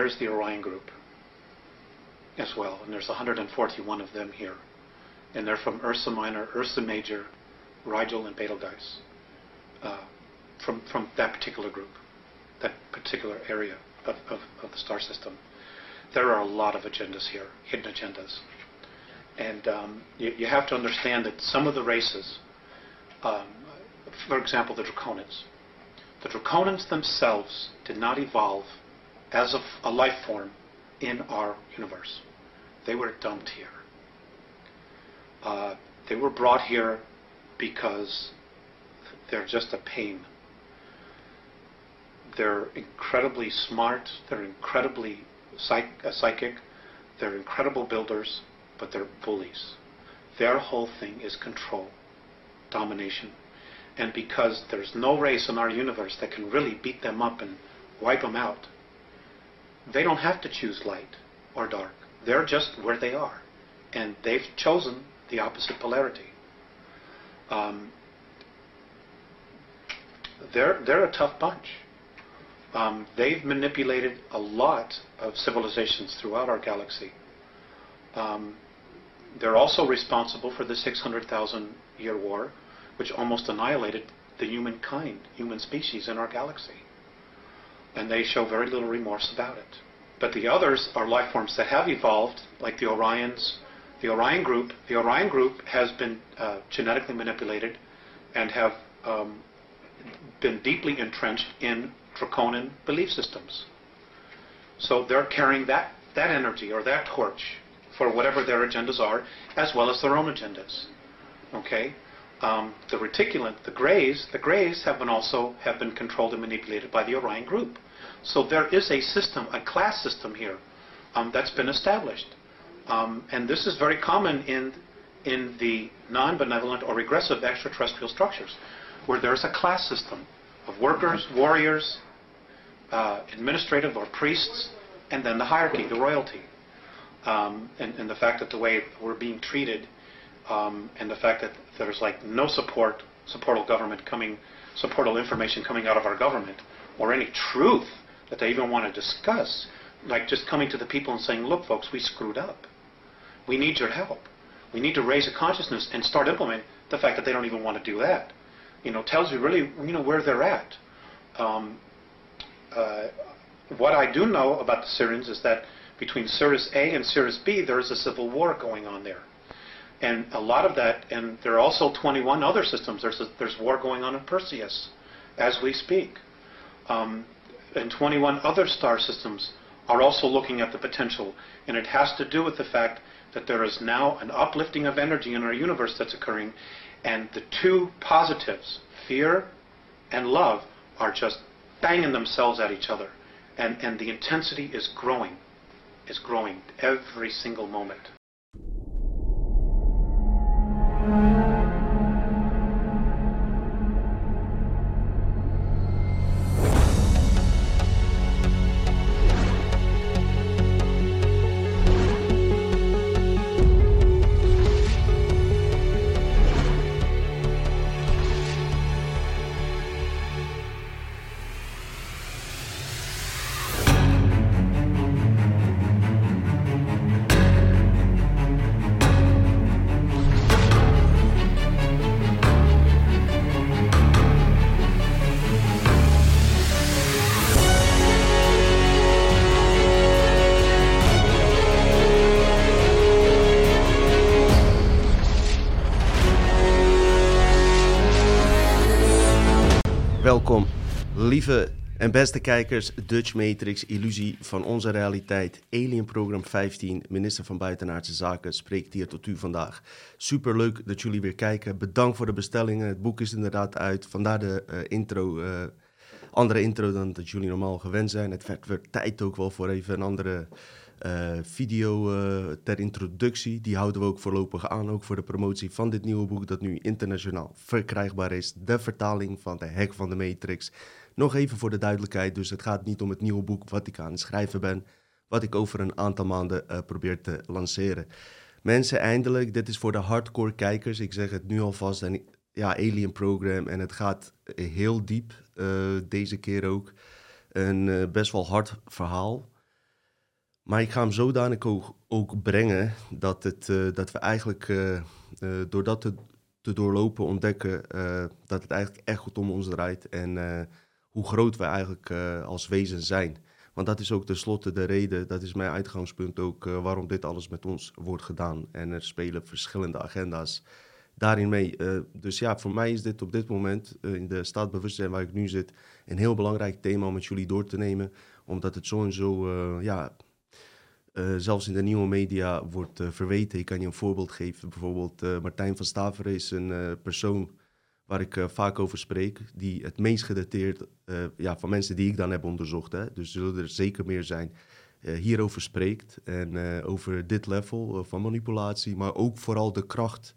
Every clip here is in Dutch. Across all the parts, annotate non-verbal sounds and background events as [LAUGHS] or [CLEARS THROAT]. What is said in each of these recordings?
there's the Orion group as well, and there's 141 of them here. And they're from Ursa Minor, Ursa Major, Rigel, and Betelgeuse, uh, from, from that particular group, that particular area of, of, of the star system. There are a lot of agendas here, hidden agendas. And um, you, you have to understand that some of the races, um, for example, the Draconids, the Draconids themselves did not evolve as a, life form in our universe. They were dumped here. Uh, they were brought here because they're just a pain. They're incredibly smart. They're incredibly psych- uh, psychic. They're incredible builders, but they're bullies. Their whole thing is control, domination. And because there's no race in our universe that can really beat them up and wipe them out, they don't have to choose light or dark. They're just where they are. And they've chosen the opposite polarity. Um, they're, they're a tough bunch. Um, they've manipulated a lot of civilizations throughout our galaxy. Um, they're also responsible for the 600,000 year war, which almost annihilated the humankind, human species in our galaxy. And they show very little remorse about it. But the others are life forms that have evolved, like the Orions, the Orion group. The Orion group has been uh, genetically manipulated and have um, been deeply entrenched in draconian belief systems. So they're carrying that, that energy or that torch for whatever their agendas are, as well as their own agendas. Okay? Um, the reticulant, the Greys, the Greys have been also have been controlled and manipulated by the Orion group. So there is a system, a class system here, um, that's been established, um, and this is very common in in the non-benevolent or regressive extraterrestrial structures, where there's a class system of workers, warriors, uh, administrative or priests, and then the hierarchy, the royalty, um, and, and, the fact that the way we're being treated, um, and the fact that there's like no support, supportal government coming, supportal information coming out of our government, or any truth that they even want to discuss, like just coming to the people and saying, look, folks, we screwed up. We need your help. We need to raise a consciousness and start implementing the fact that they don't even want to do that. You know, tells you really, you know, where they're at. Um, uh, what I do know about the Syrians is that between Sirius A and Sirius B, there is a civil war going on there. And a lot of that, and there are also 21 other systems. There's, a, there's war going on in Perseus as we speak. Um, and 21 other star systems are also looking at the potential. And it has to do with the fact that there is now an uplifting of energy in our universe that's occurring. And the two positives, fear and love, are just banging themselves at each other. And, and the intensity is growing, is growing every single moment. Thank you. Lieve en beste kijkers, Dutch Matrix, illusie van onze realiteit. Alien Program 15, minister van Buitenaardse Zaken, spreekt hier tot u vandaag. Super leuk dat jullie weer kijken. Bedankt voor de bestellingen. Het boek is inderdaad uit. Vandaar de uh, intro, uh, andere intro dan dat jullie normaal gewend zijn. Het werd, tijd ook wel voor even een andere uh, video ter introductie. Die houden we ook voorlopig aan, ook voor de promotie van dit nieuwe boek dat nu internationaal verkrijgbaar is. De vertaling van de Hek van de Matrix. Nog even voor de duidelijkheid, dus het gaat niet om het nieuwe boek wat ik aan het schrijven ben, wat ik over een aantal maanden uh, probeer te lanceren. Mensen, eindelijk, dit is voor de hardcore kijkers, ik zeg het nu alvast, en, ja, Alien Program, en het gaat heel diep, uh, deze keer ook. Een best wel hard verhaal. Maar ik ga hem zodanig ook, ook brengen dat, het, eh, dat we eigenlijk door dat te, te doorlopen ontdekken dat het eigenlijk echt goed om ons draait. En hoe groot we eigenlijk als wezen zijn. Want dat is ook tenslotte de reden, dat is mijn uitgangspunt ook, waarom dit alles met ons wordt gedaan. En er spelen verschillende agenda's daarin mee. dus ja, voor mij is dit op dit moment in de staat bewustzijn waar ik nu zit een heel belangrijk thema om met jullie door te nemen. Omdat het zo en zo, ja, zelfs in de nieuwe media wordt verweten. Ik kan je een voorbeeld geven. Bijvoorbeeld Martijn van Staveren is een persoon waar ik vaak over spreek. Die het meest gedateerd, ja, van mensen die ik dan heb onderzocht. Hè, dus zullen er zeker meer zijn. hierover spreekt. En over dit level van manipulatie. Maar ook vooral de kracht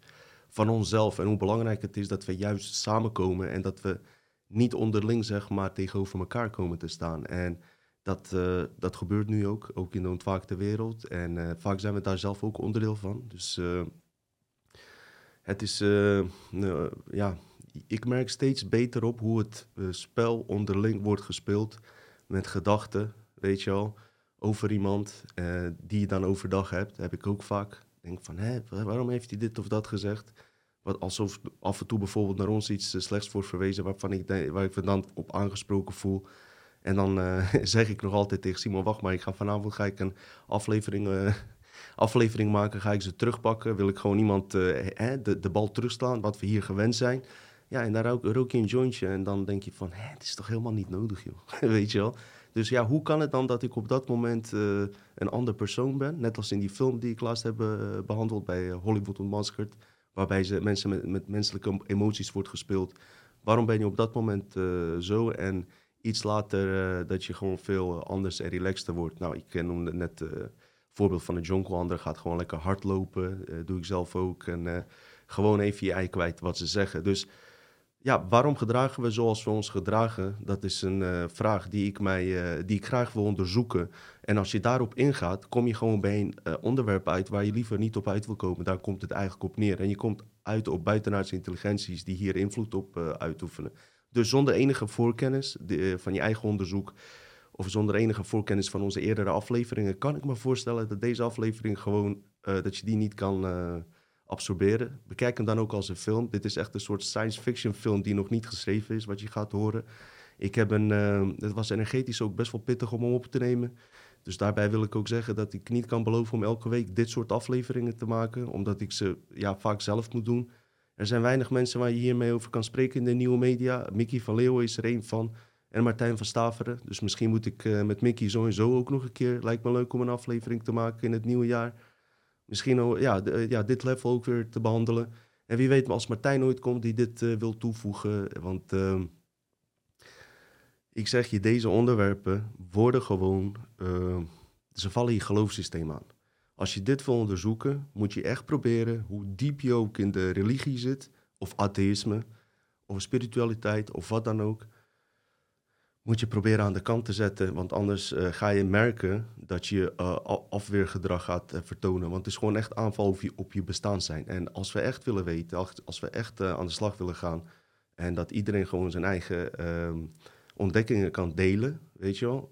van onszelf. En hoe belangrijk het is dat we juist samenkomen. En dat we niet onderling zeg maar tegenover elkaar komen te staan. En dat, dat gebeurt nu ook, ook in de ontwaakte wereld. En vaak zijn we daar zelf ook onderdeel van. Dus het is, ja, ik merk steeds beter op hoe het spel onderling wordt gespeeld met gedachten, weet je wel, over iemand die je dan overdag hebt. heb ik ook vaak. Denk van, hé, waarom heeft hij dit of dat gezegd? Wat alsof af en toe bijvoorbeeld naar ons iets slechts wordt verwezen waarvan ik, waar ik me dan op aangesproken voel. En dan [LAUGHS] zeg ik nog altijd tegen Simon, wacht maar, ik ga vanavond ga ik een aflevering, [LAUGHS] aflevering maken, ga ik ze terugpakken. Wil ik gewoon iemand hè, de, de bal terugslaan, wat we hier gewend zijn. Ja, en daar rook, rook je een jointje en dan denk je van, hè, het is toch helemaal niet nodig, joh. [LAUGHS] Weet je wel? Dus ja, hoe kan het dan dat ik op dat moment een ander persoon ben? Net als in die film die ik laatst heb behandeld bij Hollywood Unmasked, waarbij ze mensen met, met menselijke emoties wordt gespeeld. Waarom ben je op dat moment zo? En iets later dat je gewoon veel anders en relaxter wordt. Nou, ik noemde net het voorbeeld van een jonkel. Gaat gewoon lekker hardlopen. Doe ik zelf ook. En gewoon even je ei kwijt wat ze zeggen. Dus ja, waarom gedragen we zoals we ons gedragen? Dat is een vraag die ik, mij, die ik graag wil onderzoeken. En als je daarop ingaat, kom je gewoon bij een onderwerp uit waar je liever niet op uit wil komen. Daar komt het eigenlijk op neer. En je komt uit op buitenaardse intelligenties die hier invloed op uitoefenen. Dus zonder enige voorkennis eh, van je eigen onderzoek of zonder enige voorkennis van onze eerdere afleveringen, kan ik me voorstellen dat deze aflevering gewoon, uh, dat je die niet kan uh, absorberen. Bekijk hem dan ook als een film. Dit is echt een soort science fiction film die nog niet geschreven is, wat je gaat horen. Ik heb een, uh, het was energetisch ook best wel pittig om hem op te nemen. Dus daarbij wil ik ook zeggen dat ik niet kan beloven om elke week dit soort afleveringen te maken, omdat ik ze ja, vaak zelf moet doen. Er zijn weinig mensen waar je hiermee over kan spreken in de nieuwe media. Mickey van Leeuwen is er een van. En Martijn van Staveren. Dus misschien moet ik uh, met Mickey sowieso ook nog een keer. Lijkt me leuk om een aflevering te maken in het nieuwe jaar. Misschien ja, ja, dit level ook weer te behandelen. En wie weet, als Martijn ooit komt die dit uh, wil toevoegen. Want uh, ik zeg je, deze onderwerpen worden gewoon. ze vallen je geloofssysteem aan. Als je dit wil onderzoeken, moet je echt proberen, hoe diep je ook in de religie zit, of atheïsme, of spiritualiteit, of wat dan ook, moet je proberen aan de kant te zetten. Want anders uh, ga je merken dat je uh, afweergedrag gaat uh, vertonen. Want het is gewoon echt aanval op je, op je bestaan zijn. En als we echt willen weten, als, als we echt aan de slag willen gaan, en dat iedereen gewoon zijn eigen ehm, ontdekkingen kan delen, weet je wel,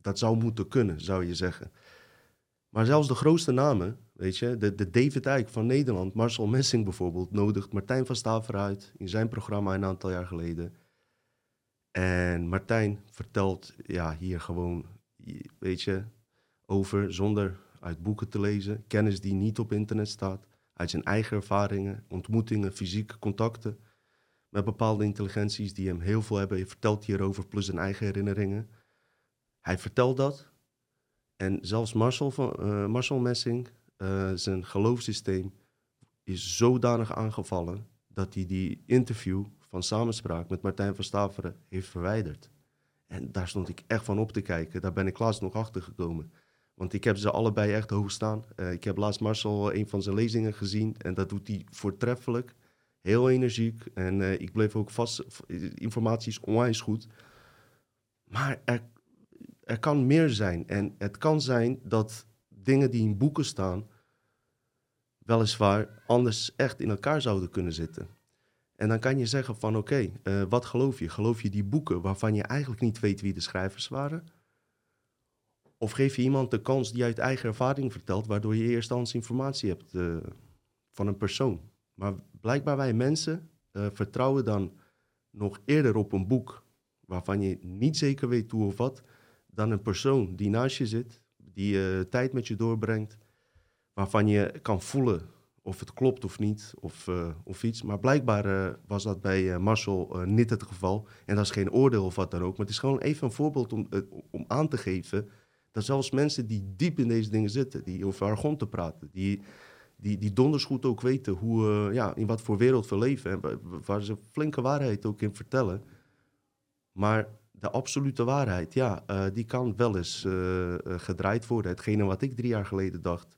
dat zou moeten kunnen, zou je zeggen. Maar zelfs de grootste namen, weet je, de, de David Eyck van Nederland, Marcel Messing bijvoorbeeld, nodigt Martijn van Staver uit in zijn programma een aantal jaar geleden. En Martijn vertelt ja, hier gewoon, weet je, over zonder uit boeken te lezen, kennis die niet op internet staat, uit zijn eigen ervaringen, ontmoetingen, fysieke contacten met bepaalde intelligenties die hem heel veel hebben. Hij vertelt hierover, plus zijn eigen herinneringen. Hij vertelt dat en zelfs Marcel, van, uh, Marcel Messing, uh, zijn geloofssysteem is zodanig aangevallen dat hij die interview van samenspraak met Martijn van Staveren heeft verwijderd. En daar stond ik echt van op te kijken. Daar ben ik laatst nog achter gekomen. Want ik heb ze allebei echt hoog staan. Uh, ik heb laatst Marcel een van zijn lezingen gezien en dat doet hij voortreffelijk. Heel energiek en uh, ik bleef ook vast. Informatie is onwijs goed. Maar er er kan meer zijn. En het kan zijn dat dingen die in boeken staan, weliswaar anders echt in elkaar zouden kunnen zitten. En dan kan je zeggen van oké, uh, wat geloof je? Geloof je die boeken waarvan je eigenlijk niet weet wie de schrijvers waren? Of geef je iemand de kans die uit eigen ervaring vertelt, waardoor je eerstehands informatie hebt uh, van een persoon. Maar blijkbaar wij mensen uh, vertrouwen dan nog eerder op een boek waarvan je niet zeker weet hoe of wat, dan een persoon die naast je zit, die tijd met je doorbrengt, waarvan je kan voelen of het klopt of niet, of, uh, of iets. Maar blijkbaar uh, was dat bij Marcel niet het geval. En dat is geen oordeel of wat dan ook. Maar het is gewoon even een voorbeeld om, om aan te geven dat zelfs mensen die diep in deze dingen zitten, die over argon te praten, die, die, die donders goed ook weten hoe, ja, in wat voor wereld we leven en waar ze flinke waarheid ook in vertellen. Maar de absolute waarheid, ja, die kan wel eens gedraaid worden. Hetgene wat ik drie jaar geleden dacht,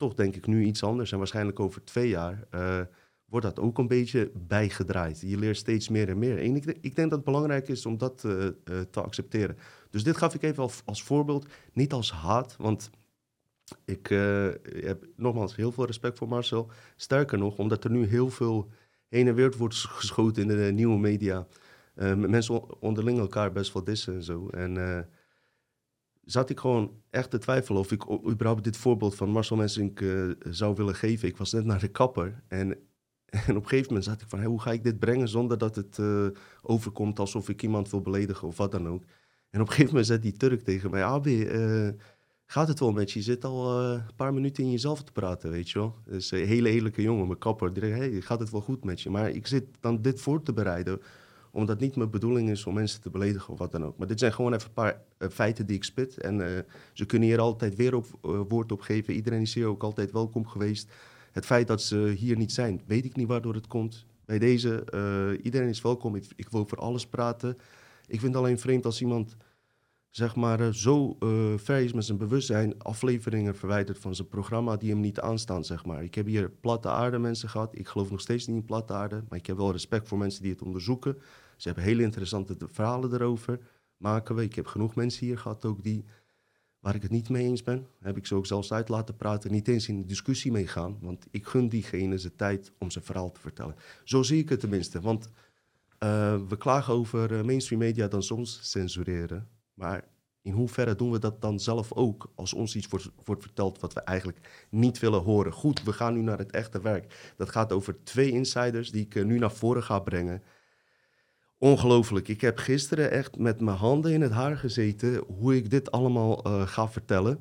toch denk ik nu iets anders. En waarschijnlijk over twee jaar uh, wordt dat ook een beetje bijgedraaid. Je leert steeds meer en meer. En ik, ik denk dat het belangrijk is om dat te accepteren. Dus dit gaf ik even als, als voorbeeld, niet als haat, want ik heb nogmaals heel veel respect voor Marcel. Sterker nog, omdat er nu heel veel heen en weer wordt geschoten in de nieuwe media mensen onderling elkaar best wel dissen en zo. En zat ik gewoon echt te twijfelen of ik überhaupt dit voorbeeld van Marcel Messink uh, zou willen geven. Ik was net naar de kapper en, [LAUGHS] en op een gegeven moment zat ik van... Hey, hoe ga ik dit brengen zonder dat het overkomt alsof ik iemand wil beledigen of wat dan ook. En op een gegeven moment zei die Turk tegen mij... Abi, gaat het wel met je? Je zit al een paar minuten in jezelf te praten, weet je wel. Dus een hele eerlijke jongen, mijn kapper. Die hey, gaat het wel goed met je? Maar ik zit dan dit voor te bereiden omdat niet mijn bedoeling is om mensen te beledigen of wat dan ook. Maar dit zijn gewoon even een paar uh, feiten die ik spit. En uh, ze kunnen hier altijd weer op, uh, woord op geven. Iedereen is hier ook altijd welkom geweest. Het feit dat ze hier niet zijn, weet ik niet waardoor het komt. Bij deze, iedereen is welkom. Ik, ik, wil over alles praten. Ik vind het alleen vreemd als iemand zeg maar, zo ver is met zijn bewustzijn, afleveringen verwijderd van zijn programma die hem niet aanstaan, zeg maar. Ik heb hier platte aarde mensen gehad. Ik geloof nog steeds niet in platte aarde, maar ik heb wel respect voor mensen die het onderzoeken. Ze hebben hele interessante verhalen erover, maken we. Ik heb genoeg mensen hier gehad ook die, waar ik het niet mee eens ben, heb ik ze ook zelfs uit laten praten, niet eens in de discussie mee gaan, want ik gun diegene zijn tijd om zijn verhaal te vertellen. Zo zie ik het tenminste, want uh, we klagen over mainstream media dan soms censureren, maar in hoeverre doen we dat dan zelf ook als ons iets wordt, wordt, verteld wat we eigenlijk niet willen horen? Goed, we gaan nu naar het echte werk. Dat gaat over twee insiders die ik uh, nu naar voren ga brengen. Ongelooflijk. Ik heb gisteren echt met mijn handen in het haar gezeten hoe ik dit allemaal uh, ga vertellen.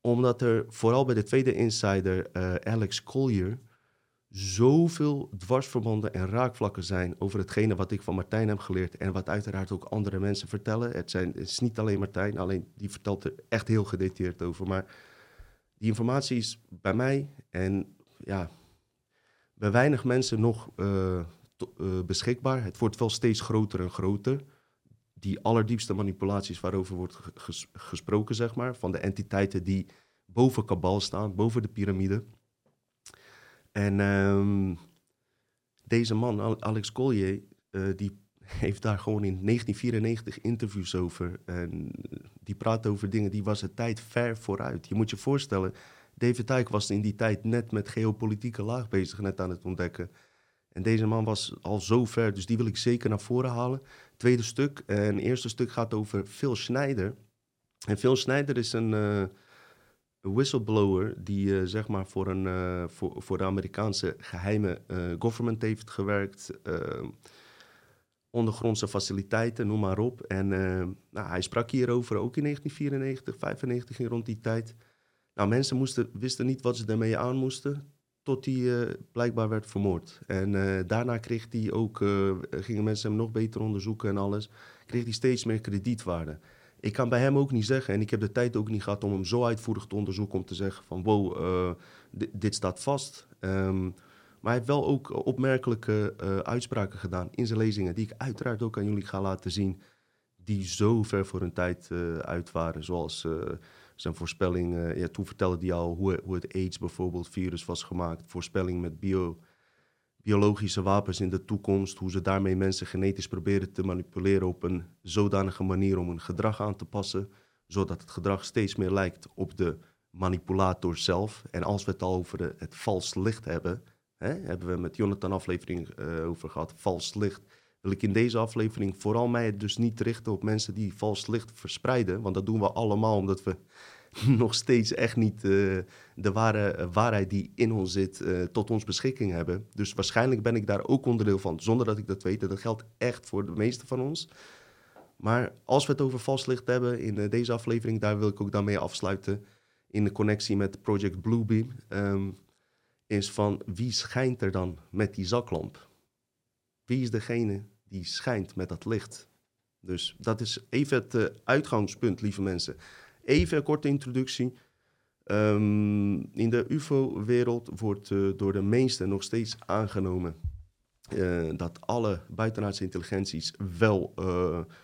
Omdat er vooral bij de tweede insider, uh, Alex Collier, zoveel dwarsverbanden en raakvlakken zijn over hetgene wat ik van Martijn heb geleerd en wat uiteraard ook andere mensen vertellen. Het, zijn, het is niet alleen Martijn, alleen die vertelt er echt heel gedetailleerd over. Maar die informatie is bij mij en ja, bij weinig mensen nog uh, uh, beschikbaar. Het wordt wel steeds groter en groter. Die allerdiepste manipulaties waarover wordt ges gesproken, zeg maar, van de entiteiten die boven Kabal staan, boven de piramide. En um, deze man, Alex Collier, uh, die [LAUGHS] heeft daar gewoon in 1994 interviews over. En die praat over dingen, die was de tijd ver vooruit. Je moet je voorstellen, David Icke was in die tijd net met geopolitieke laag bezig, net aan het ontdekken. En deze man was al zo ver, dus die wil ik zeker naar voren halen. Tweede stuk, en eerste stuk gaat over Phil Schneider. En Phil Schneider is een... Uh, whistleblower die uh, zeg maar voor, een, uh, voor, voor de Amerikaanse geheime uh, government heeft gewerkt. ondergrondse faciliteiten, noem maar op. En nou, hij sprak hierover ook in 1994, 95 in rond die tijd. Nou, mensen moesten, wisten niet wat ze ermee aan moesten, tot hij blijkbaar werd vermoord. En daarna kreeg hij ook, gingen mensen hem nog beter onderzoeken en alles, kreeg hij steeds meer kredietwaarde ik kan bij hem ook niet zeggen, en ik heb de tijd ook niet gehad om hem zo uitvoerig te onderzoeken om te zeggen van wow, uh, dit staat vast. Um, maar hij heeft wel ook opmerkelijke uh, uitspraken gedaan in zijn lezingen, die ik uiteraard ook aan jullie ga laten zien, die zo ver voor hun tijd uh, uit waren. Zoals zijn voorspelling, ja, toen vertelde hij al hoe, hoe het AIDS bijvoorbeeld virus was gemaakt, voorspelling met bio biologische wapens in de toekomst, hoe ze daarmee mensen genetisch proberen te manipuleren op een zodanige manier om hun gedrag aan te passen, zodat het gedrag steeds meer lijkt op de manipulator zelf. En als we het al over het vals licht hebben, hè, hebben we met Jonathan aflevering uh, over gehad, vals licht. wil ik in deze aflevering vooral mij dus niet richten op mensen die vals licht verspreiden. Want dat doen we allemaal omdat we [LAUGHS] nog steeds echt niet uh, de ware waarheid die in ons zit uh, tot ons beschikking hebben. Dus waarschijnlijk ben ik daar ook onderdeel van, zonder dat ik dat weet. Dat geldt echt voor de meeste van ons. Maar als we het over vals licht hebben in deze aflevering, daar wil ik ook dan mee afsluiten. In de connectie met Project Bluebeam. Um, is van wie schijnt er dan met die zaklamp? Wie is degene die schijnt met dat licht? Dus dat is even het uitgangspunt, lieve mensen. Even een korte introductie. Um, in de UFO-wereld wordt uh, door de meesten nog steeds aangenomen uh, dat alle buitenaardse intelligenties wel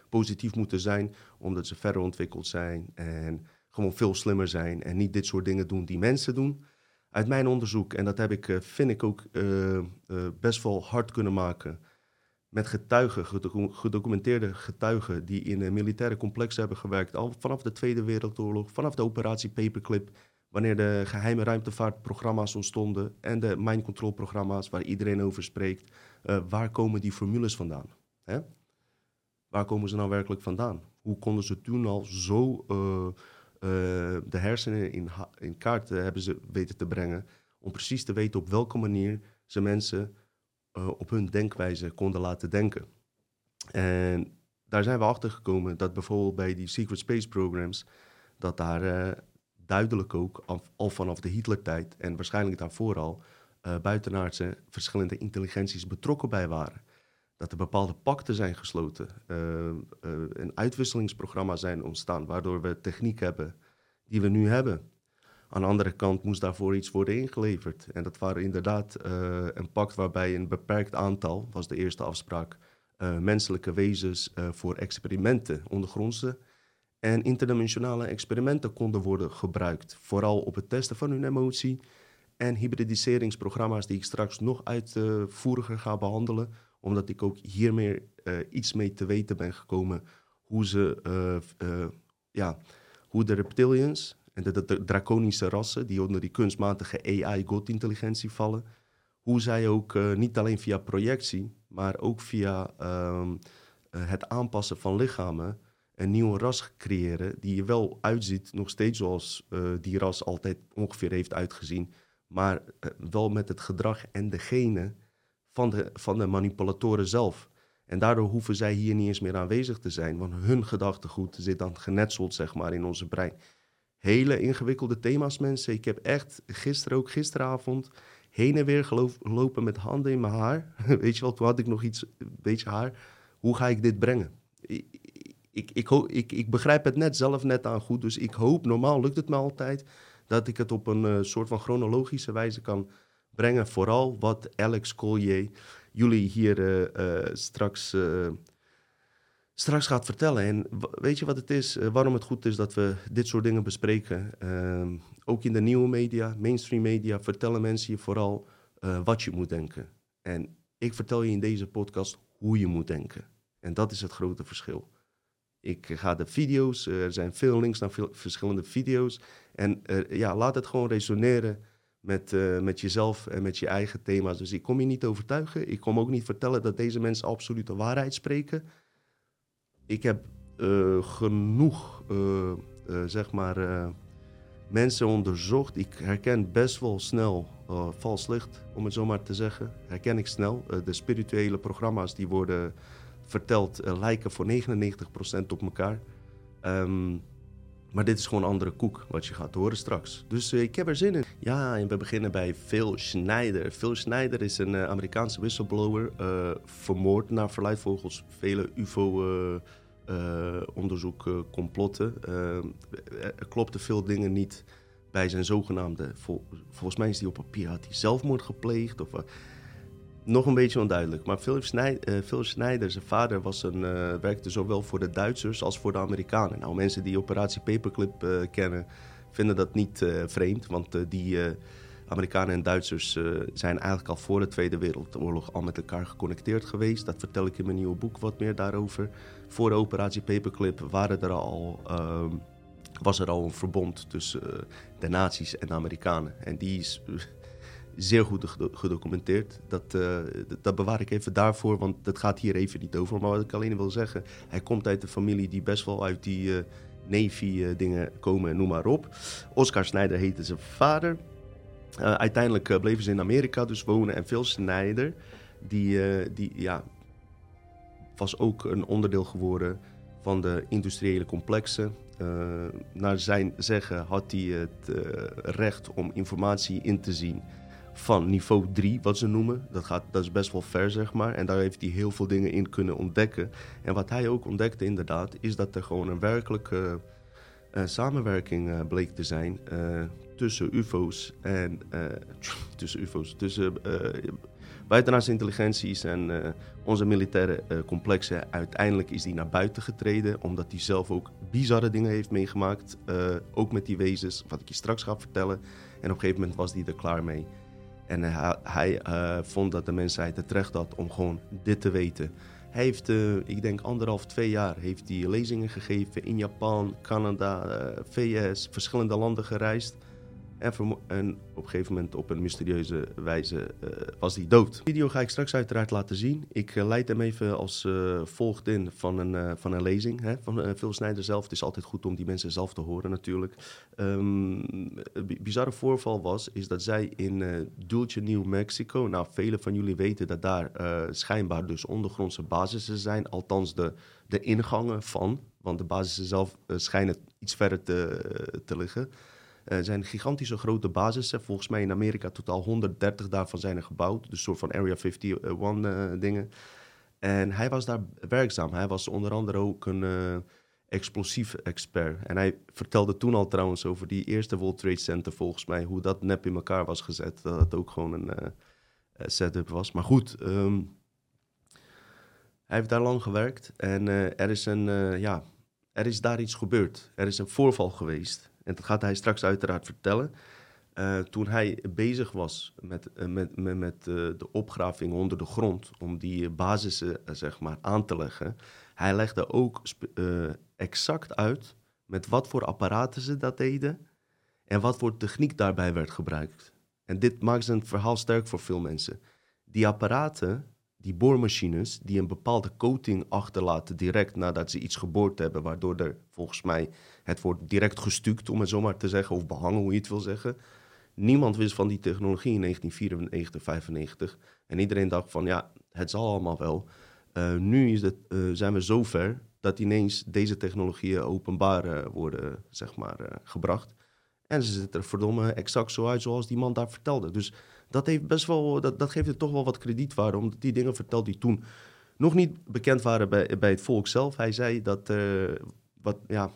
positief moeten zijn, omdat ze verder ontwikkeld zijn en gewoon veel slimmer zijn en niet dit soort dingen doen die mensen doen. Uit mijn onderzoek, en dat heb ik, vind ik ook best wel hard kunnen maken met getuigen, gedocumenteerde getuigen die in militaire complex hebben gewerkt, al vanaf de Tweede Wereldoorlog, vanaf de operatie Paperclip, wanneer de geheime ruimtevaartprogramma's ontstonden en de mind control programma's waar iedereen over spreekt. Uh, waar komen die formules vandaan? Hè? Waar komen ze nou werkelijk vandaan? Hoe konden ze toen al zo uh, uh, de hersenen in, in kaart hebben ze weten te brengen om precies te weten op welke manier ze mensen uh, op hun denkwijze konden laten denken. En daar zijn we achter gekomen dat bijvoorbeeld bij die secret space programs, dat daar uh, duidelijk ook al, al vanaf de Hitler-tijd en waarschijnlijk daarvoor al uh, buitenaardse verschillende intelligenties betrokken bij waren. Dat er bepaalde pakten zijn gesloten, een uitwisselingsprogramma zijn ontstaan, waardoor we techniek hebben die we nu hebben. Aan de andere kant moest daarvoor iets worden ingeleverd. En dat waren inderdaad uh, een pact waarbij een beperkt aantal, was de eerste afspraak, uh, menselijke wezens uh, voor experimenten, ondergrondse en interdimensionale experimenten konden worden gebruikt. Vooral op het testen van hun emotie en hybridiseringsprogramma's die ik straks nog uitvoeriger ga behandelen, omdat ik ook hiermee iets mee te weten ben gekomen hoe ze, ja, hoe de reptilians, en de, draconische rassen die onder die kunstmatige AI-godintelligentie vallen, hoe zij ook uh, niet alleen via projectie, maar ook via uh, het aanpassen van lichamen een nieuwe ras creëren die er wel uitziet, nog steeds zoals uh, die ras altijd ongeveer heeft uitgezien, maar wel met het gedrag en de genen van de, van de manipulatoren zelf. En daardoor hoeven zij hier niet eens meer aanwezig te zijn, want hun gedachtegoed zit dan genetseld zeg maar, in onze brein hele ingewikkelde thema's, mensen. Ik heb echt gisteren ook, gisteravond, heen en weer gelopen met handen in mijn haar. [LAUGHS] Weet je wel, toen had ik nog iets, beetje haar. Hoe ga ik dit brengen? Ik, ik, ik, ik, begrijp het net zelf net aan goed, dus ik hoop, normaal lukt het me altijd, dat ik het op een uh, soort van chronologische wijze kan brengen. Vooral wat Alex Collier jullie hier uh, uh, straks straks gaat vertellen. En weet je wat het is? Uh, waarom het goed is dat we dit soort dingen bespreken? Uh, ook in de nieuwe media, mainstream media, vertellen mensen je vooral uh, wat je moet denken. En ik vertel je in deze podcast hoe je moet denken. En dat is het grote verschil. Ik ga de video's, er zijn veel links naar veel verschillende video's. En ja, laat het gewoon resoneren met, met jezelf en met je eigen thema's. Dus ik kom je niet overtuigen. Ik kom ook niet vertellen dat deze mensen absolute waarheid spreken ik heb uh, genoeg, uh, uh, zeg maar, mensen onderzocht. Ik herken best wel snel vals licht, om het zo maar te zeggen. Herken ik snel. de spirituele programma's die worden verteld lijken voor 99% op elkaar. Um, maar dit is gewoon andere koek, wat je gaat horen straks. Dus uh, ik heb er zin in. Ja, en we beginnen bij Phil Schneider. Phil Schneider is een uh, Amerikaanse whistleblower. Uh, vermoord naar verluid volgens vele UFO-onderzoek, complotten. er klopten veel dingen niet bij zijn zogenaamde... Vol, volgens mij is hij op papier, had hij zelfmoord gepleegd... Of, nog een beetje onduidelijk. Maar Philip Phil Schneider zijn vader, was een, uh, werkte zowel voor de Duitsers als voor de Amerikanen. Nou, mensen die Operatie Paperclip uh, kennen, vinden dat niet vreemd. Want die Amerikanen en Duitsers zijn eigenlijk al voor de Tweede Wereldoorlog al met elkaar geconnecteerd geweest. Dat vertel ik in mijn nieuwe boek wat meer daarover. Voor de Operatie Paperclip waren er al, ehm, was er al een verbond tussen de nazi's en de Amerikanen. En die is zeer goed gedocumenteerd. Dat, uh, dat bewaar ik even daarvoor, want dat gaat hier even niet over. Maar wat ik alleen wil zeggen, hij komt uit een familie die best wel uit die uh, Navy-dingen komen, noem maar op. Oscar Snijder heette zijn vader. uiteindelijk bleven ze in Amerika dus wonen en Phil Snijder, die, die ja, was ook een onderdeel geworden van de industriële complexen. Naar zijn zeggen had hij het recht om informatie in te zien van niveau 3, wat ze noemen. Dat, gaat, dat is best wel ver, zeg maar. En daar heeft hij heel veel dingen in kunnen ontdekken. En wat hij ook ontdekte, inderdaad, is dat er gewoon een werkelijke uh, samenwerking bleek te zijn tussen UFO's en [LAUGHS] tussen UFO's, tussen buitenaardse intelligenties en onze militaire complexen. Uiteindelijk is die naar buiten getreden, omdat hij zelf ook bizarre dingen heeft meegemaakt. Ook met die wezens, wat ik je straks ga vertellen. En op een gegeven moment was hij er klaar mee. En hij, hij vond dat de mensheid het recht had om gewoon dit te weten. Hij heeft, ik denk anderhalf, twee jaar, heeft hij lezingen gegeven in Japan, Canada, VS, verschillende landen gereisd. En, op een gegeven moment op een mysterieuze wijze uh, was hij dood. De video ga ik straks uiteraard laten zien. Ik uh, leid hem even als uh, volgt in van een, van een lezing hè, van Phil Snijder zelf. Het is altijd goed om die mensen zelf te horen natuurlijk. Um, een bizarre voorval was is dat zij in Dulce, New Mexico... Nou, velen van jullie weten dat daar schijnbaar dus ondergrondse basissen zijn. Althans de, de ingangen van. Want de basissen zelf schijnen iets verder te, te liggen... Uh, zijn gigantische grote basissen. Volgens mij in Amerika totaal 130 daarvan zijn er gebouwd. Dus een soort van Area 51 uh, eh, dingen. En hij was daar werkzaam. Hij was onder andere ook een uh, explosief expert. En hij vertelde toen al trouwens over die eerste World Trade Center volgens mij. Hoe dat nep in elkaar was gezet. Dat het ook gewoon een uh, setup was. Maar goed, um, hij heeft daar lang gewerkt. En er, is een, ja, er is daar iets gebeurd. Er is een voorval geweest. En dat gaat hij straks uiteraard vertellen. Uh, toen hij bezig was met, uh, met, met, uh, de opgraving onder de grond, om die basissen zeg maar, aan te leggen, hij legde ook exact uit met wat voor apparaten ze dat deden en wat voor techniek daarbij werd gebruikt. En dit maakt zijn verhaal sterk voor veel mensen. Die apparaten die boormachines die een bepaalde coating achterlaten direct nadat ze iets geboord hebben, waardoor er volgens mij het wordt direct gestuukt, om het zo maar te zeggen, of behangen, hoe je het wil zeggen. Niemand wist van die technologie in 1994, 95. En iedereen dacht van ja, het zal allemaal wel. Uh, nu is het, uh, zijn we zover dat ineens deze technologieën openbaar uh, worden zeg maar, gebracht. En ze zitten er verdomme exact zo uit zoals die man daar vertelde. Dus dat, heeft best wel, dat, dat geeft het toch wel wat kredietwaarde, omdat die dingen vertelt die toen nog niet bekend waren bij, bij het volk zelf. Hij zei dat, wat, ja,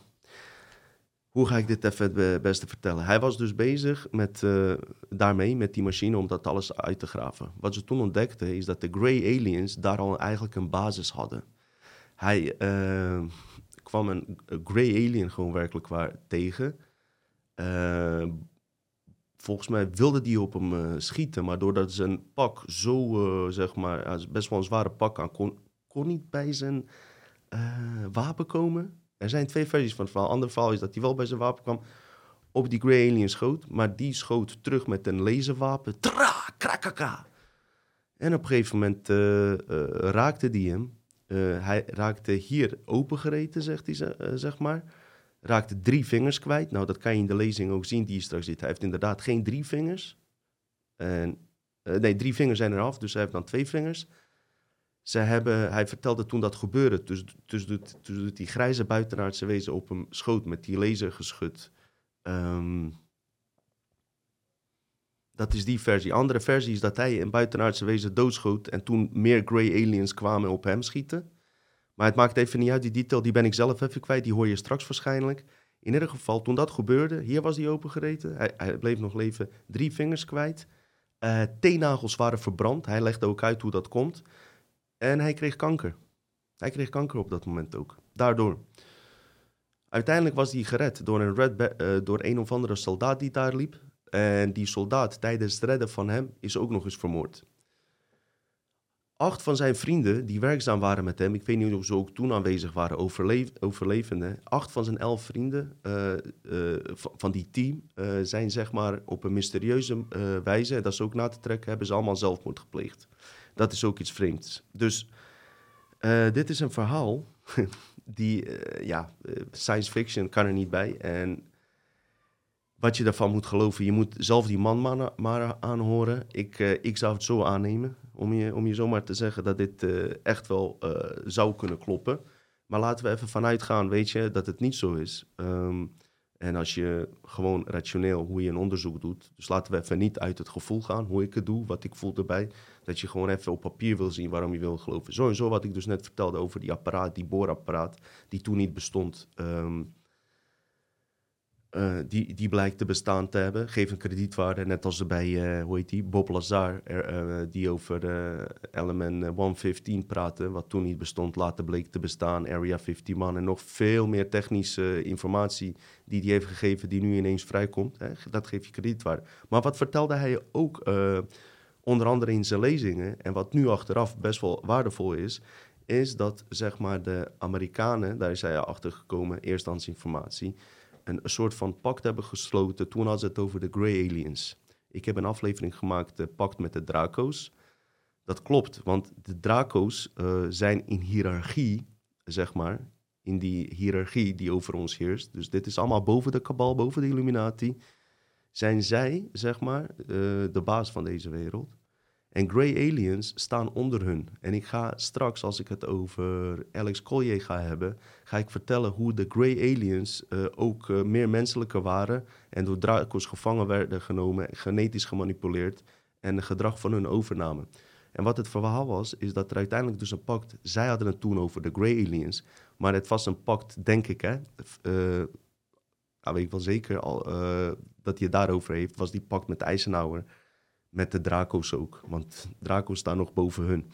hoe ga ik dit even het beste vertellen? Hij was dus bezig met, uh, daarmee, met die machine, om dat alles uit te graven. Wat ze toen ontdekten, is dat de Grey Aliens daar al eigenlijk een basis hadden. Hij uh, kwam een, Grey Alien gewoon werkelijk waar tegen volgens mij wilde die op hem uh, schieten, maar doordat zijn pak zo, uh, zeg maar, best wel een zware pak aan, kon, kon niet bij zijn wapen komen. Er zijn twee versies van het verhaal. Ander verhaal is dat hij wel bij zijn wapen kwam, op die Grey Alien schoot, maar die schoot terug met een laserwapen. Tra, krakaka. En op een gegeven moment raakte die hem. hij raakte hier opengereten, zegt hij, zeg maar raakte drie vingers kwijt. Nou, dat kan je in de lezing ook zien die je straks ziet. Hij heeft inderdaad geen drie vingers. En, nee, drie vingers zijn eraf, dus hij heeft dan twee vingers. Ze hebben, hij vertelde toen dat gebeurde, dus, dus, dus die grijze buitenaardse wezen op hem schoot met die lasergeschut. Um, dat is die versie. Andere versie is dat hij een buitenaardse wezen doodschoot en toen meer Grey Aliens kwamen op hem schieten. Maar het maakt even niet uit, die detail die ben ik zelf even kwijt, die hoor je straks waarschijnlijk. In ieder geval, toen dat gebeurde, hier was hij opengereten, hij, hij bleef nog leven, drie vingers kwijt. Uh, teennagels waren verbrand, hij legde ook uit hoe dat komt. En hij kreeg kanker. Hij kreeg kanker op dat moment ook, daardoor. Uiteindelijk was hij gered door een, red uh, door een of andere soldaat die daar liep. En die soldaat tijdens het redden van hem is ook nog eens vermoord acht van zijn vrienden die werkzaam waren met hem, ik weet niet of ze ook toen aanwezig waren, overleef, overlevenden, acht van zijn elf vrienden uh, uh, van die team zijn zeg maar op een mysterieuze wijze, en dat is ook na te trekken, hebben ze allemaal zelfmoord gepleegd. Dat is ook iets vreemds. Dus dit is een verhaal [LAUGHS] die, ja, science fiction kan er niet bij. En wat je daarvan moet geloven, je moet zelf die man maar, aanhoren. Ik, ik zou het zo aannemen om je, om je zomaar te zeggen dat dit echt wel zou kunnen kloppen. Maar laten we even vanuit gaan, weet je, dat het niet zo is. Um, en als je gewoon rationeel hoe je een onderzoek doet. Dus laten we even niet uit het gevoel gaan, hoe ik het doe, wat ik voel erbij. Dat je gewoon even op papier wil zien waarom je wil geloven. Zo en zo wat ik dus net vertelde over die apparaat, die boorapparaat, die toen niet bestond. Um, uh, die, die blijkt te bestaan te hebben. Geef een kredietwaarde, net als bij, uh, hoe heet die, Bob Lazar, uh, die over LMN 115 praatte, wat toen niet bestond, later bleek te bestaan, Area 51 man en nog veel meer technische informatie die hij heeft gegeven, die nu ineens vrijkomt. Hè? Dat geeft je kredietwaarde. Maar wat vertelde hij ook, onder andere in zijn lezingen, en wat nu achteraf best wel waardevol is, is dat zeg maar de Amerikanen, daar is hij achter gekomen, eersthandsinformatie, informatie een, soort van pact hebben gesloten. Toen hadden ze het over de Grey Aliens. Ik heb een aflevering gemaakt, de pact met de Draco's. Dat klopt, want de Draco's uh, zijn in hiërarchie, zeg maar, in die hiërarchie die over ons heerst. Dus dit is allemaal boven de kabal, boven de Illuminati. Zijn zij, zeg maar, uh, de baas van deze wereld. En Grey Aliens staan onder hun. En ik ga straks, als ik het over Alex Collier ga hebben, ga ik vertellen hoe de Grey Aliens uh, ook uh, meer menselijker waren en door Dracos gevangen werden genomen, genetisch gemanipuleerd en het gedrag van hun overnamen. En wat het verhaal was, is dat er uiteindelijk dus een pact, zij hadden het toen over de Grey Aliens, maar het was een pact, denk ik, hè, uh, nou weet ik wel zeker al, dat hij het daarover heeft, was die pact met Eisenhower met de Draco's ook, want Draco's staan nog boven hun.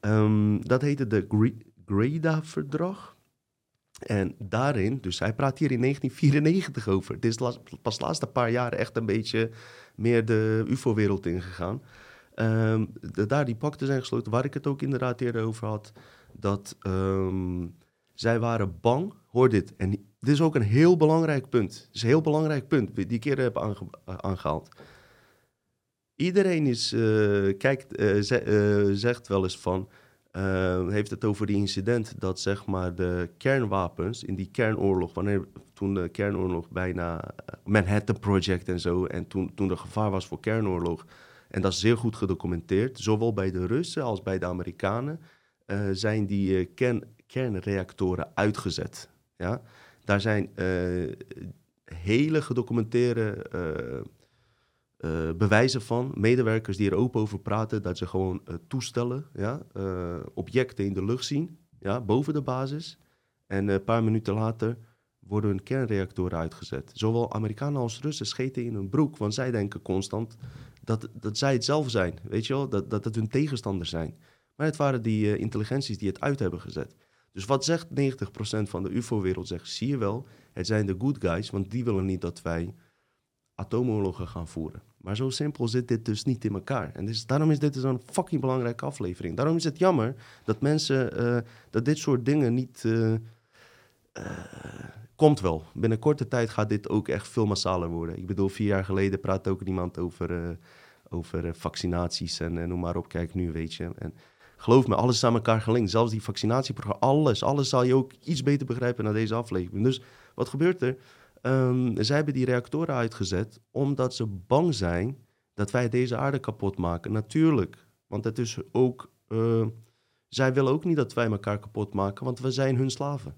Um, dat heette de Greda-verdrag. En daarin, dus hij praat hier in 1994 over. Het is pas de laatste paar jaren echt een beetje meer de UFO-wereld ingegaan. Um, de, daar die pakten zijn gesloten, waar ik het ook inderdaad eerder over had. Dat um, zij waren bang, hoor dit, en dit is ook een heel belangrijk punt. Het is een heel belangrijk punt, die ik eerder heb aange, aangehaald. Iedereen is, uh, kijkt, ze, uh, zegt wel eens van, heeft het over die incident dat zeg maar de kernwapens in die kernoorlog, wanneer toen de kernoorlog bijna Manhattan Project en zo, en toen, toen er gevaar was voor kernoorlog, en dat is zeer goed gedocumenteerd, zowel bij de Russen als bij de Amerikanen, zijn die kern, kernreactoren uitgezet. Ja? Daar zijn hele gedocumenteerde uh, bewijzen van medewerkers die er open over praten dat ze gewoon uh, toestellen, ja, uh, objecten in de lucht zien, ja, boven de basis. En een paar minuten later worden hun kernreactoren uitgezet. Zowel Amerikanen als Russen scheten in hun broek, want zij denken constant dat, dat zij het zelf zijn, weet je wel, dat, dat het hun tegenstanders zijn. Maar het waren die intelligenties die het uit hebben gezet. Dus wat zegt 90% van de UFO-wereld? Zegt, zie je wel, het zijn de good guys, want die willen niet dat wij atoomoorlogen gaan voeren. Maar zo simpel zit dit dus niet in elkaar. En dus, daarom is dit dus een fucking belangrijke aflevering. Daarom is het jammer dat mensen, uh, dat dit soort dingen niet... Uh, uh, komt wel. Binnen korte tijd gaat dit ook echt veel massaler worden. Ik bedoel, vier jaar geleden praatte ook iemand over, over vaccinaties en noem maar op. Kijk nu, weet je. En geloof me, alles is aan elkaar gelinkt. Zelfs die vaccinatieprogramma, alles. Alles zal je ook iets beter begrijpen na deze aflevering. Dus wat gebeurt er? Um, zij hebben die reactoren uitgezet omdat ze bang zijn dat wij deze aarde kapot maken. Natuurlijk, want het is ook. Uh, zij willen ook niet dat wij elkaar kapot maken, want we zijn hun slaven.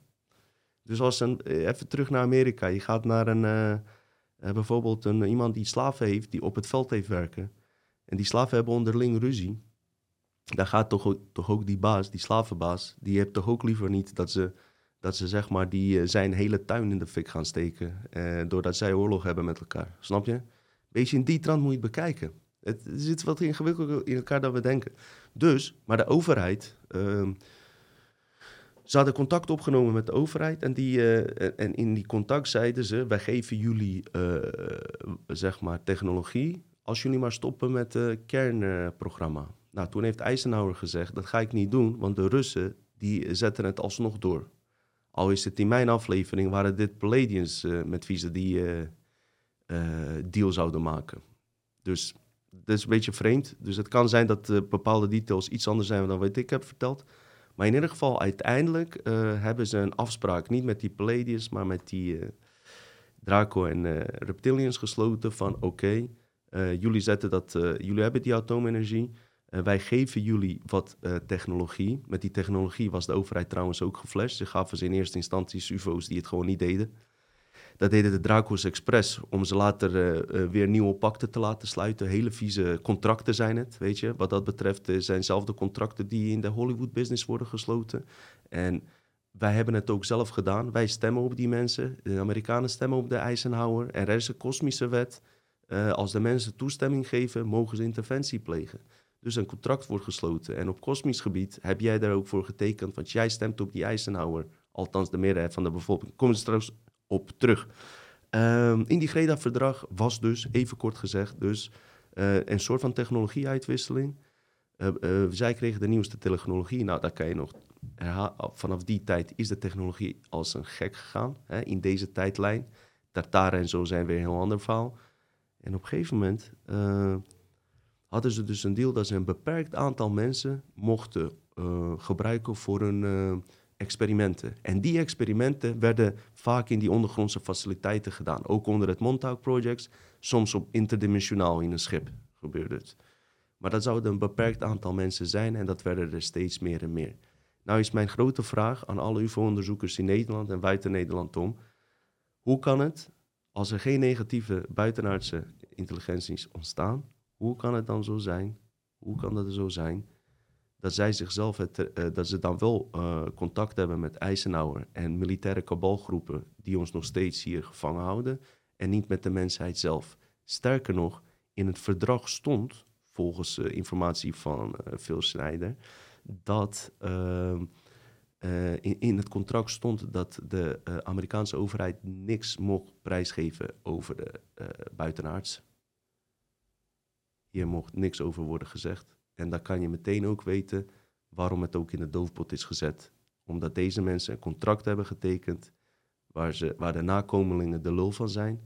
Dus als een, even terug naar Amerika. Je gaat naar een, uh, bijvoorbeeld een, iemand die slaven heeft, die op het veld heeft werken. En die slaven hebben onderling ruzie. Dan gaat toch, toch ook die baas, die slavenbaas, die heeft toch ook liever niet dat ze dat ze zeg maar die uh, zijn hele tuin in de fik gaan steken. Uh, doordat zij oorlog hebben met elkaar. Snap je? Beetje in die trant moet je het bekijken. Het, zit wat ingewikkelder in elkaar dan we denken. Dus, maar de overheid. Uh, ze hadden contact opgenomen met de overheid. En, die, uh, en in die contact zeiden ze: wij geven jullie zeg maar technologie. als jullie maar stoppen met het kernprogramma. Nou, toen heeft Eisenhower gezegd, dat ga ik niet doen, want de Russen die zetten het alsnog door. Al is het in mijn aflevering, waren dit Palladians uh, met wie ze die uh, deal zouden maken. Dus dat is een beetje vreemd. Dus het kan zijn dat bepaalde details iets anders zijn dan wat ik heb verteld. Maar in ieder geval, uiteindelijk hebben ze een afspraak, niet met die Palladians, maar met die Draco en Reptilians gesloten van oké, jullie zetten dat, jullie hebben die atoomenergie. Uh, wij geven jullie wat uh, technologie. Met die technologie was de overheid trouwens ook geflasht. Ze gaven ze in eerste instantie UFO's die het gewoon niet deden. Dat deden de Dracos Express om ze later uh, weer nieuwe pakten te laten sluiten. Hele vieze contracten zijn het, weet je. Wat dat betreft zijn zelfde contracten die in de Hollywood business worden gesloten. En wij hebben het ook zelf gedaan. Wij stemmen op die mensen. De Amerikanen stemmen op de Eisenhower. En er is een kosmische wet. als de mensen toestemming geven, mogen ze interventie plegen dus een contract wordt gesloten. En op kosmisch gebied heb jij daar ook voor getekend, want jij stemt op die Eisenhower, althans de meerderheid van de bevolking. Kom er trouwens op terug. Um, in die Greta-verdrag was dus, even kort gezegd, dus uh, een soort van technologieuitwisseling. Uh, uh, zij kregen de nieuwste technologie. Nou, daar kan je nog Vanaf die tijd is de technologie als een gek gegaan. Hè, in deze tijdlijn. Tartaren en zo zijn weer een heel ander verhaal. En op een gegeven moment hadden ze dus een deal dat ze een beperkt aantal mensen mochten uh, gebruiken voor hun uh, experimenten. En die experimenten werden vaak in die ondergrondse faciliteiten gedaan. Ook onder het Montauk Project, soms op interdimensionaal in een schip gebeurde het. Maar dat zouden een beperkt aantal mensen zijn en dat werden er steeds meer en meer. Nou is mijn grote vraag aan alle UFO-onderzoekers in Nederland en buiten Nederland om... hoe kan het, als er geen negatieve buitenaardse intelligenties ontstaan hoe kan het dan zo zijn? Hoe kan dat zo zijn? Dat zij zichzelf, het, uh, dat ze dan wel uh, contact hebben met Eisenhower en militaire kabalgroepen die ons nog steeds hier gevangen houden en niet met de mensheid zelf. Sterker nog, in het verdrag stond, volgens uh, informatie van Phil Schneider, dat ehm, in, in, het contract stond dat de Amerikaanse overheid niks mocht prijsgeven over de buitenaards. Hier mocht niks over worden gezegd. En dan kan je meteen ook weten waarom het ook in de doofpot is gezet. Omdat deze mensen een contract hebben getekend waar, ze, waar de nakomelingen de lul van zijn.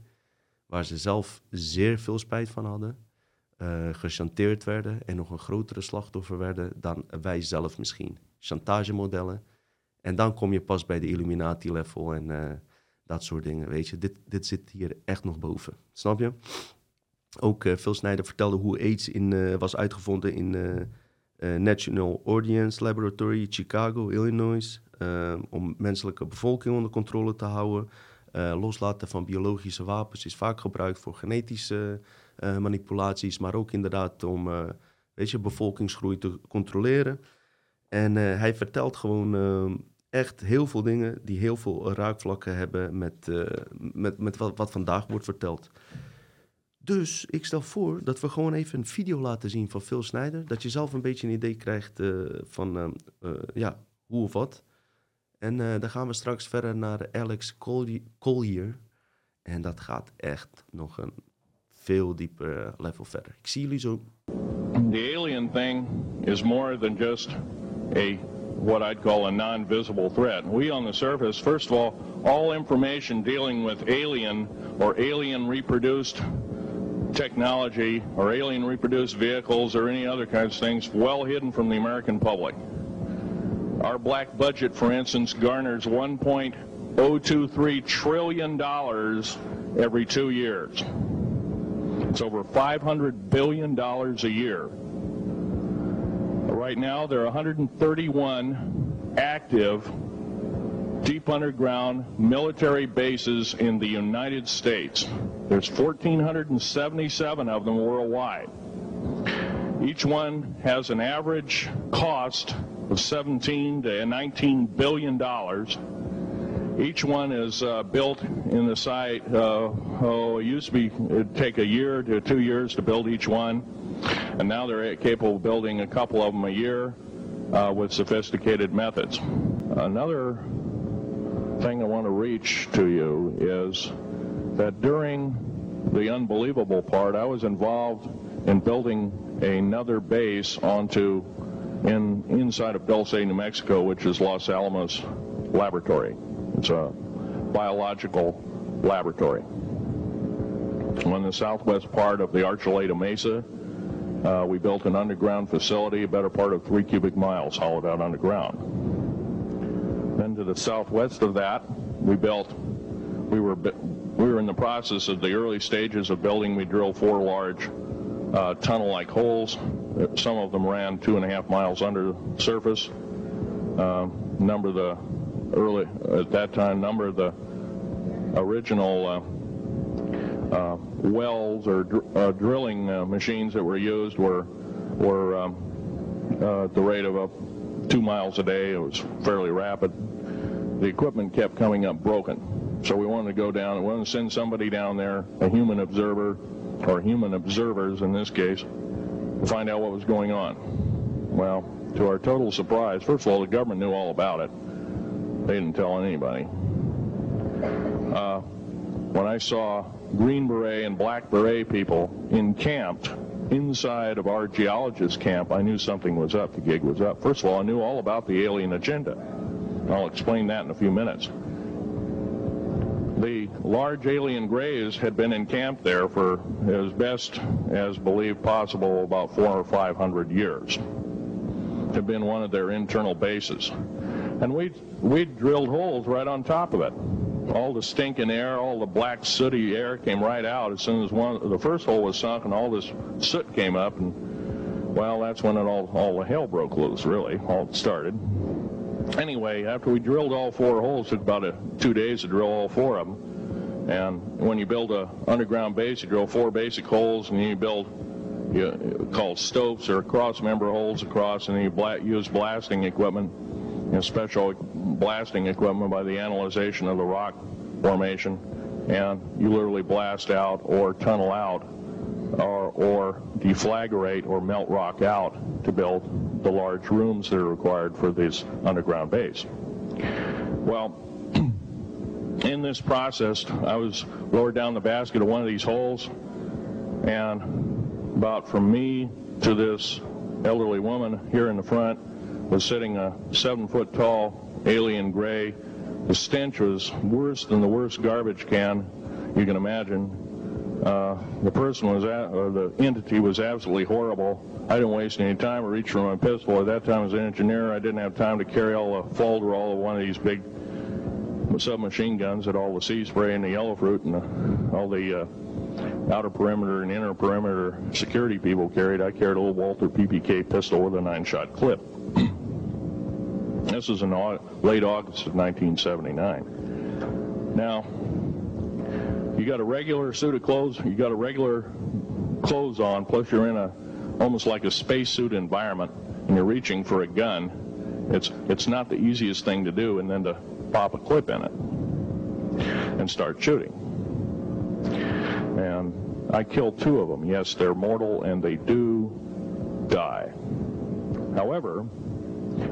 Waar ze zelf zeer veel spijt van hadden. Uh, gechanteerd werden en nog een grotere slachtoffer werden dan wij zelf misschien. Chantagemodellen. En dan kom je pas bij de Illuminati-level en uh, dat soort dingen. Weet je, dit, dit zit hier echt nog boven. Snap je? Ook uh, Phil Snyder vertelde hoe AIDS in, uh, was uitgevonden in uh, National Audience Laboratory, Chicago, Illinois. om menselijke bevolking onder controle te houden. loslaten van biologische wapens is vaak gebruikt voor genetische manipulaties, maar ook inderdaad om weet je, bevolkingsgroei te controleren. En hij vertelt gewoon echt heel veel dingen die heel veel raakvlakken hebben met, met, met wat vandaag wordt verteld. Dus ik stel voor dat we gewoon even een video laten zien van Phil Snijder. Dat je zelf een beetje een idee krijgt uh, van uh, uh, ja, hoe of wat. En dan gaan we straks verder naar Alex Collier. En dat gaat echt nog een veel dieper level verder. Ik zie jullie zo. The alien thing is more than just a what I'd call a non-visible threat. We on the surface, first of all, all information dealing with alien or alien reproduced technology or alien reproduced vehicles or any other kinds of things well hidden from the American public. Our black budget, for instance, garners $1.023 trillion every two years. It's over $500 billion a year. Right now, there are 131 active deep underground military bases in the United States. There's 1,477 of them worldwide. Each one has an average cost of 17 to 19 billion dollars. Each one is uh, built in the site. Uh, oh, it used to be it'd take a year to two years to build each one, and now they're capable of building a couple of them a year uh, with sophisticated methods. Another thing I want to reach to you is that during the unbelievable part, I was involved in building another base onto in inside of Dulce, New Mexico, which is Los Alamos Laboratory. It's a biological laboratory. On the southwest part of the Archuleta Mesa, uh, we built an underground facility, a better part of three cubic miles hollowed out underground. To the southwest of that, we built, we were, we were in the process of the early stages of building. We drilled four large uh, tunnel-like holes. Some of them ran two and a half miles under the surface. Uh, number the early, at that time, number the original uh, uh, wells or dr uh, drilling uh, machines that were used were were um, uh, at the rate of up two miles a day. It was fairly rapid. The equipment kept coming up broken, so we wanted to go down. We wanted to send somebody down there, a human observer, or human observers in this case, to find out what was going on. Well, to our total surprise, first of all, the government knew all about it. They didn't tell anybody. Uh, when I saw Green Beret and Black Beret people encamped inside of our geologist camp, I knew something was up. The gig was up. First of all, I knew all about the alien agenda. I'll explain that in a few minutes. The large alien grays had been encamped there for as best as believed possible about four or five hundred years. Had been one of their internal bases. And we we drilled holes right on top of it all the stinking air, all the black sooty air came right out as soon as one the first hole was sunk, and all this soot came up, and well, that's when it all all the hell broke loose. Really, all started. Anyway, after we drilled all four holes, it took about a, two days to drill all four of them. And when you build a underground base, you drill four basic holes, and then you build you, called stopes or cross member holes across, and then you bla use blasting equipment you know, special blasting equipment by the analyzation of the rock formation, and you literally blast out or tunnel out or, or deflagrate or melt rock out to build the large rooms that are required for this underground base. Well, [CLEARS THROAT] in this process, I was lowered down the basket of one of these holes, and about from me to this elderly woman here in the front was sitting a seven foot tall alien gray. The stench was worse than the worst garbage can you can imagine. Uh, the person was, at, or the entity was absolutely horrible. I didn't waste any time. I reached for my pistol. At that time, as an engineer, I didn't have time to carry all the Folderol of one of these big submachine guns that all the sea spray and the yellow fruit and the, all the uh, outer perimeter and inner perimeter security people carried. I carried a little Walter PPK pistol with a nine-shot clip. This is in late August of 1979. Now, you got a regular suit of clothes, you got a regular clothes on, plus you're in a almost like a spacesuit environment, and you're reaching for a gun. It's it's not the easiest thing to do, and then to pop a clip in it and start shooting. And I killed two of them. Yes, they're mortal, and they do die. However,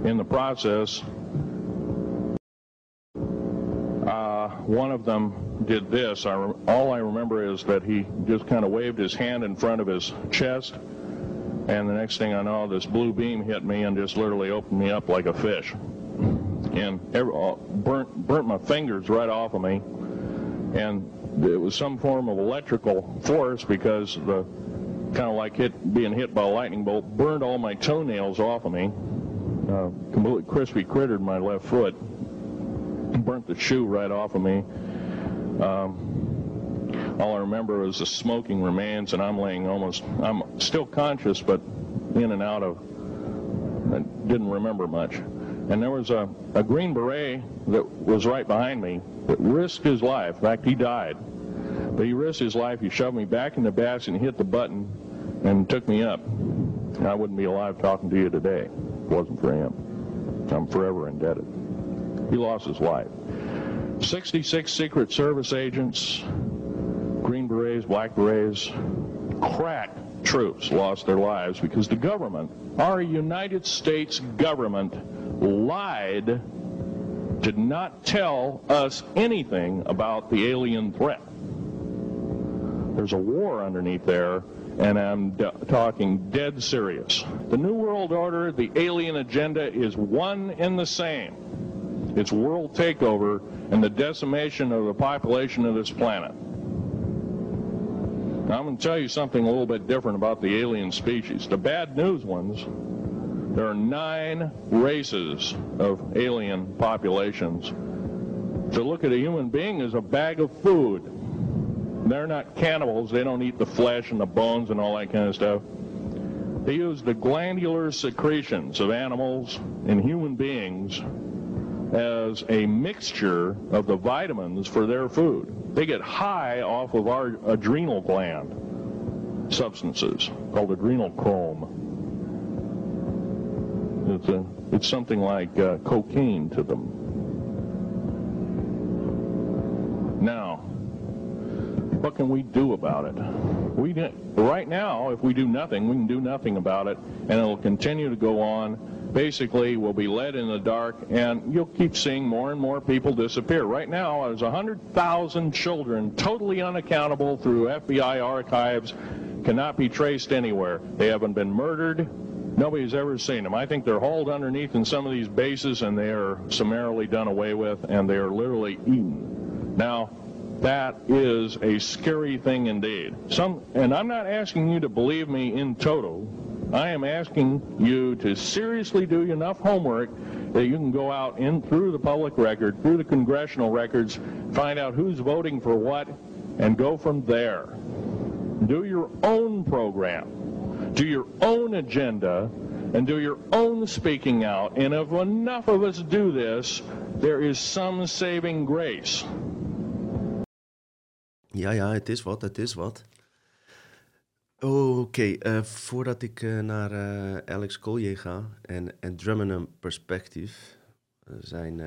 in the process, uh, one of them did this. I all I remember is that he just kind of waved his hand in front of his chest, and the next thing I know, this blue beam hit me and just literally opened me up like a fish, and every, uh, burnt burnt my fingers right off of me, and it was some form of electrical force because the kind of like hit being hit by a lightning bolt burned all my toenails off of me. Uh, completely crispy crittered my left foot, burnt the shoe right off of me. Um, all I remember was the smoking remains, and I'm laying almost, I'm still conscious, but in and out of, I didn't remember much. And there was a, a Green Beret that was right behind me that risked his life. In fact, he died. But he risked his life. He shoved me back in the basket and hit the button and took me up. I wouldn't be alive talking to you today It wasn't for him. I'm forever indebted. He lost his life. 66 Secret Service agents, Green Berets, Black Berets, crack troops lost their lives because the government, our United States government, lied, did not tell us anything about the alien threat. There's a war underneath there, and I'm d- talking dead serious. The New World Order, the alien agenda is one and the same. It's world takeover and the decimation of the population of this planet. Now, I'm going to tell you something a little bit different about the alien species. The bad news ones, there are nine races of alien populations. To look at a human being as a bag of food. They're not cannibals. They don't eat the flesh and the bones and all that kind of stuff. They use the glandular secretions of animals and human beings as a mixture of the vitamins for their food. They get high off of our adrenal gland substances called adrenal chrome. It's, a, it's something like uh, cocaine to them. Now, what can we do about it? We right now, if we do nothing, we can do nothing about it, and it'll continue to go on basically will be led in the dark, and you'll keep seeing more and more people disappear. Right now, there's 100,000 children totally unaccountable through FBI archives, cannot be traced anywhere. They haven't been murdered. Nobody's ever seen them. I think they're hauled underneath in some of these bases, and they are summarily done away with, and they are literally eaten. Now, that is a scary thing indeed. Some, and I'm not asking you to believe me in total. I am asking you to seriously do enough homework that you can go out in through the public record, through the congressional records, find out who's voting for what, and go from there. Do your own program, do your own agenda, and do your own speaking out. And if enough of us do this, there is some saving grace. Ja, ja, het is wat, het is wat. Oké, uh, voordat ik uh, naar uh, Alex Collier ga en, en Drummondham Perspective, zijn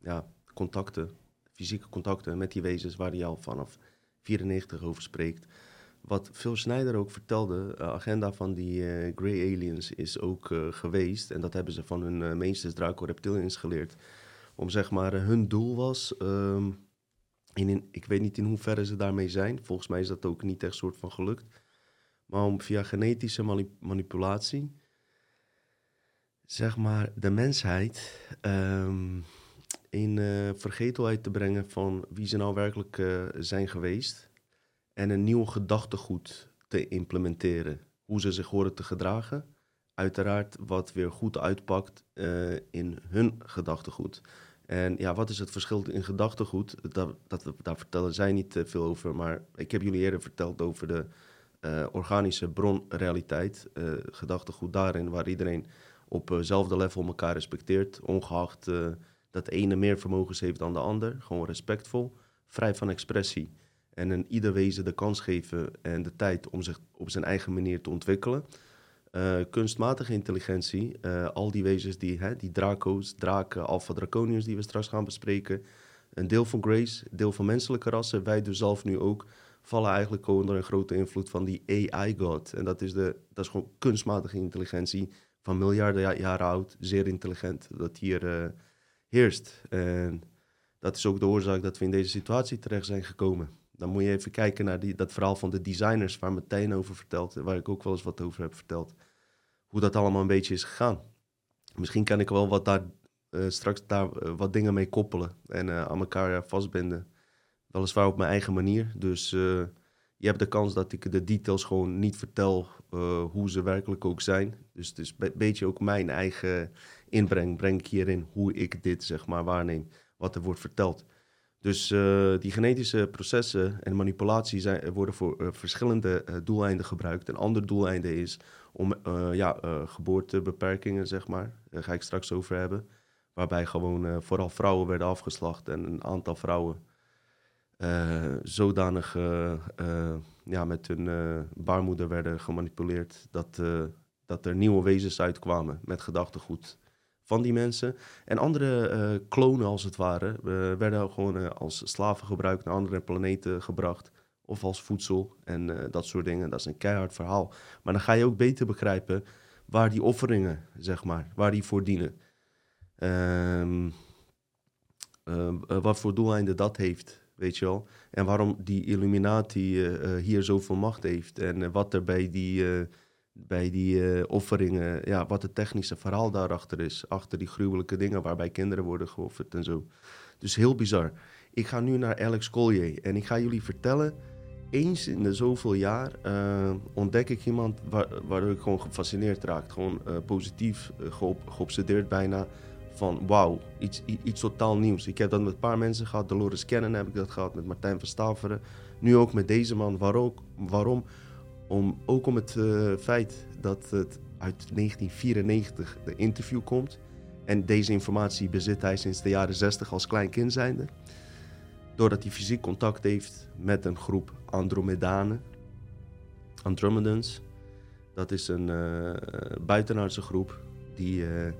ja, contacten, fysieke contacten met die wezens waar hij al vanaf 94 over spreekt. Wat Phil Schneider ook vertelde, de agenda van die Grey Aliens is ook geweest, en dat hebben ze van hun meesters Draco Reptilians geleerd, om zeg maar, hun doel was, um, in, ik weet niet in hoeverre ze daarmee zijn, volgens mij is dat ook niet echt soort van gelukt, maar om via genetische manipulatie, zeg maar, de mensheid um, in uh, vergetelheid te brengen van wie ze nou werkelijk uh, zijn geweest. En een nieuw gedachtegoed te implementeren. Hoe ze zich horen te gedragen. Uiteraard wat weer goed uitpakt uh, in hun gedachtegoed. En ja, wat is het verschil in gedachtegoed? Dat, dat, daar vertellen zij niet veel over. Maar ik heb jullie eerder verteld over de uh, organische bronrealiteit, uh, gedachtegoed daarin, waar iedereen op hetzelfde uh level elkaar respecteert, ongeacht dat de ene meer vermogens heeft dan de ander. Gewoon respectvol, vrij van expressie. En een ieder wezen de kans geven en de tijd om zich op zijn eigen manier te ontwikkelen. Kunstmatige intelligentie, al die wezens, die, hè, die draco's, draken, alpha draconiërs die we straks gaan bespreken. Een deel van Grace, deel van menselijke rassen, wij dus zelf nu ook vallen eigenlijk onder een grote invloed van die AI-god. En dat is, de, dat is gewoon kunstmatige intelligentie van miljarden jaren oud, zeer intelligent, dat hier uh, heerst. En dat is ook de oorzaak dat we in deze situatie terecht zijn gekomen. Dan moet je even kijken naar die, dat verhaal van de designers waar Martijn over vertelt, waar ik ook wel eens wat over heb verteld. Hoe dat allemaal een beetje is gegaan. Misschien kan ik wel wat daar, uh, straks daar uh, wat dingen mee koppelen en aan elkaar vastbinden. Weliswaar op mijn eigen manier. Dus uh, je hebt de kans dat ik de details gewoon niet vertel uh, hoe ze werkelijk ook zijn. Dus het is een beetje ook mijn eigen inbreng. Breng ik hierin hoe ik dit zeg maar waarneem. Wat er wordt verteld. Dus uh, die genetische processen en manipulatie zijn, worden voor verschillende doeleinden gebruikt. Een ander doeleinde is om ja, geboortebeperkingen, zeg maar. Daar ga ik straks over hebben. Waarbij gewoon vooral vrouwen werden afgeslacht en een aantal vrouwen zodanig uh, uh, ja, met hun baarmoeder werden gemanipuleerd dat, dat er nieuwe wezens uitkwamen met gedachtegoed van die mensen. En andere klonen, als het ware, werden gewoon als slaven gebruikt, naar andere planeten gebracht. Of als voedsel en dat soort dingen. Dat is een keihard verhaal. Maar dan ga je ook beter begrijpen waar die offeringen, zeg maar, waar die voor dienen. Um, wat voor doeleinden dat heeft. Weet je wel. En waarom die Illuminati uh, hier zoveel macht heeft. En wat er bij die, bij die offeringen, ja, wat het technische verhaal daarachter is. Achter die gruwelijke dingen waarbij kinderen worden geofferd en zo. Dus heel bizar. Ik ga nu naar Alex Collier en ik ga jullie vertellen eens in de zoveel jaar ontdek ik iemand waar, waardoor ik gewoon gefascineerd raak. Gewoon positief geobsedeerd bijna. Van wauw, iets, iets totaal nieuws. Ik heb dat met een paar mensen gehad. Dolores Cannon heb ik dat gehad. Met Martijn van Staveren. Nu ook met deze man. Waarom? waarom? Om, ook om het feit dat het uit 1994 de interview komt. En deze informatie bezit hij sinds de jaren 60 als klein kind zijnde doordat hij fysiek contact heeft met een groep Andromedanen, Andromedans. Dat is een uh, buitenaardse groep die, uh,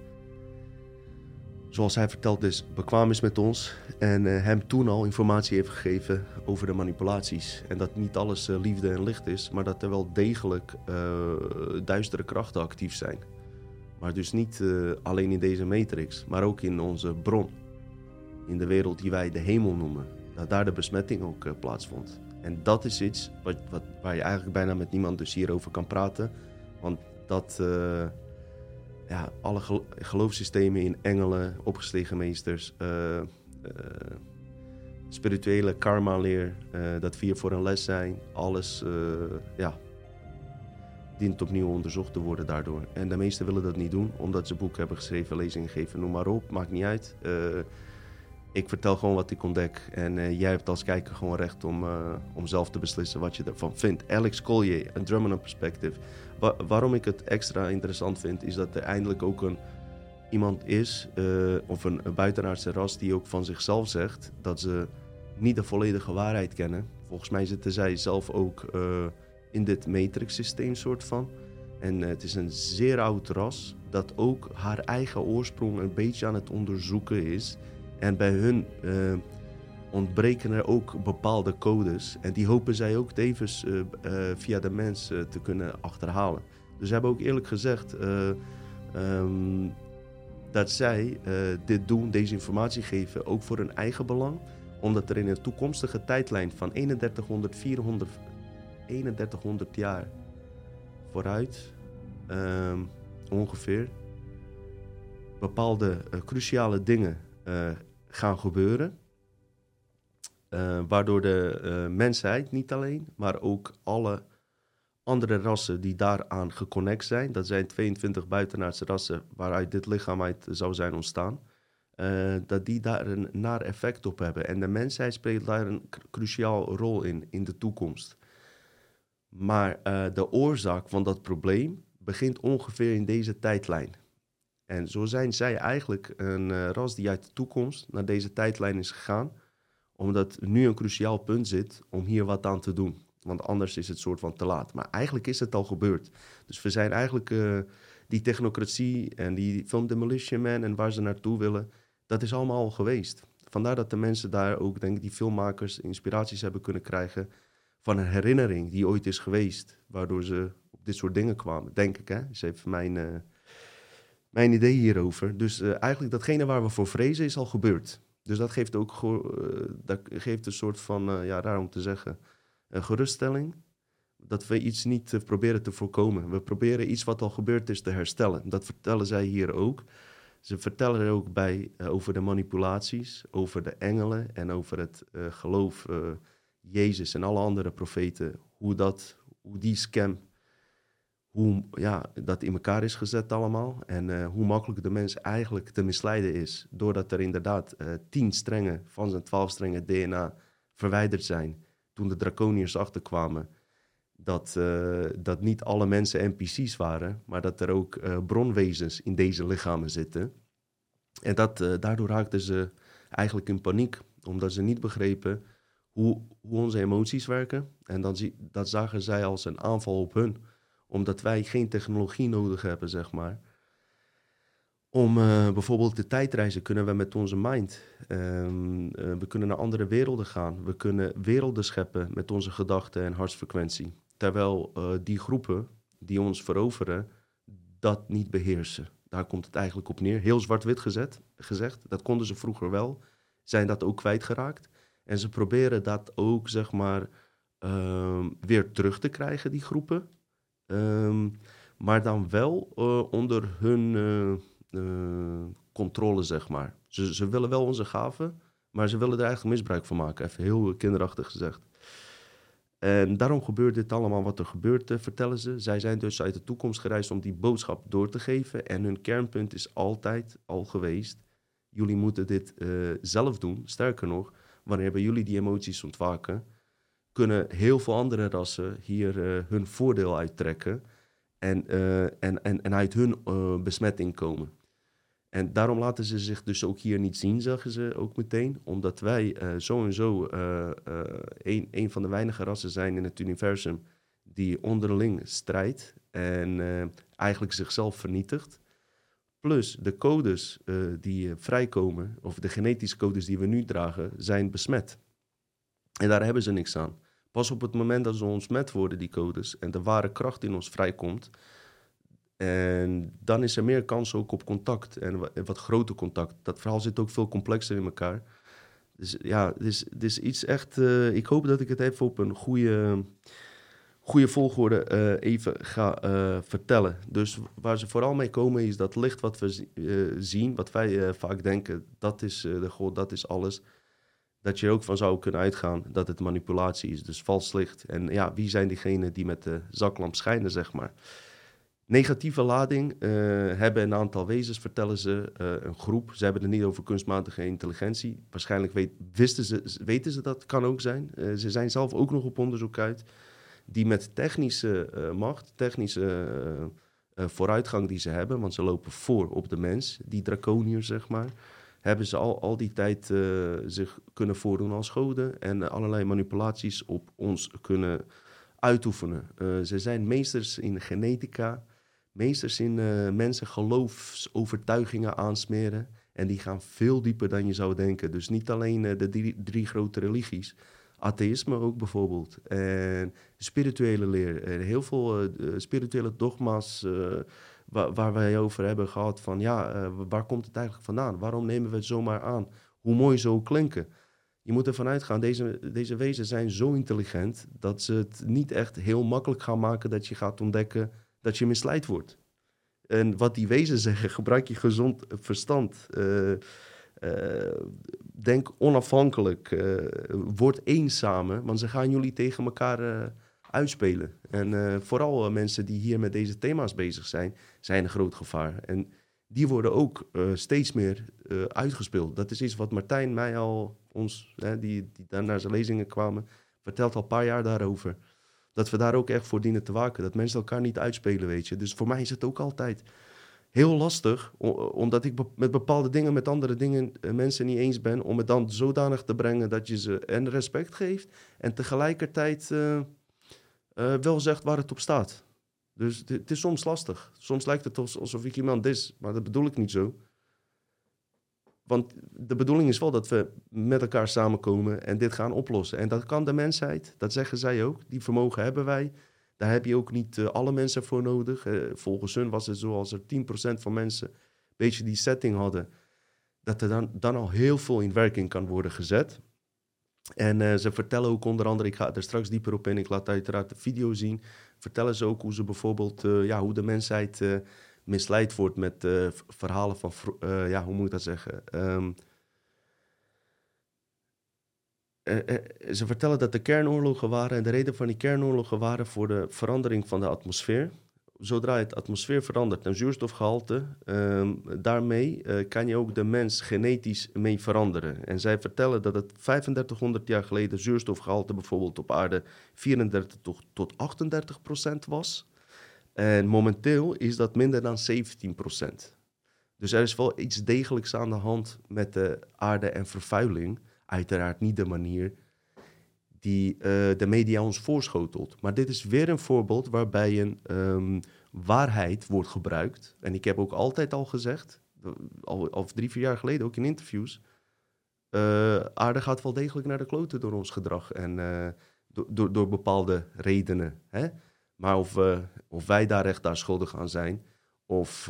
zoals hij vertelt is, bekwaam is met ons. En uh, hem toen al informatie heeft gegeven over de manipulaties. En dat niet alles liefde en licht is, maar dat er wel degelijk duistere krachten actief zijn. Maar dus niet alleen in deze matrix, maar ook in onze bron. In de wereld die wij de hemel noemen dat daar de besmetting ook plaatsvond. En dat is iets wat, wat, waar je eigenlijk bijna met niemand dus hierover kan praten. Want dat, ja, alle geloofssystemen in engelen, opgestegen meesters, uh, spirituele karma-leer, dat vier voor een les zijn, alles, ja, dient opnieuw onderzocht te worden daardoor. En de meesten willen dat niet doen, omdat ze boeken hebben geschreven, lezingen geven, noem maar op, maakt niet uit ik vertel gewoon wat ik ontdek. En uh, jij hebt als kijker gewoon recht om, uh, om zelf te beslissen wat je ervan vindt. Alex Collier, een Drummond Perspective. Wa waarom ik het extra interessant vind, is dat er eindelijk ook een, iemand is, uh, of een, een buitenaardse ras, die ook van zichzelf zegt dat ze niet de volledige waarheid kennen. Volgens mij zitten zij zelf ook in dit matrix-systeem, soort van. En het is een zeer oud ras dat ook haar eigen oorsprong een beetje aan het onderzoeken is. En bij hun uh, ontbreken er ook bepaalde codes. En die hopen zij ook tevens uh, uh, via de mens te kunnen achterhalen. Dus ze hebben ook eerlijk gezegd um, dat zij dit doen, deze informatie geven, ook voor hun eigen belang. Omdat er in een toekomstige tijdlijn van 3100, 400, 3100 jaar vooruit um, ongeveer bepaalde cruciale dingen gaan gebeuren. Uh, waardoor de uh, mensheid niet alleen, maar ook alle andere rassen die daaraan geconnect zijn. Dat zijn 22 buitenaardse rassen waaruit dit lichaam uit zou zijn ontstaan. Uh, dat die daar een naar effect op hebben. En de mensheid speelt daar een cruciaal rol in, in de toekomst. Maar de oorzaak van dat probleem begint ongeveer in deze tijdlijn. En zo zijn zij eigenlijk een uh, ras die uit de toekomst naar deze tijdlijn is gegaan, omdat nu een cruciaal punt zit om hier wat aan te doen. Want anders is het soort van te laat. Maar eigenlijk is het al gebeurd. Dus we zijn eigenlijk uh, die technocratie en die film Demolition Man en waar ze naartoe willen, dat is allemaal al geweest. Vandaar dat de mensen daar ook, denk ik, die filmmakers inspiraties hebben kunnen krijgen van een herinnering die ooit is geweest, waardoor ze op dit soort dingen kwamen. Denk ik, hè? Is even mijn. Uh, mijn idee hierover. Dus uh, eigenlijk datgene waar we voor vrezen is al gebeurd. Dus dat geeft ook uh, dat geeft een soort van, uh, ja, raar om te zeggen, geruststelling. Dat we iets niet proberen te voorkomen. We proberen iets wat al gebeurd is te herstellen. Dat vertellen zij hier ook. Ze vertellen er ook bij over de manipulaties, over de engelen en over het geloof Jezus en alle andere profeten. Hoe, dat, hoe die scam hoe ja, dat in elkaar is gezet allemaal. En uh, hoe makkelijk de mens eigenlijk te misleiden is. Doordat er inderdaad uh, tien strengen van zijn twaalf strengen DNA verwijderd zijn. Toen de draconiërs achterkwamen dat, uh, dat niet alle mensen NPC's waren. Maar dat er ook bronwezens in deze lichamen zitten. En dat, daardoor raakten ze eigenlijk in paniek. Omdat ze niet begrepen hoe, hoe onze emoties werken. En dan zie, dat zagen zij als een aanval op hun omdat wij geen technologie nodig hebben, zeg maar. Om uh, bijvoorbeeld de tijdreizen kunnen we met onze mind. Um, uh, we kunnen naar andere werelden gaan. We kunnen werelden scheppen met onze gedachten en hartsfrequentie. Terwijl uh, die groepen die ons veroveren, dat niet beheersen. Daar komt het eigenlijk op neer. Heel zwart-wit gezet, gezegd. Dat konden ze vroeger wel. Zijn dat ook kwijtgeraakt. En ze proberen dat ook, zeg maar, ehm, weer terug te krijgen, die groepen. Ehm, maar dan wel eh, onder hun eh, eh, controle, zeg maar. Ze, ze willen wel onze gaven, maar ze willen er eigenlijk misbruik van maken. Even heel kinderachtig gezegd. En daarom gebeurt dit allemaal wat er gebeurt, vertellen ze. Zij zijn dus uit de toekomst gereisd om die boodschap door te geven. En hun kernpunt is altijd al geweest: jullie moeten dit zelf doen. Sterker nog, wanneer bij jullie die emoties ontwaken, kunnen heel veel andere rassen hier hun voordeel uittrekken en, uh, en, en, en uit hun uh, besmetting komen. En daarom laten ze zich dus ook hier niet zien, zeggen ze ook meteen. Omdat wij zo en zo een, een van de weinige rassen zijn in het universum die onderling strijdt en eigenlijk zichzelf vernietigt. Plus de codes die vrijkomen, of de genetische codes die we nu dragen, zijn besmet. En daar hebben ze niks aan. Pas op het moment dat ze ontsmet worden, die codes, en de ware kracht in ons vrijkomt, en dan is er meer kans ook op contact en wat groter contact. Dat verhaal zit ook veel complexer in elkaar. Dus ja, het is, iets echt. Uh, ik hoop dat ik het even op een goede, goede volgorde uh, even ga uh, vertellen. Dus waar ze vooral mee komen is dat licht wat we zien, wat wij vaak denken, dat is de God, dat is alles dat je er ook van zou kunnen uitgaan dat het manipulatie is, dus vals licht. En ja, wie zijn diegenen die met de zaklamp schijnen, zeg maar. Negatieve lading uh, hebben een aantal wezens, vertellen ze, uh, een groep. Ze hebben het niet over kunstmatige intelligentie. Waarschijnlijk weet, wisten ze, weten ze dat, kan ook zijn. Uh, ze zijn zelf ook nog op onderzoek uit. Die met technische macht, technische vooruitgang die ze hebben, want ze lopen voor op de mens, die draconiërs, zeg maar hebben ze al, al die tijd uh, zich kunnen voordoen als goden en allerlei manipulaties op ons kunnen uitoefenen. Uh, ze zijn meesters in genetica, meesters in uh, mensen geloofsovertuigingen aansmeren. En die gaan veel dieper dan je zou denken. Dus niet alleen de drie, drie, grote religies, atheïsme ook bijvoorbeeld. En spirituele leer, heel veel spirituele dogma's waar, waar wij over hebben gehad van ja, uh, waar komt het eigenlijk vandaan? Waarom nemen we het zomaar aan? Hoe mooi zo klinken. Je moet ervan uitgaan, deze, deze wezens zijn zo intelligent dat ze het niet echt heel makkelijk gaan maken dat je gaat ontdekken dat je misleid wordt. En wat die wezen zeggen, [LAUGHS] gebruik je gezond verstand. Uh, uh, denk onafhankelijk. Uh, word eens samen, want ze gaan jullie tegen elkaar uitspelen. En uh, vooral uh, mensen die hier met deze thema's bezig zijn, zijn een groot gevaar. En die worden ook uh, steeds meer uitgespeeld. Dat is iets wat Martijn mij al, ons, die, die daar naar zijn lezingen kwamen, vertelt al een paar jaar daarover. Dat we daar ook echt voor dienen te waken. Dat mensen elkaar niet uitspelen, weet je. Dus voor mij is het ook altijd heel lastig, omdat ik met bepaalde dingen met andere dingen, mensen niet eens ben, om het dan zodanig te brengen dat je ze en respect geeft en tegelijkertijd uh, wel zegt waar het op staat. Dus het is soms lastig. Soms lijkt het alsof ik iemand is, maar dat bedoel ik niet zo. Want de bedoeling is wel dat we met elkaar samenkomen en dit gaan oplossen. En dat kan de mensheid, dat zeggen zij ook. Die vermogen hebben wij. Daar heb je ook niet uh, alle mensen voor nodig. Uh, volgens hun was het zo als er 10% van mensen een beetje die setting hadden, dat er dan, dan al heel veel in werking kan worden gezet. En uh, ze vertellen ook onder andere, ik ga er straks dieper op in, ik laat uiteraard de video zien. Vertellen ze ook hoe ze bijvoorbeeld, uh, ja, hoe de mensheid uh, misleid wordt met verhalen van, ja, hoe moet ik dat zeggen? Um, ze vertellen dat er kernoorlogen waren en de reden van die kernoorlogen waren voor de verandering van de atmosfeer zodra het atmosfeer verandert en zuurstofgehalte, um, daarmee uh, kan je ook de mens genetisch mee veranderen. En zij vertellen dat het 3500 jaar geleden zuurstofgehalte bijvoorbeeld op aarde 34 tot, tot 38 procent was. En momenteel is dat minder dan 17 procent. Dus er is wel iets degelijks aan de hand met de aarde en vervuiling. Uiteraard niet de manier die uh, de media ons voorschotelt. Maar dit is weer een voorbeeld waarbij een um, waarheid wordt gebruikt. En ik heb ook altijd al gezegd, al, al drie, vier jaar geleden, ook in interviews... Uh, aarde gaat wel degelijk naar de kloten door ons gedrag en door, door bepaalde redenen. Hè? Maar of, of wij daar echt daar schuldig aan zijn, of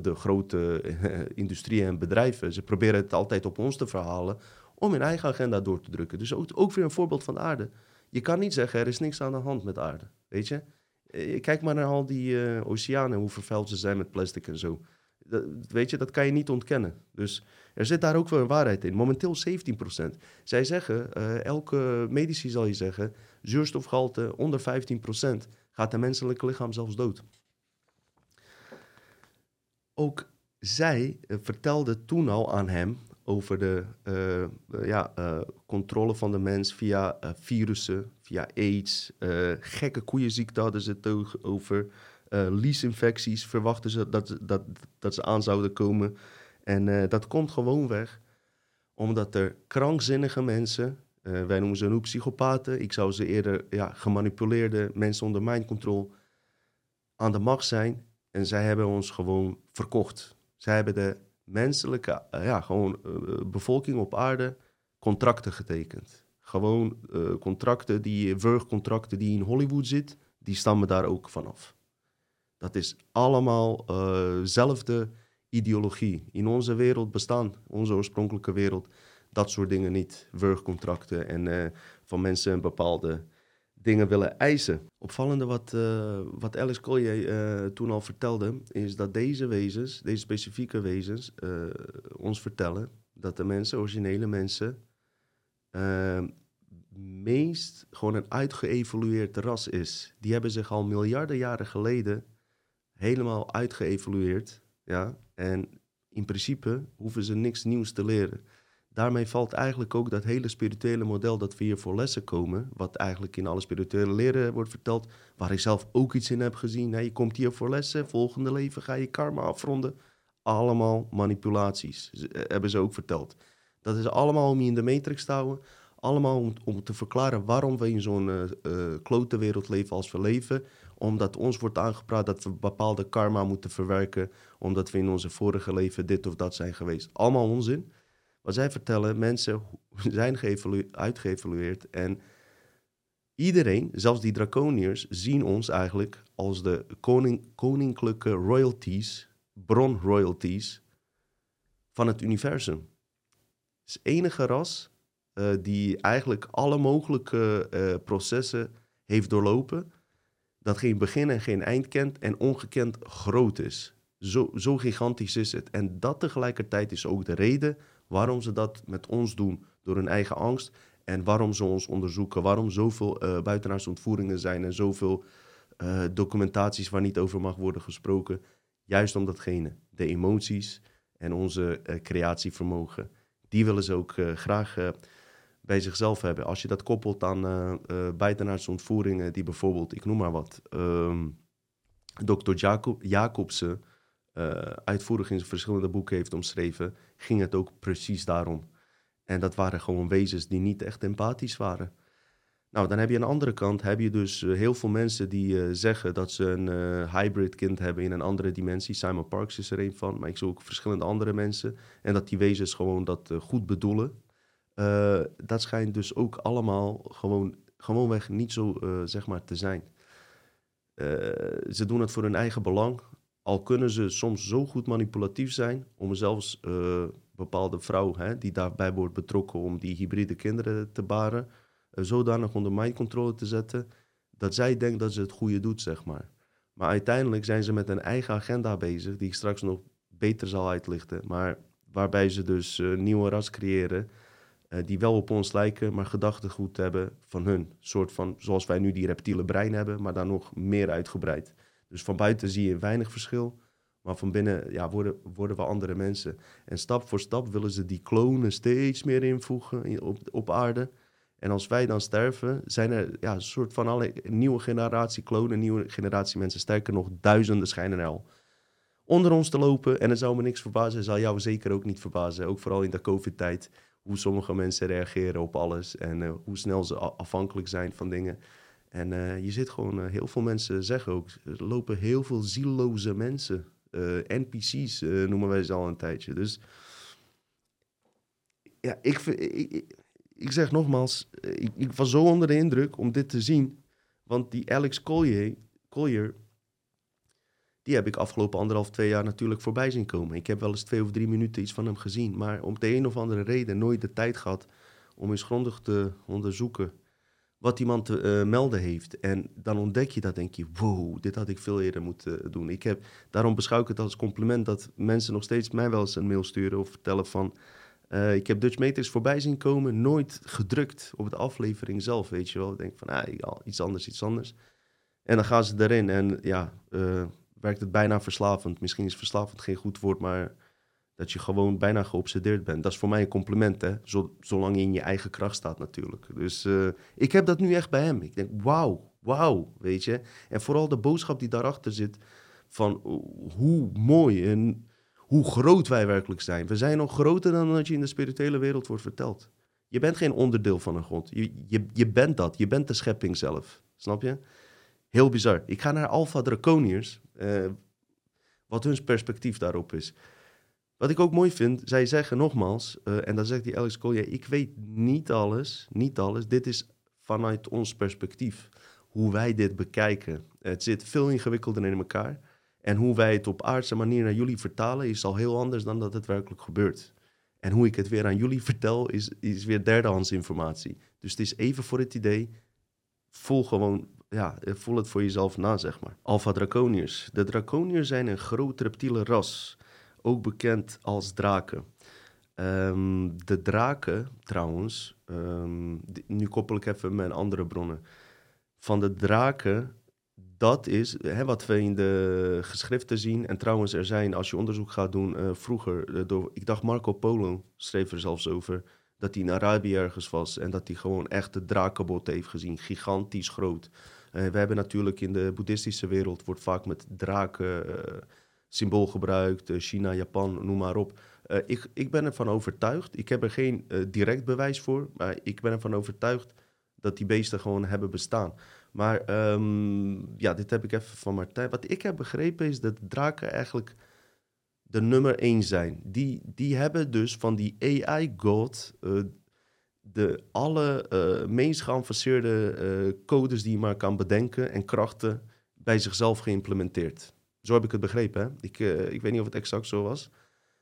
de grote [LAUGHS] industrieën en bedrijven, ze proberen het altijd op ons te verhalen om hun eigen agenda door te drukken. Dus ook, ook weer een voorbeeld van de aarde. Je kan niet zeggen, er is niks aan de hand met de aarde, weet je? Eh, Kijk maar naar al die eh, oceanen, hoe vervuild ze zijn met plastic en zo. Dat, weet je, dat kan je niet ontkennen. Dus er zit daar ook wel een waarheid in. Momenteel 17%. Zij zeggen, eh, elke medici zal je zeggen, zuurstofgehalte onder 15% gaat het menselijke lichaam zelfs dood. Ook zij vertelde toen al aan hem over de uh, uh, ja, controle van de mens via virussen, via aids, gekke koeienziekte hadden ze het over, liesinfecties verwachten ze dat, dat, dat ze aan zouden komen. En dat komt gewoon weg omdat er krankzinnige mensen, wij noemen ze nu psychopaten, ik zou ze eerder ja, gemanipuleerde mensen onder mind control aan de macht zijn. En zij hebben ons gewoon verkocht. Zij hebben de menselijke, uh, ja, gewoon uh, bevolking op aarde contracten getekend. Gewoon contracten, die wurgcontracten die in Hollywood zit, die stammen daar ook vanaf. Dat is allemaal dezelfde ideologie. In onze wereld bestaan, onze oorspronkelijke wereld, dat soort dingen niet. Wurgcontracten en van mensen een bepaalde dingen willen eisen. Opvallende wat, uh, wat Alice Collier uh, toen al vertelde, is dat deze wezens, deze specifieke wezens, uh, ons vertellen dat de mensen, originele mensen, meest gewoon een uitgeëvolueerd ras is. Die hebben zich al miljarden jaren geleden helemaal uitgeëvolueerd. Ja? En in principe hoeven ze niks nieuws te leren daarmee valt eigenlijk ook dat hele spirituele model dat we hier voor lessen komen, wat eigenlijk in alle spirituele leren wordt verteld, waar ik zelf ook iets in heb gezien. Hè, je komt hier voor lessen, volgende leven ga je karma afronden. Allemaal manipulaties, eh, hebben ze ook verteld. Dat is allemaal om je in de matrix te houden. Allemaal om, om te verklaren waarom we in zo'n uh, klote wereld leven als we leven. Omdat ons wordt aangepraat dat we bepaalde karma moeten verwerken. Omdat we in onze vorige leven dit of dat zijn geweest. Allemaal onzin. Wat zij vertellen, mensen [LAUGHS] zijn uitgeëvalueerd en iedereen, zelfs die draconiërs, zien ons eigenlijk als de koning, koninklijke royalties, bronroyalties van het universum. Het is enige ras uh, die eigenlijk alle mogelijke uh, processen heeft doorlopen, dat geen begin en geen eind kent en ongekend groot is. Zo, zo gigantisch is het. En dat tegelijkertijd is ook de reden waarom ze dat met ons doen door hun eigen angst en waarom ze ons onderzoeken, waarom zoveel uh, buitenaardse ontvoeringen zijn en zoveel uh, documentaties waar niet over mag worden gesproken. Juist om datgene, de emoties en onze uh, creatievermogen, die willen ze ook graag bij zichzelf hebben. Als je dat koppelt aan buitenaardse ontvoeringen, die bijvoorbeeld, ik noem maar wat, um, Dr. Jacob, Jacobsen uitvoerig in zijn verschillende boeken heeft omschreven, ging het ook precies daarom. En dat waren gewoon wezens die niet echt empathisch waren. Nou, dan heb je aan de andere kant heb je dus uh, heel veel mensen die uh, zeggen dat ze een uh, hybrid kind hebben in een andere dimensie. Simon Parks is er een van, maar ik zie ook verschillende andere mensen. En dat die wezens gewoon dat goed bedoelen. dat schijnt dus ook allemaal gewoon, gewoonweg niet zo zeg maar te zijn. ze doen het voor hun eigen belang. Al kunnen ze soms zo goed manipulatief zijn om zelfs uh, bepaalde vrouw hè, die daarbij wordt betrokken om die hybride kinderen te baren, uh, zodanig onder mind controle te zetten dat zij denkt dat ze het goede doet, zeg maar. Maar uiteindelijk zijn ze met een eigen agenda bezig, die ik straks nog beter zal uitlichten, maar waarbij ze dus uh, nieuwe ras creëren die wel op ons lijken, maar gedachtegoed hebben van hun. Een soort van, zoals wij nu die reptiele brein hebben, maar dan nog meer uitgebreid. Dus van buiten zie je weinig verschil. Maar van binnen ja, worden, worden we andere mensen. En stap voor stap willen ze die klonen steeds meer invoegen op, op aarde. En als wij dan sterven, zijn er ja, een soort van alle nieuwe generatie klonen, nieuwe generatie mensen. Sterker nog, duizenden schijnen al onder ons te lopen. En het zou me niks verbazen, zal jou zeker ook niet verbazen. Ook vooral in de COVID-tijd, hoe sommige mensen reageren op alles. En uh, hoe snel ze afhankelijk zijn van dingen. En uh, je zit gewoon, uh, heel veel mensen zeggen ook, er lopen heel veel zieloze mensen. Uh, NPC's noemen wij ze al een tijdje. Dus ja, ik, ik, ik zeg nogmaals, ik, ik, was zo onder de indruk om dit te zien. Want die Alex Collier, Collier die heb ik afgelopen anderhalf, twee jaar natuurlijk voorbij zien komen. Ik heb wel eens twee of drie minuten iets van hem gezien, maar om de een of andere reden nooit de tijd gehad om eens grondig te onderzoeken wat iemand te eh, melden heeft. En dan ontdek je dat, denk je, wow, dit had ik veel eerder moeten doen. Ik heb, daarom beschouw ik het als compliment dat mensen nog steeds mij wel eens een mail sturen of vertellen van... eh, ik heb Dutch Matrix voorbij zien komen, nooit gedrukt op de aflevering zelf, weet je wel. Ik denk van, ah, iets anders, iets anders. En dan gaan ze erin en ja, eh, werkt het bijna verslavend. Misschien is verslavend geen goed woord, maar dat je gewoon bijna geobsedeerd bent. Dat is voor mij een compliment, hè. Zo- zolang je in je eigen kracht staat natuurlijk. Dus eh, ik heb dat nu echt bij hem. Ik denk, wauw, wauw, weet je. En vooral de boodschap die daarachter zit van hoe mooi en hoe groot wij werkelijk zijn. We zijn nog groter dan dat je in de spirituele wereld wordt verteld. Je bent geen onderdeel van een god. Je, je, je bent dat. Je bent de schepping zelf. Snap je? Heel bizar. Ik ga naar Alpha Draconiërs. eh, wat hun perspectief daarop is. Wat ik ook mooi vind, zij zeggen nogmaals, eh, en dan zegt die Alex Collier, ik weet niet alles, niet alles. Dit is vanuit ons perspectief, hoe wij dit bekijken. Het zit veel ingewikkelder in elkaar. En hoe wij het op aardse manier naar jullie vertalen, is al heel anders dan dat het werkelijk gebeurt. En hoe ik het weer aan jullie [LAUGHS] vertel, is, is weer derdehands informatie. Dus het is even voor het idee, voel gewoon, ja, voel het voor jezelf na, zeg maar. Alpha Draconiërs. De Draconiërs zijn een groot reptiele ras, ook bekend als draken. Ehm, de draken, trouwens, ehm, nu koppel ik even mijn andere bronnen. Van de draken, dat is hè, wat we in de geschriften zien. En trouwens, er zijn, als je onderzoek gaat doen, eh, vroeger, eh, door, ik dacht Marco Polo schreef er zelfs over, dat hij in Arabië ergens was en dat hij gewoon echt de drakenbot heeft gezien, gigantisch groot. Eh, we hebben natuurlijk in de boeddhistische wereld, wordt vaak met draken symbool gebruikt, eh, China, Japan, noem maar op. Eh, ik, ik ben ervan overtuigd, ik heb er geen eh, direct bewijs voor, maar ik ben ervan overtuigd dat die beesten gewoon hebben bestaan. Maar ehm, ja, dit heb ik even van Martijn. Wat ik heb begrepen is dat draken eigenlijk de nummer één zijn. Die, die hebben dus van die AI-god de alle meest geavanceerde codes die je maar kan bedenken en krachten bij zichzelf geïmplementeerd. Zo heb ik het begrepen. Hè? Ik, eh, ik weet niet of het exact zo was.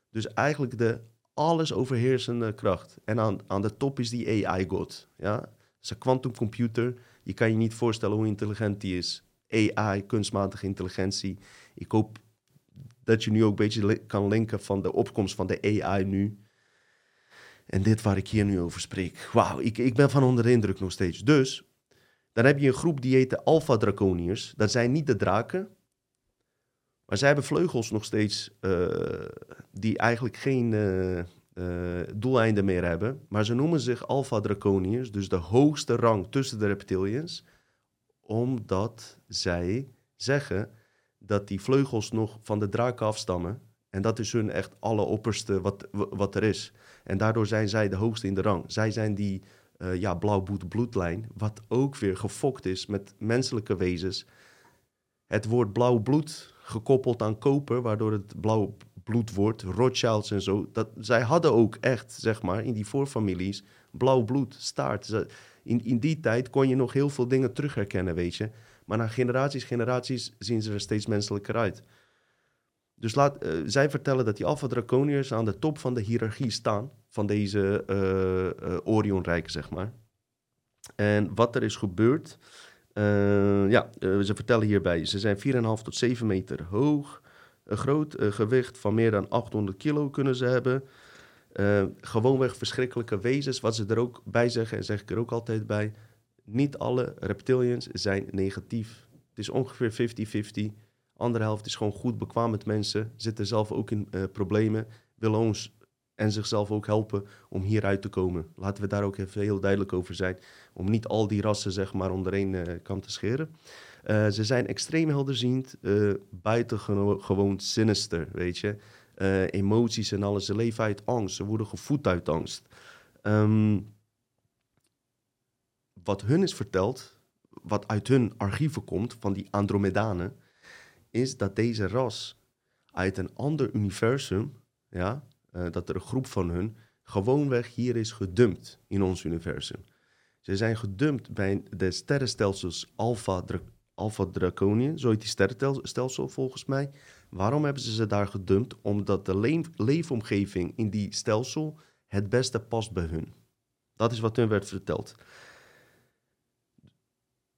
Dus eigenlijk de alles overheersende kracht. En aan, aan de top is die AI-god. Ja? Dat is een quantumcomputer. Je kan je niet voorstellen hoe intelligent die is. AI, kunstmatige intelligentie. Ik hoop dat je nu ook een beetje kan linken van de opkomst van de AI nu. En dit waar ik hier nu over spreek. Wauw, ik, ik ben van onder de indruk nog steeds. Dus, dan heb je een groep die heet de Alpha Draconiërs. Dat zijn niet de draken. Maar zij hebben vleugels nog steeds eh, die eigenlijk geen eh, doeleinden meer hebben. Maar ze noemen zich Alpha Draconiërs, dus de hoogste rang tussen de reptilians. Omdat zij zeggen dat die vleugels nog van de draken afstammen. En dat is hun echt alle opperste wat, wat er is. En daardoor zijn zij de hoogste in de rang. Zij zijn die ja, blauwbloed bloedlijn, wat ook weer gefokt is met menselijke wezens. Het woord blauw bloed gekoppeld aan koper, waardoor het blauw bloed wordt, Rothschilds en zo. Dat, zij hadden ook echt, zeg maar, in die voorfamilies blauw bloed, staart. In, in die tijd kon je nog heel veel dingen terugherkennen, weet je. Maar na generaties, generaties zien ze er steeds menselijker uit. Dus laat, eh, zij vertellen dat die Alpha Draconiërs aan de top van de hiërarchie staan. Van deze eh eh, Orionrijk, zeg maar. En wat er is gebeurd. Eh, ja, eh, ze vertellen hierbij. Ze zijn 4,5 tot 7 meter hoog. Een groot eh, gewicht van meer dan 800 kilo kunnen ze hebben. Gewoonweg verschrikkelijke wezens. Wat ze er ook bij zeggen, en zeg ik er ook altijd bij. Niet alle reptilians zijn negatief. Het is ongeveer 50-50. Andere helft is gewoon goed bekwaam met mensen. Zitten zelf ook in problemen. Willen ons en zichzelf ook helpen om hieruit te komen. Laten we daar ook even heel duidelijk over zijn. Om niet al die rassen zeg maar onder één eh, kam te scheren. Eh, ze zijn extreem helderziend. eh buitengewoon sinister, weet je. Emoties en alles. Ze leven uit angst. Ze worden gevoed uit angst. Ehm, wat hun is verteld, wat uit hun archieven komt, van die Andromedanen, is dat deze ras uit een ander universum, ja, eh, dat er een groep van hun gewoonweg hier is gedumpt in ons universum. Ze zijn gedumpt bij de sterrenstelsels Alpha, Dra- Alpha zo heet die sterrenstelsel volgens mij. Waarom hebben ze ze daar gedumpt? Omdat de leefomgeving in die stelsel het beste past bij hun. Dat is wat hun werd verteld.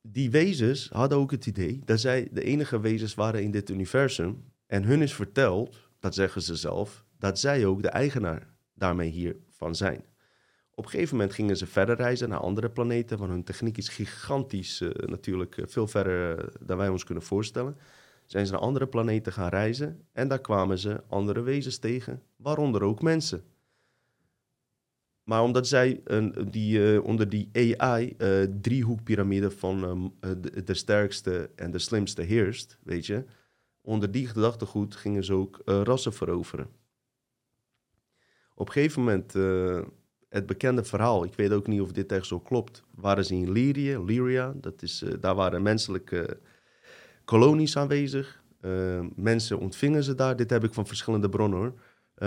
Die wezens hadden ook het idee dat zij de enige wezens waren in dit universum. En hun is verteld, dat zeggen ze zelf, dat zij ook de eigenaar daarmee hiervan zijn. Op een gegeven moment gingen ze verder reizen naar andere planeten, want hun techniek is gigantisch, uh, natuurlijk uh, veel verder uh, dan wij ons kunnen voorstellen. Zijn ze naar andere planeten gaan reizen en daar kwamen ze andere wezens tegen, waaronder ook mensen. Maar omdat zij die, onder die AI-driehoekpyramide van de, de, sterkste en de slimste heerst, weet je, onder die gedachtegoed gingen ze ook rassen veroveren. Op een gegeven moment het bekende verhaal, ik weet ook niet of dit echt zo klopt, waren ze in Lyrië, Lyria, dat is, uh, daar waren menselijke kolonies aanwezig. Uh, mensen ontvingen ze daar, dit heb ik van verschillende bronnen hoor.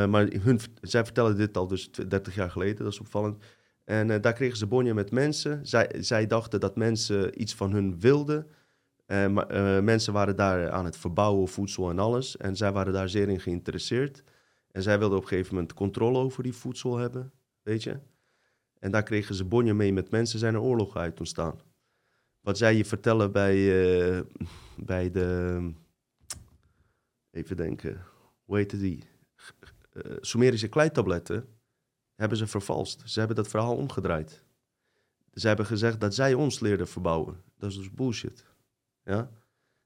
Maar hun, zij vertellen dit al dus 30 jaar geleden, dat is opvallend. En daar kregen ze bonje met mensen. Zij, zij dachten dat mensen iets van hun wilden. maar, mensen waren daar aan het verbouwen, voedsel en alles. En zij waren daar zeer in geïnteresseerd. En zij wilden op een gegeven moment controle over die voedsel hebben weet je. En daar kregen ze bonje mee met mensen, zijn er oorlogen uit ontstaan. Wat zij je vertellen bij, uh, bij de, even denken, hoe heette die? Uh, Sumerische kleitabletten hebben ze vervalst. Ze hebben dat verhaal omgedraaid. Ze hebben gezegd dat zij ons leerden verbouwen. Dat is dus bullshit. Ja?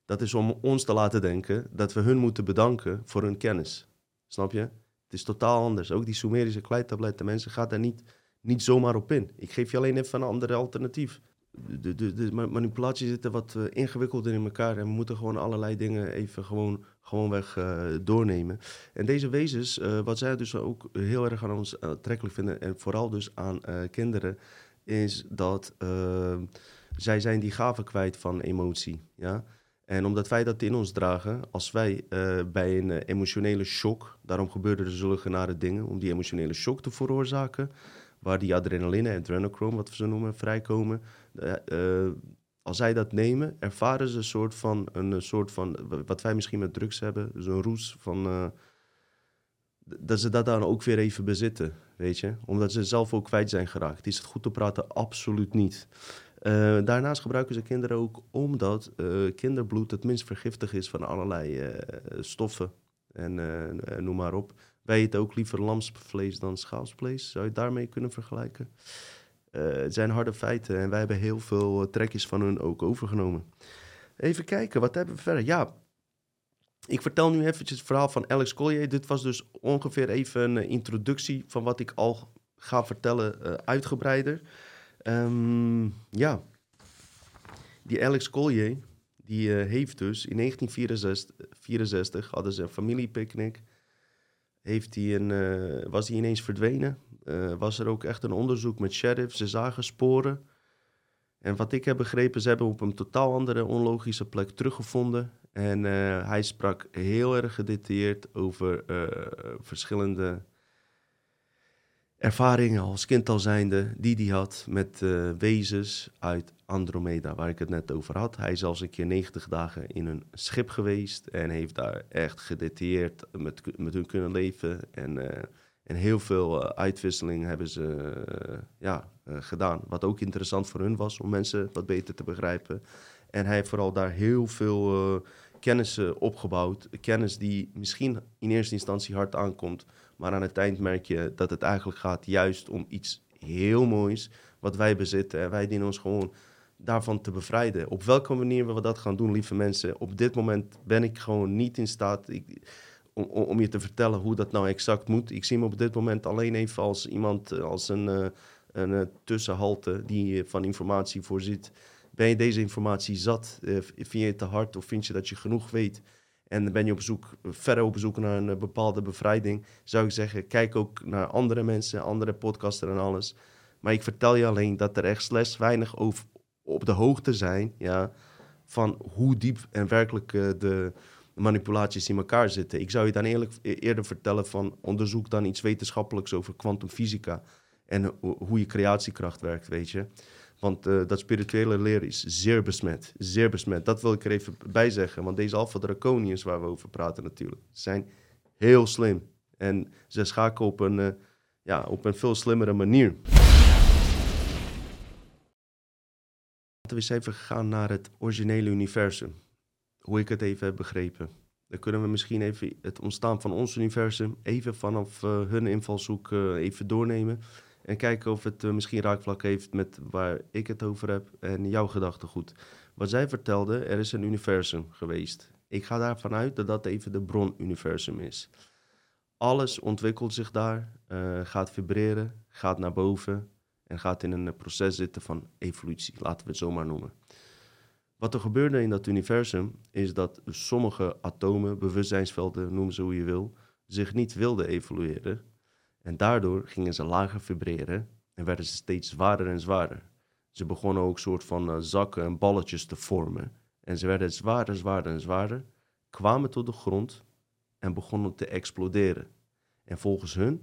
Dat is om ons te laten denken dat we hun moeten bedanken voor hun kennis. Snap je? Het is totaal anders. Ook die Sumerische kleitabletten, mensen gaan daar niet, niet zomaar op in. Ik geef je alleen even een ander alternatief. De, de, de manipulatie zitten wat uh, ingewikkelder in elkaar en we moeten gewoon allerlei dingen even gewoon, gewoonweg uh, doornemen. En deze wezens, uh, wat zij dus ook heel erg aan ons aantrekkelijk vinden en vooral dus aan kinderen, is dat zij zijn die gave kwijt van emotie. Ja? En omdat wij dat in ons dragen, als wij uh, bij een uh, emotionele shock, daarom gebeuren er nare dingen, om die emotionele shock te veroorzaken, waar die adrenaline en adrenochrome, wat we zo noemen, vrijkomen. Uh, als zij dat nemen, ervaren ze een soort van, een soort van wat wij misschien met drugs hebben, zo'n roes van, dat ze dat dan ook weer even bezitten, weet je. Omdat ze zelf ook kwijt zijn geraakt. Is het goed te praten? Absoluut niet. Uh, daarnaast gebruiken ze kinderen ook omdat uh, kinderbloed het minst vergiftig is van allerlei uh, stoffen en noem maar op. Wij eten ook liever lamsvlees dan schaalsvlees. Zou je daarmee kunnen vergelijken? het zijn harde feiten en wij hebben heel veel trekjes van hun ook overgenomen. Even kijken, wat hebben we verder? Ja, ik vertel nu eventjes het verhaal van Alex Collier. Dit was dus ongeveer even een introductie van wat ik al ga vertellen uitgebreider. Um, ja, die Alex Collier, die uh, heeft dus in 1964 hadden ze een familiepicknick. Heeft die een, uh, was hij ineens verdwenen. Uh, was er ook echt een onderzoek met sheriff. Ze zagen sporen. En wat ik heb begrepen, ze hebben op een totaal andere onlogische plek teruggevonden. En hij sprak heel erg gedetailleerd over verschillende ervaringen als kind al zijnde die hij had met uh, wezens uit Andromeda, waar ik het net over had. Hij is zelfs een keer 90 dagen in een schip geweest en heeft daar echt gedetailleerd met, met hun kunnen leven. En, uh, en heel veel uh, uitwisseling hebben ze ja, gedaan. Wat ook interessant voor hun was om mensen wat beter te begrijpen. En hij heeft vooral daar heel veel kennis opgebouwd. Kennis die misschien in eerste instantie hard aankomt, maar aan het eind merk je dat het eigenlijk gaat juist om iets heel moois wat wij bezitten. En wij dienen ons gewoon daarvan te bevrijden. Op welke manier we dat gaan doen, lieve mensen. Op dit moment ben ik gewoon niet in staat om, om je te vertellen hoe dat nou exact moet. Ik zie me op dit moment alleen even als iemand, eh, als een, uh, een uh, tussenhalte die van informatie voorziet. Ben je deze informatie zat? vind je het te hard of vind je dat je genoeg weet? En ben je op zoek, verder op zoek naar een eh, bepaalde bevrijding, zou ik zeggen, kijk ook naar andere mensen, andere podcasten en alles. Maar ik vertel je alleen dat er echt slechts weinig over, op de hoogte zijn ja, van hoe diep en werkelijk uh, de manipulaties in elkaar zitten. Ik zou je dan eerlijk e-, eerder vertellen van onderzoek dan iets wetenschappelijks over kwantumfysica en hoe je creatiekracht werkt, weet je. Want uh, dat spirituele leer is zeer besmet. Zeer besmet. Dat wil ik er even bij zeggen. Want deze Alpha Draconiërs waar we over praten natuurlijk, zijn heel slim. En ze schakelen op een, uh, ja, op een veel slimmere manier. Laten we eens even gaan naar het originele universum. Hoe ik het even heb begrepen. Dan kunnen we misschien even het ontstaan van ons universum even vanaf uh, hun invalshoek even doornemen. En kijken of het uh, misschien raakvlak heeft met waar ik het over heb en jouw gedachtegoed. Wat zij vertelde, er is een universum geweest. Ik ga daarvan uit dat dat even de bronuniversum is. Alles ontwikkelt zich daar, uh, gaat vibreren, gaat naar boven en gaat in een proces zitten van evolutie, laten we het zo maar noemen. Wat er gebeurde in dat universum is dat sommige atomen, bewustzijnsvelden, noem ze hoe je wil, zich niet wilden evolueren en daardoor gingen ze lager vibreren en werden ze steeds zwaarder en zwaarder. Ze begonnen ook soort van uh, zakken en balletjes te vormen. En ze werden zwaarder, zwaarder en zwaarder, kwamen tot de grond en begonnen te exploderen. En volgens hun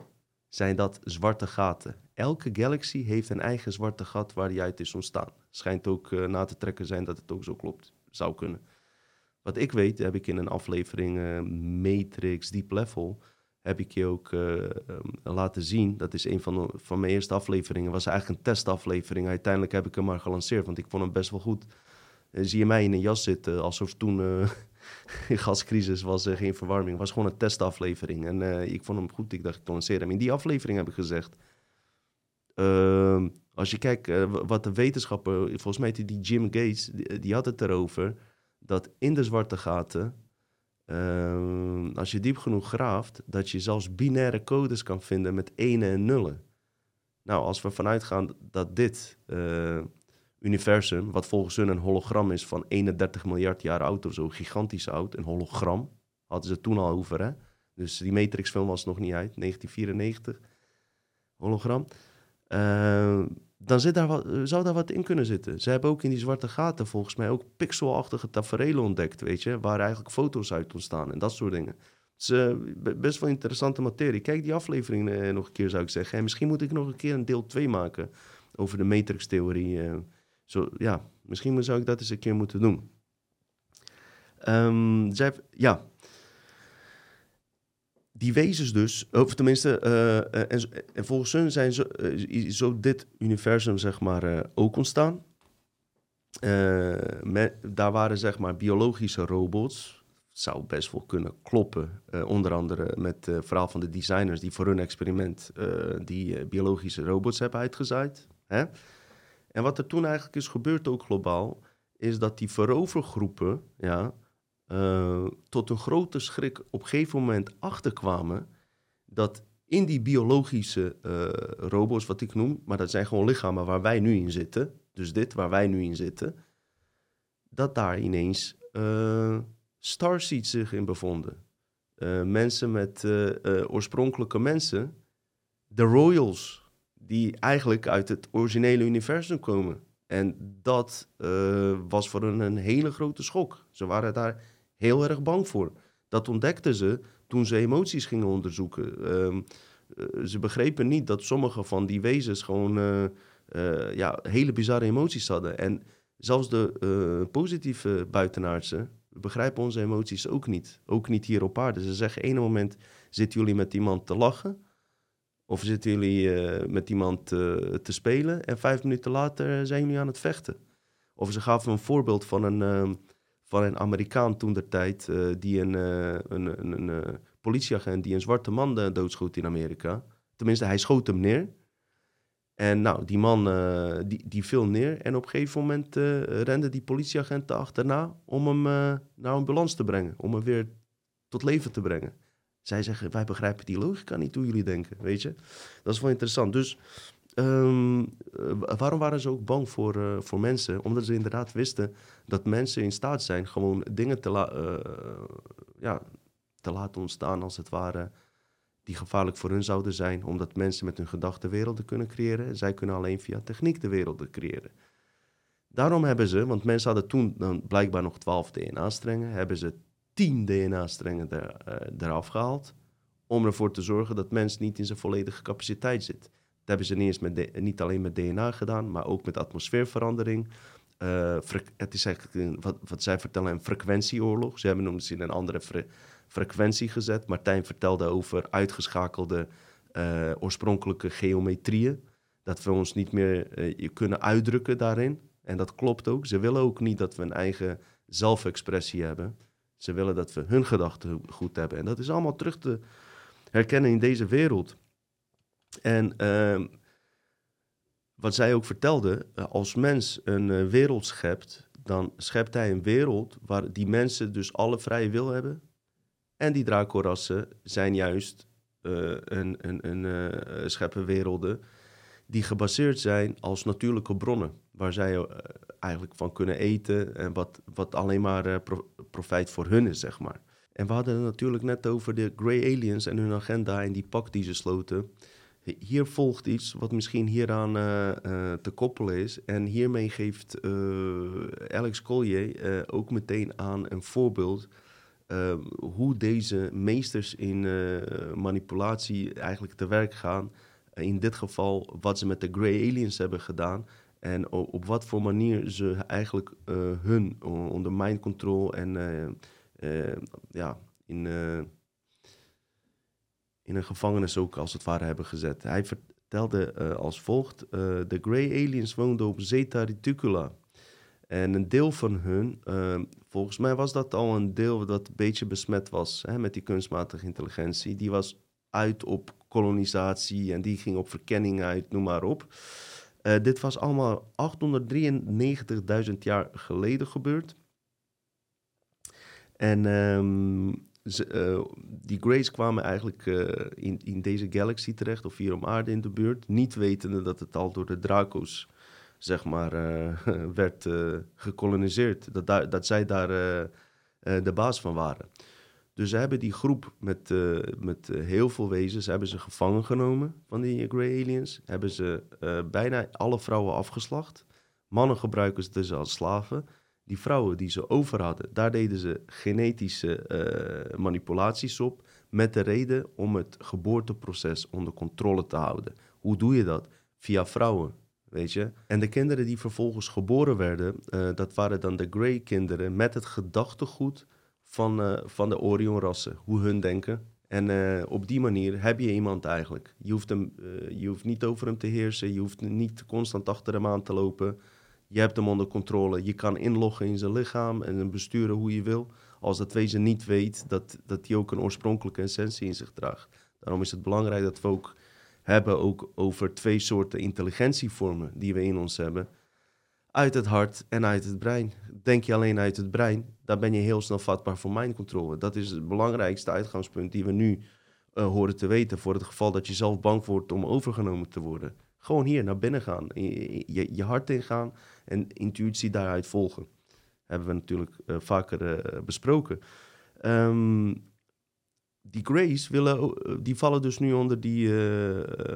zijn dat zwarte gaten. Elke galaxy heeft een eigen zwarte gat waar die uit is ontstaan. Schijnt ook uh, na te trekken zijn dat het ook zo klopt. Zou kunnen. Wat ik weet, heb ik in een aflevering uh, Matrix Deep Level heb ik je ook uh, laten zien. Dat is een van, van mijn eerste afleveringen. was eigenlijk een testaflevering. Uiteindelijk heb ik hem maar gelanceerd, want ik vond hem best wel goed. Uh, zie je mij in een jas zitten, alsof toen [LAUGHS] uh, gascrisis was, geen verwarming. Was gewoon een testaflevering. En ik vond hem goed, ik dacht ik lanceer hem. In die aflevering heb ik gezegd... Ehm, als je kijkt wat de wetenschapper, volgens mij die Jim Gates, die, die had het erover... dat in de zwarte gaten uh, als je diep genoeg graaft, dat je zelfs binaire codes kan vinden met ene en nullen. Nou, als we vanuit gaan dat dit uh, universum, wat volgens hun een hologram is van 31 miljard jaar oud of zo, gigantisch oud, een hologram, hadden ze toen al over, hè? Dus die Matrix-film was nog niet uit, 1994, hologram. Uh, dan zit daar wat, zou daar wat in kunnen zitten. Ze hebben ook in die zwarte gaten volgens mij ook pixelachtige tafereelen ontdekt, weet je, waar eigenlijk foto's uit ontstaan en dat soort dingen. Het is uh, best wel interessante materie. Kijk die aflevering uh, nog een keer, zou ik zeggen. En misschien moet ik nog een keer een deel 2 maken over de matrix-theorie. Zo, ja, misschien zou ik dat eens een keer moeten doen. Um, ja, die wezens dus, of tenminste, uh, en, en, volgens hun zijn zo, uh, zo dit universum zeg maar ook ontstaan. Daar waren zeg maar biologische robots. Zou best wel kunnen kloppen. onder andere met het verhaal van de designers die voor hun experiment die biologische robots hebben uitgezaaid. Hè? En wat er toen eigenlijk is gebeurd ook globaal, is dat die verovergroepen, ja, uh, tot een grote schrik op een gegeven moment achterkwamen dat in die biologische uh, robots, wat ik noem, maar dat zijn gewoon lichamen waar wij nu in zitten, dus dit waar wij nu in zitten, dat daar ineens uh, starseeds zich in bevonden. mensen met oorspronkelijke mensen, de royals, die eigenlijk uit het originele universum komen. En dat was voor hen een hele grote schok. Ze waren daar heel erg bang voor. Dat ontdekten ze toen ze emoties gingen onderzoeken. Um, ze begrepen niet dat sommige van die wezens gewoon uh, uh, ja, hele bizarre emoties hadden. En zelfs de positieve buitenaardsen begrijpen onze emoties ook niet. Ook niet hier op aarde. Ze zeggen, ene moment zitten jullie met iemand te lachen. Of zitten jullie met iemand te spelen. En vijf minuten later zijn jullie aan het vechten. Of ze gaven een voorbeeld van een ehm, van een Amerikaan toen der tijd, uh, die een, uh, een, een, een uh, politieagent die een zwarte man doodschoot in Amerika. Tenminste, hij schoot hem neer. En nou, die man die, die viel neer en op een gegeven moment rende die politieagent achterna om hem naar een balans te brengen, om hem weer tot leven te brengen. Zij zeggen, wij begrijpen die logica niet hoe jullie denken, weet je. Dat is wel interessant. Dus Um, waarom waren ze ook bang voor, uh, voor mensen? Omdat ze inderdaad wisten dat mensen in staat zijn gewoon dingen te, uh, ja, te laten ontstaan, als het ware, die gevaarlijk voor hun zouden zijn. Omdat mensen met hun gedachten werelden kunnen creëren. Zij kunnen alleen via techniek de werelden creëren. Daarom hebben ze, want mensen hadden toen dan blijkbaar nog 12 DNA-strengen, hebben ze 10 DNA-strengen er, eraf gehaald. Om ervoor te zorgen dat mens niet in zijn volledige capaciteit zit. Hebben ze niet, eens met niet alleen met DNA gedaan, maar ook met atmosfeerverandering. Eh, het is eigenlijk, wat, wat zij vertellen, een frequentieoorlog. Ze hebben hem dus in een andere fre- frequentie gezet. Martijn vertelde over uitgeschakelde eh, oorspronkelijke geometrieën. Dat we ons niet meer eh, kunnen uitdrukken daarin. En dat klopt ook. Ze willen ook niet dat we een eigen zelfexpressie hebben. Ze willen dat we hun gedachten goed hebben. En dat is allemaal terug te herkennen in deze wereld. En ehm, wat zij ook vertelde, eh, als mens een eh, wereld schept, dan schept hij een wereld waar die mensen dus alle vrije wil hebben. En die dracorassen zijn juist eh, een, een, een, scheppen werelden die gebaseerd zijn als natuurlijke bronnen. Waar zij eigenlijk van kunnen eten en wat, wat alleen maar pro- profijt voor hun is, zeg maar. En we hadden het natuurlijk net over de Grey Aliens en hun agenda en die pact die ze sloten. Hier volgt iets wat misschien hieraan eh, eh, te koppelen is. En hiermee geeft eh, Alex Collier ook meteen aan een voorbeeld eh, hoe deze meesters in manipulatie eigenlijk te werk gaan. in dit geval wat ze met de Grey Aliens hebben gedaan. En o- op wat voor manier ze eigenlijk hun onder mind control en ja, in, in een gevangenis ook als het ware hebben gezet. Hij vertelde eh, als volgt: eh, De Grey Aliens woonden op Zeta Reticula. En een deel van hun, eh, volgens mij was dat al een deel dat een beetje besmet was hè, met die kunstmatige intelligentie. Die was uit op kolonisatie en die ging op verkenning uit, noem maar op. Eh, dit was allemaal 893.000 jaar geleden gebeurd. En ehm, eh, die Greys kwamen eigenlijk eh, in, in deze galaxy terecht, of hier om aarde in de buurt, niet wetende dat het al door de Draco's, zeg maar, eh, [LAUGHS] werd gekoloniseerd. Dat, dat zij daar de baas van waren. Dus ze hebben die groep met, met heel veel wezens, hebben ze gevangen genomen van die Grey Aliens. Hebben ze bijna alle vrouwen afgeslacht. Mannen gebruiken ze dus als slaven. Die vrouwen die ze over hadden, daar deden ze genetische eh, manipulaties op. Met de reden om het geboorteproces onder controle te houden. Hoe doe je dat? Via vrouwen, weet je. En de kinderen die vervolgens geboren werden, eh, dat waren dan de Grey kinderen met het gedachtegoed van, eh, van de Orion-rassen. Hoe hun denken. En op die manier heb je iemand eigenlijk. Je hoeft, hem, je hoeft niet over hem te heersen. Je hoeft niet constant achter hem aan te lopen. Je hebt hem onder controle. Je kan inloggen in zijn lichaam en hem besturen hoe je wil. Als dat wezen niet weet dat, dat hij ook een oorspronkelijke essentie in zich draagt. Daarom is het belangrijk dat we ook hebben ook over twee soorten intelligentievormen die we in ons hebben. Uit het hart en uit het brein. Denk je alleen uit het brein, dan ben je heel snel vatbaar voor mindcontrole. Dat is het belangrijkste uitgangspunt die we nu eh, horen te weten. Voor het geval dat je zelf bang wordt om overgenomen te worden. Gewoon hier naar binnen gaan, je, je, je hart ingaan en intuïtie daaruit volgen. Hebben we natuurlijk eh, vaker eh, besproken. Ehm, die Greys willen, eh, die vallen dus nu onder die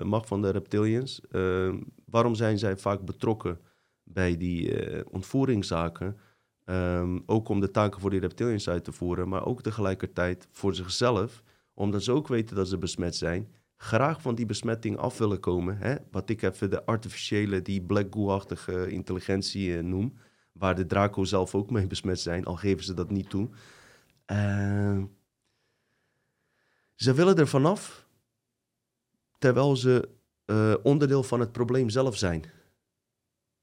macht van de reptilians. Ehm, waarom zijn zij vaak betrokken bij die ontvoeringszaken? Ehm, ook om de taken voor die reptilians uit te voeren, maar ook tegelijkertijd voor zichzelf, omdat ze ook weten dat ze besmet zijn, graag van die besmetting af willen komen. Hè? Wat ik even de artificiële, die black goo-achtige intelligentie eh, noem, waar de Draco zelf ook mee besmet zijn, al geven ze dat niet toe. Ehm, ze willen er vanaf, terwijl ze eh, onderdeel van het probleem zelf zijn.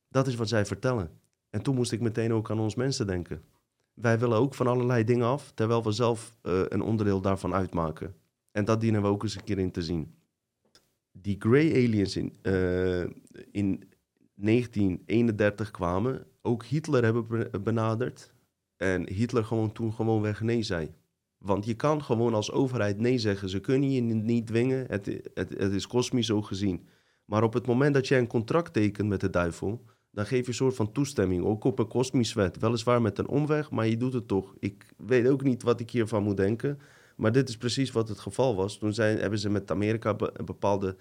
Dat is wat zij vertellen. En toen moest ik meteen ook aan ons mensen denken. Wij willen ook van allerlei dingen af, terwijl we zelf een onderdeel daarvan uitmaken. En dat dienen we ook eens een keer in te zien. Die Grey Aliens in, eh, in 1931 kwamen, ook Hitler hebben be- benaderd. En Hitler gewoon toen gewoon weg nee zei. Want je kan gewoon als overheid nee zeggen. Ze kunnen je niet dwingen. Het, het, het is kosmisch zo gezien. Maar op het moment dat jij een contract tekent met de duivel, dan geef je een soort van toestemming. Ook op een kosmisch wet. Weliswaar met een omweg, maar je doet het toch. Ik weet ook niet wat ik hiervan moet denken. Maar dit is precies wat het geval was. Toen zijn, hebben ze met Amerika be- bepaalde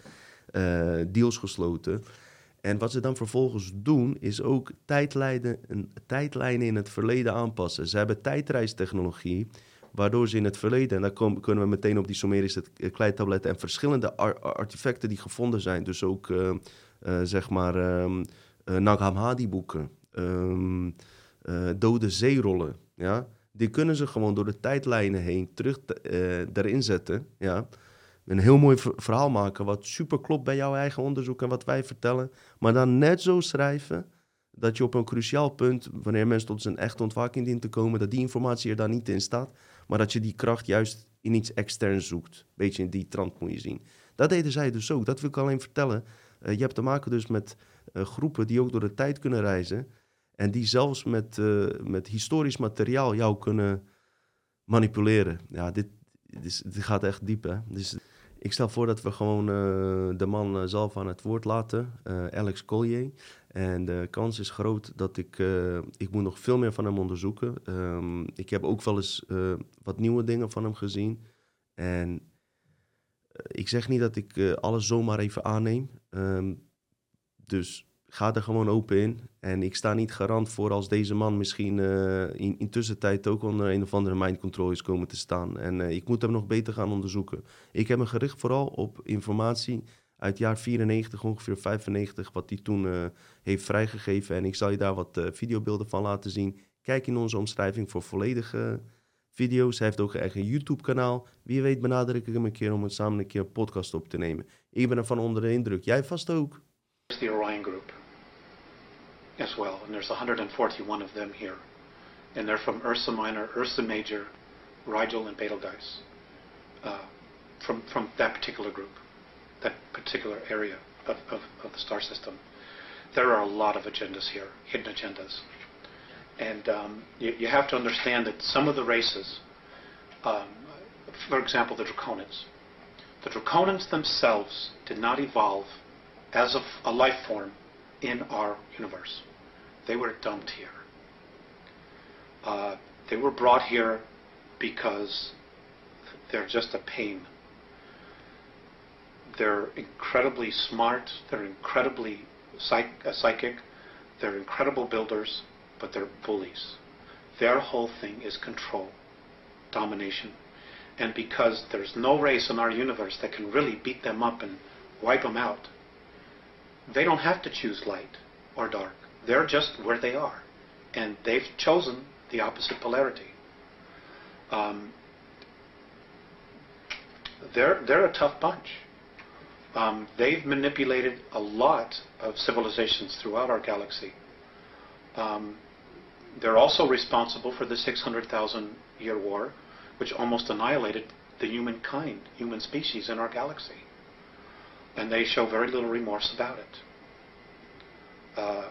eh, deals gesloten. En wat ze dan vervolgens doen, is ook tijdlijnen, een, tijdlijnen in het verleden aanpassen. Ze hebben tijdreistechnologie, Waardoor ze in het verleden, en dan kunnen we meteen op die Sumerische eh, kleitabletten en verschillende ar- artefacten die gevonden zijn, dus ook eh, zeg maar ehm eh, Nag Hammadi boeken, ehm, eh, dode zeerollen, ja, die kunnen ze gewoon door de tijdlijnen heen terug eh, erin zetten, ja. Een heel mooi ver- verhaal maken wat super klopt bij jouw eigen onderzoek en wat wij vertellen, maar dan net zo schrijven dat je op een cruciaal punt, wanneer mensen tot zijn echte ontwaking dient te komen, dat die informatie er dan niet in staat, maar dat je die kracht juist in iets externs zoekt. Beetje in die trant moet je zien. Dat deden zij dus ook. Dat wil ik alleen vertellen. Eh, je hebt te maken dus met eh, groepen die ook door de tijd kunnen reizen en die zelfs met, eh, met historisch materiaal jou kunnen manipuleren. Ja, dit, dit, is, dit gaat echt diep, hè. Dus ik stel voor dat we gewoon eh, de man eh, zelf aan het woord laten, Alex Collier. En de kans is groot dat ik... ik moet nog veel meer van hem onderzoeken. Ehm, ik heb ook wel eens wat nieuwe dingen van hem gezien. En ik zeg niet dat ik alles zomaar even aanneem. Ehm, dus ga er gewoon open in. En ik sta niet garant voor als deze man misschien eh, in, tussentijd ook onder een of andere mind control is komen te staan. En eh, ik moet hem nog beter gaan onderzoeken. Ik heb me gericht vooral op informatie uit jaar 94, ongeveer 95, wat hij toen eh, heeft vrijgegeven. En ik zal je daar wat videobeelden van laten zien. Kijk in onze omschrijving voor volledige video's. Hij heeft ook een eigen YouTube-kanaal. Wie weet benadruk ik hem een keer om het samen een keer een podcast op te nemen. Ik ben ervan onder de indruk. Jij vast ook. There's the Orion group as well, and there's 141 of them here. And they're from Ursa Minor, Ursa Major, Rigel, and Betelgeuse. Uh, from, from that particular group, that particular area of, of, of the star system. There are a lot of agendas here, hidden agendas. And um, you, you have to understand that some of the races, um, for example, the Draconids, the Draconids themselves did not evolve as a, a life form in our universe. They were dumped here. Uh, they were brought here because they're just a pain. They're incredibly smart. They're incredibly psych- uh, psychic. They're incredible builders, but they're bullies. Their whole thing is control, domination. And because there's no race in our universe that can really beat them up and wipe them out, they don't have to choose light or dark. They're just where they are. And they've chosen the opposite polarity. Um, they're, they're a tough bunch. Um, they've manipulated a lot of civilizations throughout our galaxy. Um, they're also responsible for the 600,000 year war, which almost annihilated the humankind, human species in our galaxy and they show very little remorse about it. Uh,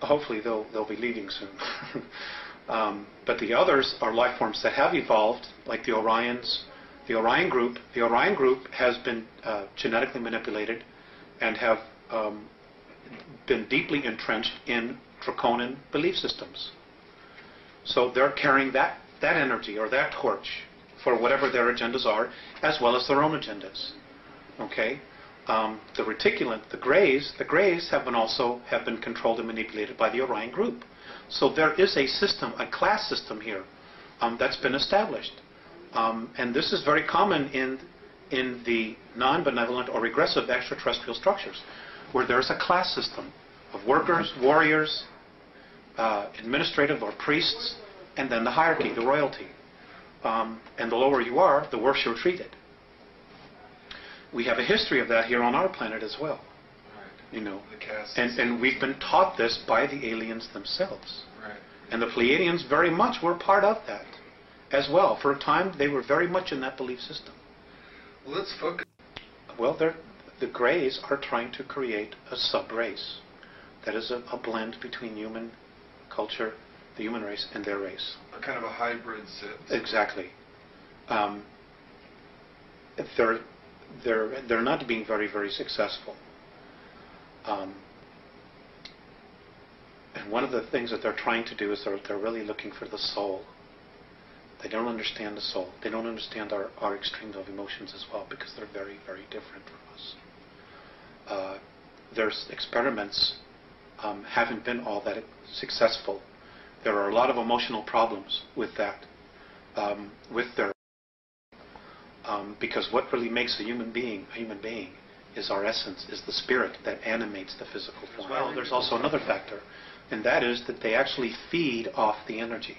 hopefully, they'll they'll be leaving soon. [LAUGHS] um, but the others are life forms that have evolved, like the Orions. The Orion group, the Orion group has been uh, genetically manipulated, and have um, been deeply entrenched in draconian belief systems. So they're carrying that that energy or that torch for whatever their agendas are, as well as their own agendas. Okay, um, the reticulant, the Greys, the Greys have been also have been controlled and manipulated by the Orion group. So there is a system, a class system here, um, that's been established, um, and this is very common in in the non-benevolent or regressive extraterrestrial structures, where there's a class system of workers, warriors, uh, administrative or priests, and then the hierarchy, the royalty um, and the lower you are, the worse you're treated. We have a history of that here on our planet as well, Right. you know, and, and we've been taught this by the aliens themselves. Right. And the Pleiadians very much were part of that as well. For a time, they were very much in that belief system. Well, let's focus. Well, they're, the Greys are trying to create a sub-race that is a, a blend between human culture, the human race, and their race. A kind of a hybrid Sith. Exactly. Um, they're they're they're not being very very successful. Um, and one of the things that they're trying to do is they're they're really looking for the soul. They don't understand the soul. They don't understand our, our extremes of emotions as well because they're very very different from us. Uh, their experiments um, haven't been all that successful there are a lot of emotional problems with that, um, with their, um, because what really makes a human being a human being is our essence, is the spirit that animates the physical form. Well, there's also another factor, and that is that they actually feed off the energy.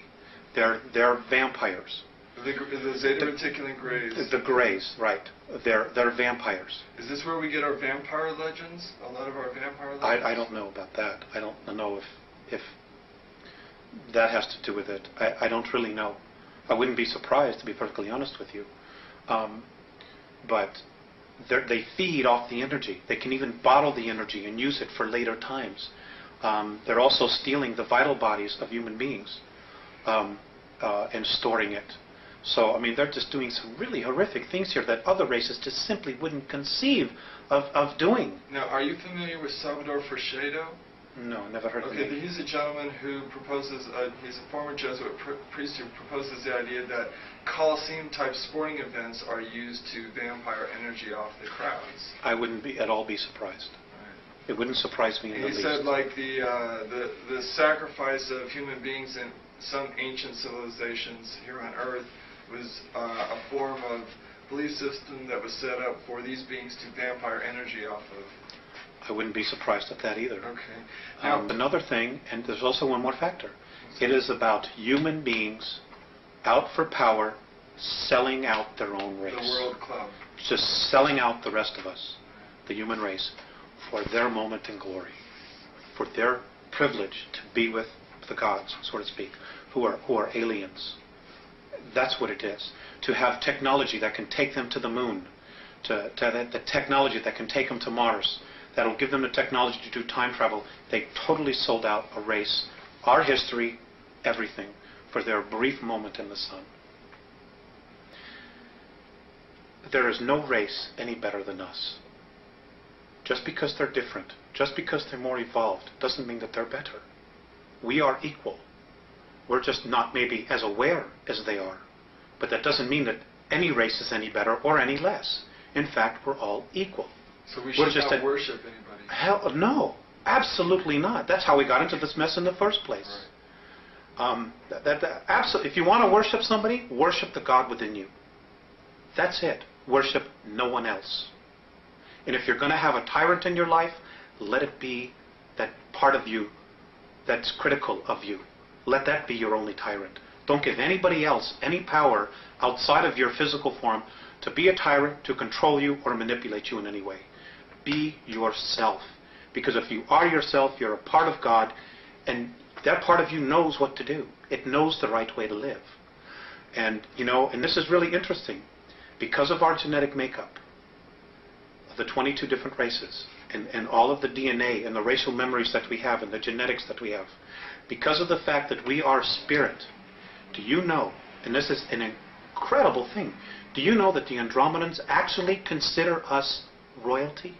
They're they're vampires. The, the Zeta Reticulan Greys. The Greys, right? They're they're vampires. Is this where we get our vampire legends? A lot of our vampire legends. I, I don't know about that. I don't know if if that has to do with it. I, I don't really know. I wouldn't be surprised, to be perfectly honest with you. Um, but they feed off the energy. They can even bottle the energy and use it for later times. Um, they're also stealing the vital bodies of human beings um, uh, and storing it. So, I mean, they're just doing some really horrific things here that other races just simply wouldn't conceive of, of doing. Now, are you familiar with Salvador Freixedo? No, never heard okay, of him. Okay, he's a gentleman who proposes, uh, he's a former Jesuit pr- priest who proposes the idea that Coliseum-type sporting events are used to vampire energy off the crowds. I wouldn't be at all be surprised. Right. It wouldn't surprise me in he the least. He said, like the, uh, the the sacrifice of human beings in some ancient civilizations here on Earth was uh, a form of belief system that was set up for these beings to vampire energy off of. I wouldn't be surprised at that either. Okay. Now, um, another thing, and there's also one more factor. It is about human beings out for power, selling out their own race. The World Club. Just selling out the rest of us, the human race, for their moment in glory, for their privilege to be with the gods, so to speak, who are who are aliens. That's what it is. To have technology that can take them to the moon, to, to the, the technology that can take them to Mars, that'll give them the technology to do time travel. They totally sold out a race, our history, everything, for their brief moment in the sun. There is no race any better than us. Just because they're different, just because they're more evolved, doesn't mean that they're better. We are equal. We're just not maybe as aware as they are. But that doesn't mean that any race is any better or any less. In fact, we're all equal. So we should not a, worship anybody. Hell, no, absolutely not. That's how we got into this mess in the first place. Right. Um, that, that, that, absolutely. If you want to worship somebody, worship the God within you. That's it. Worship no one else. And if you're going to have a tyrant in your life, let it be that part of you that's critical of you. Let that be your only tyrant. Don't give anybody else any power outside of your physical form to be a tyrant, to control you, or manipulate you in any way. Be yourself. Because if you are yourself, you're a part of God, and that part of you knows what to do. It knows the right way to live. And, you know, and this is really interesting. Because of our genetic makeup, of the 22 different races, and, and all of the DNA and the racial memories that we have and the genetics that we have, because of the fact that we are spirit, do you know, and this is an incredible thing, do you know that the Andromedans actually consider us royalty?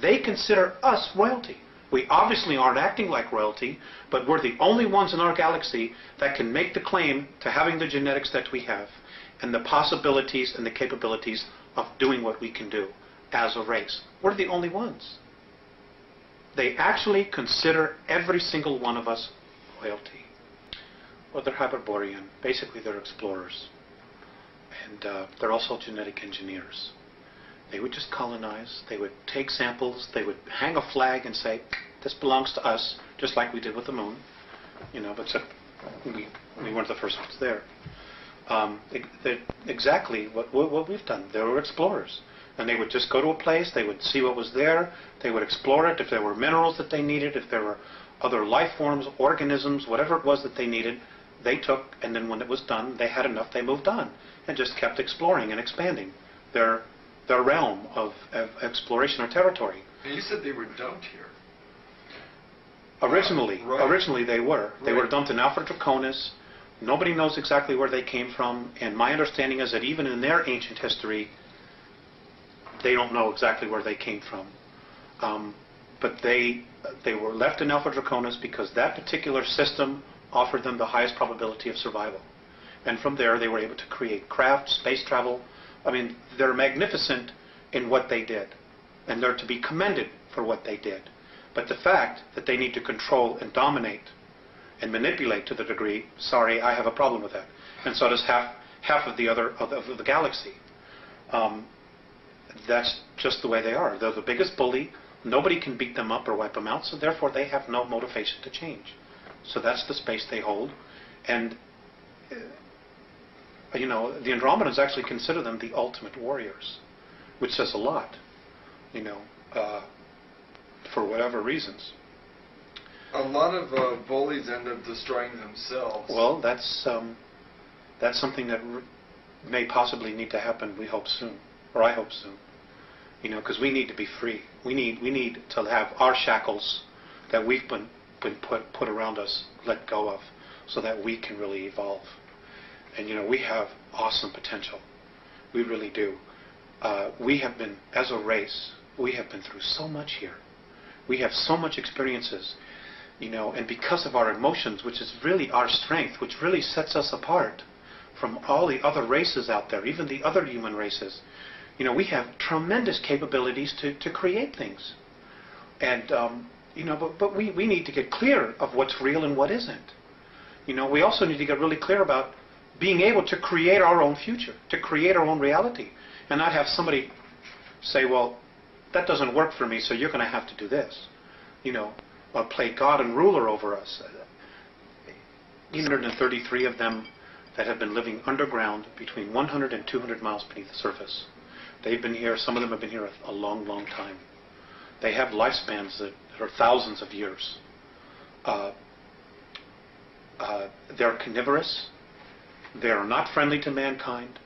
They consider us royalty. We obviously aren't acting like royalty, but we're the only ones in our galaxy that can make the claim to having the genetics that we have and the possibilities and the capabilities of doing what we can do as a race. We're the only ones. They actually consider every single one of us royalty. Well, they're Hyperborean. Basically, they're explorers. And uh, they're also genetic engineers. They would just colonize. They would take samples. They would hang a flag and say, this belongs to us, just like we did with the moon. You know, but we, we weren't the first ones there. Um, exactly what, what, what we've done. They were explorers. And they would just go to a place, they would see what was there, they would explore it, if there were minerals that they needed, if there were other life forms, organisms, whatever it was that they needed, they took, and then when it was done, they had enough, they moved on, and just kept exploring and expanding their their realm of, of exploration or territory. And you said they were dumped here. Originally, right. originally they were. They right. were dumped in Alpha Draconis. Nobody knows exactly where they came from, and my understanding is that even in their ancient history, they don't know exactly where they came from. Um, but they they were left in Alpha Draconis because that particular system offered them the highest probability of survival. And from there, they were able to create craft, space travel, I mean, they're magnificent in what they did, and they're to be commended for what they did. But the fact that they need to control and dominate and manipulate to the degree, sorry, I have a problem with that. And so does half, half of the other of the, of the galaxy. Um, that's just the way they are. They're the biggest bully. Nobody can beat them up or wipe them out, so therefore they have no motivation to change. So that's the space they hold. And, you know, the Andromedans actually consider them the ultimate warriors, which says a lot, you know, uh, for whatever reasons. A lot of uh, bullies end up destroying themselves. Well, that's um, that's something that r- may possibly need to happen. We hope soon, or I hope soon. You know, because we need to be free. We need we need to have our shackles that we've been been put put around us let go of, so that we can really evolve. And you know, we have awesome potential. We really do. Uh, we have been, as a race, we have been through so much here. We have so much experiences you know, and because of our emotions, which is really our strength, which really sets us apart from all the other races out there, even the other human races, you know, we have tremendous capabilities to, to create things. And, um, you know, but, but we, we need to get clear of what's real and what isn't. You know, we also need to get really clear about being able to create our own future, to create our own reality, and not have somebody say, well, that doesn't work for me, so you're going to have to do this. You know, uh, play God and ruler over us. 133 of them that have been living underground between 100 and 200 miles beneath the surface. They've been here, some of them have been here a, a long, long time. They have lifespans that are thousands of years. Uh, uh, they're carnivorous. They are not friendly to mankind,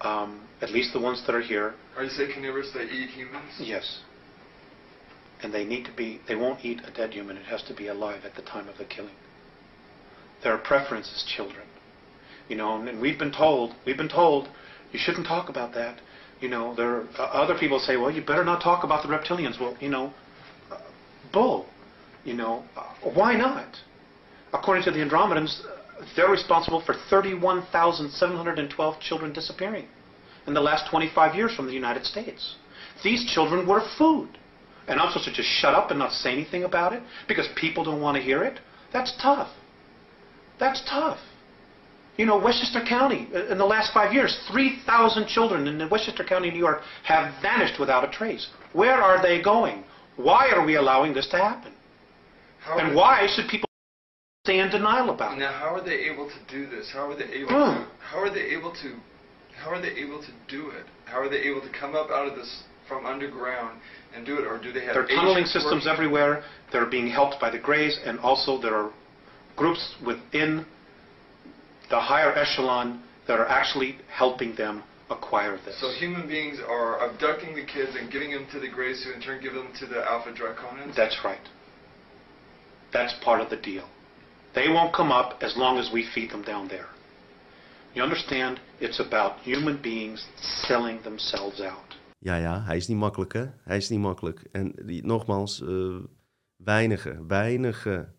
um, at least the ones that are here. Are you saying carnivorous they eat humans? Yes. And they need to be, they won't eat a dead human. It has to be alive at the time of the killing. Their preference is children. You know, and, and we've been told, we've been told, you shouldn't talk about that. You know, there are, uh, other people say, well, you better not talk about the reptilians. Well, you know, uh, bull. You know, uh, why not? According to the Andromedans, uh, they're responsible for 31,712 children disappearing in the last 25 years from the United States. These children were food. And I'm supposed to just shut up and not say anything about it because people don't want to hear it? That's tough. That's tough. You know, Westchester County, uh, in the last five years, 3,000 children in Westchester County, New York, have vanished without a trace. Where are they going? Why are we allowing this to happen? How And why should people stay in denial about? Now, how are they able to do this? How are they able Hmm. to? How are they able to? How are they able to do it? How are they able to come up out of this from underground and do it, or do they have? There are tunneling systems working? everywhere. They're being helped by the Greys, and also there are groups within the higher echelon that are actually helping them acquire this. So human beings are abducting the kids and giving them to the Greys, who in turn give them to the Alpha Draconans. That's right. That's part of the deal. They won't come up as long as we feed them down there. You understand? It's about human beings selling themselves out. Ja, ja, hij is niet makkelijk, hè? Hij is niet makkelijk. En die, nogmaals, eh weinigen, weinigen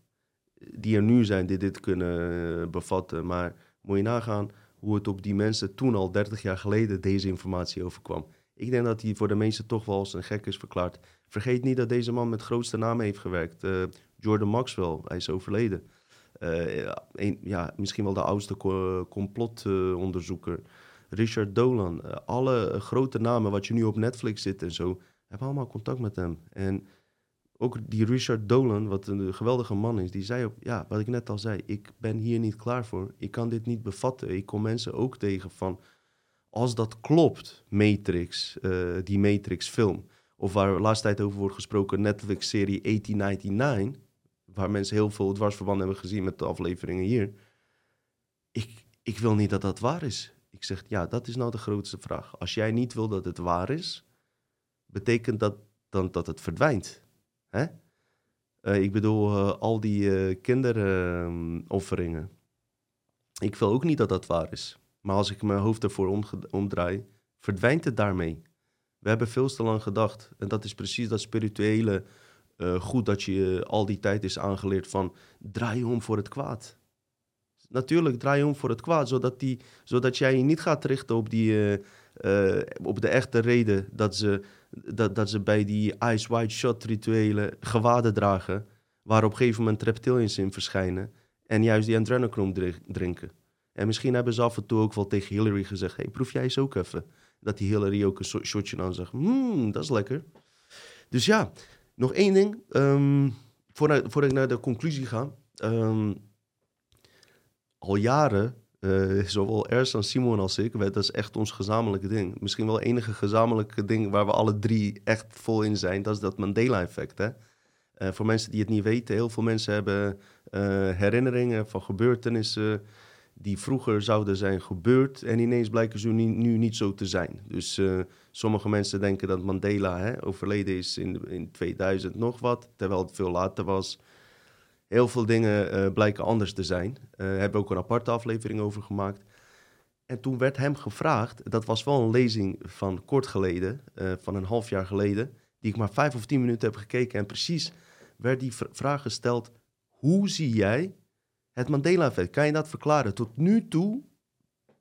die er nu zijn die dit kunnen eh, bevatten. Maar moet je nagaan hoe het op die mensen toen al 30 jaar geleden deze informatie overkwam. Ik denk dat hij voor de meesten toch wel als een gek is verklaard. Vergeet niet dat deze man met grootste namen heeft gewerkt. Eh, Jordan Maxwell, hij is overleden. Eh, ja, misschien wel de oudste co- complotonderzoeker. Richard Dolan. eh, alle grote namen wat je nu op Netflix zit en zo, hebben allemaal contact met hem. En ook die Richard Dolan, wat een geweldige man is, die zei ook, ja, wat ik net al zei, ik ben hier niet klaar voor. Ik kan dit niet bevatten. Ik kom mensen ook tegen van, als dat klopt, Matrix, eh, die Matrix-film, of waar laatst tijd over wordt gesproken, Netflix-serie 1899, waar mensen heel veel dwarsverband hebben gezien met de afleveringen hier. Ik, ik wil niet dat dat waar is. Ik zeg, ja, dat is nou de grootste vraag. Als jij niet wil dat het waar is, betekent dat dan dat het verdwijnt. Hè? Eh, ik bedoel, eh, al die eh, kinderofferingen. ik wil ook niet dat dat waar is. Maar als ik mijn hoofd ervoor omdraai, verdwijnt het daarmee. We hebben veel te lang gedacht. En dat is precies dat spirituele eh, goed dat je al die tijd is aangeleerd van draai om voor het kwaad. Natuurlijk, draai om voor het kwaad, zodat, die, zodat jij je niet gaat richten op, die, eh, eh, op de echte reden dat ze, dat, dat ze bij die Ice White Shot rituelen gewaden dragen, waar op een gegeven moment reptilians in verschijnen En juist die adrenochrome dri- drinken. En misschien hebben ze af en toe ook wel tegen Hillary gezegd... hey, proef jij eens ook even. Dat die Hillary ook een shotje dan zegt... Hmm, dat is lekker. Dus ja, nog één ding. ehm, voordat, ik naar de conclusie ga. Ehm, al jaren, eh, [LAUGHS] zowel Ersan, Simon als ik... dat is echt ons gezamenlijke ding. Misschien wel het enige gezamenlijke ding... waar we alle drie echt vol in zijn. Dat is dat Mandela-effect. Eh, voor mensen die het niet weten, heel veel mensen hebben eh, herinneringen van gebeurtenissen die vroeger zouden zijn gebeurd en ineens blijken ze nu, nu niet zo te zijn. Dus eh, sommige mensen denken dat Mandela hè, overleden is in, in 2000 nog wat, terwijl het veel later was. Heel veel dingen eh, blijken anders te zijn. Eh hebben we ook een aparte aflevering over gemaakt. En toen werd hem gevraagd, dat was wel een lezing van kort geleden, van een half jaar geleden, die ik maar vijf of tien minuten heb gekeken. En precies werd die vraag gesteld, hoe zie jij het Mandela-effect? Kan je dat verklaren? Tot nu toe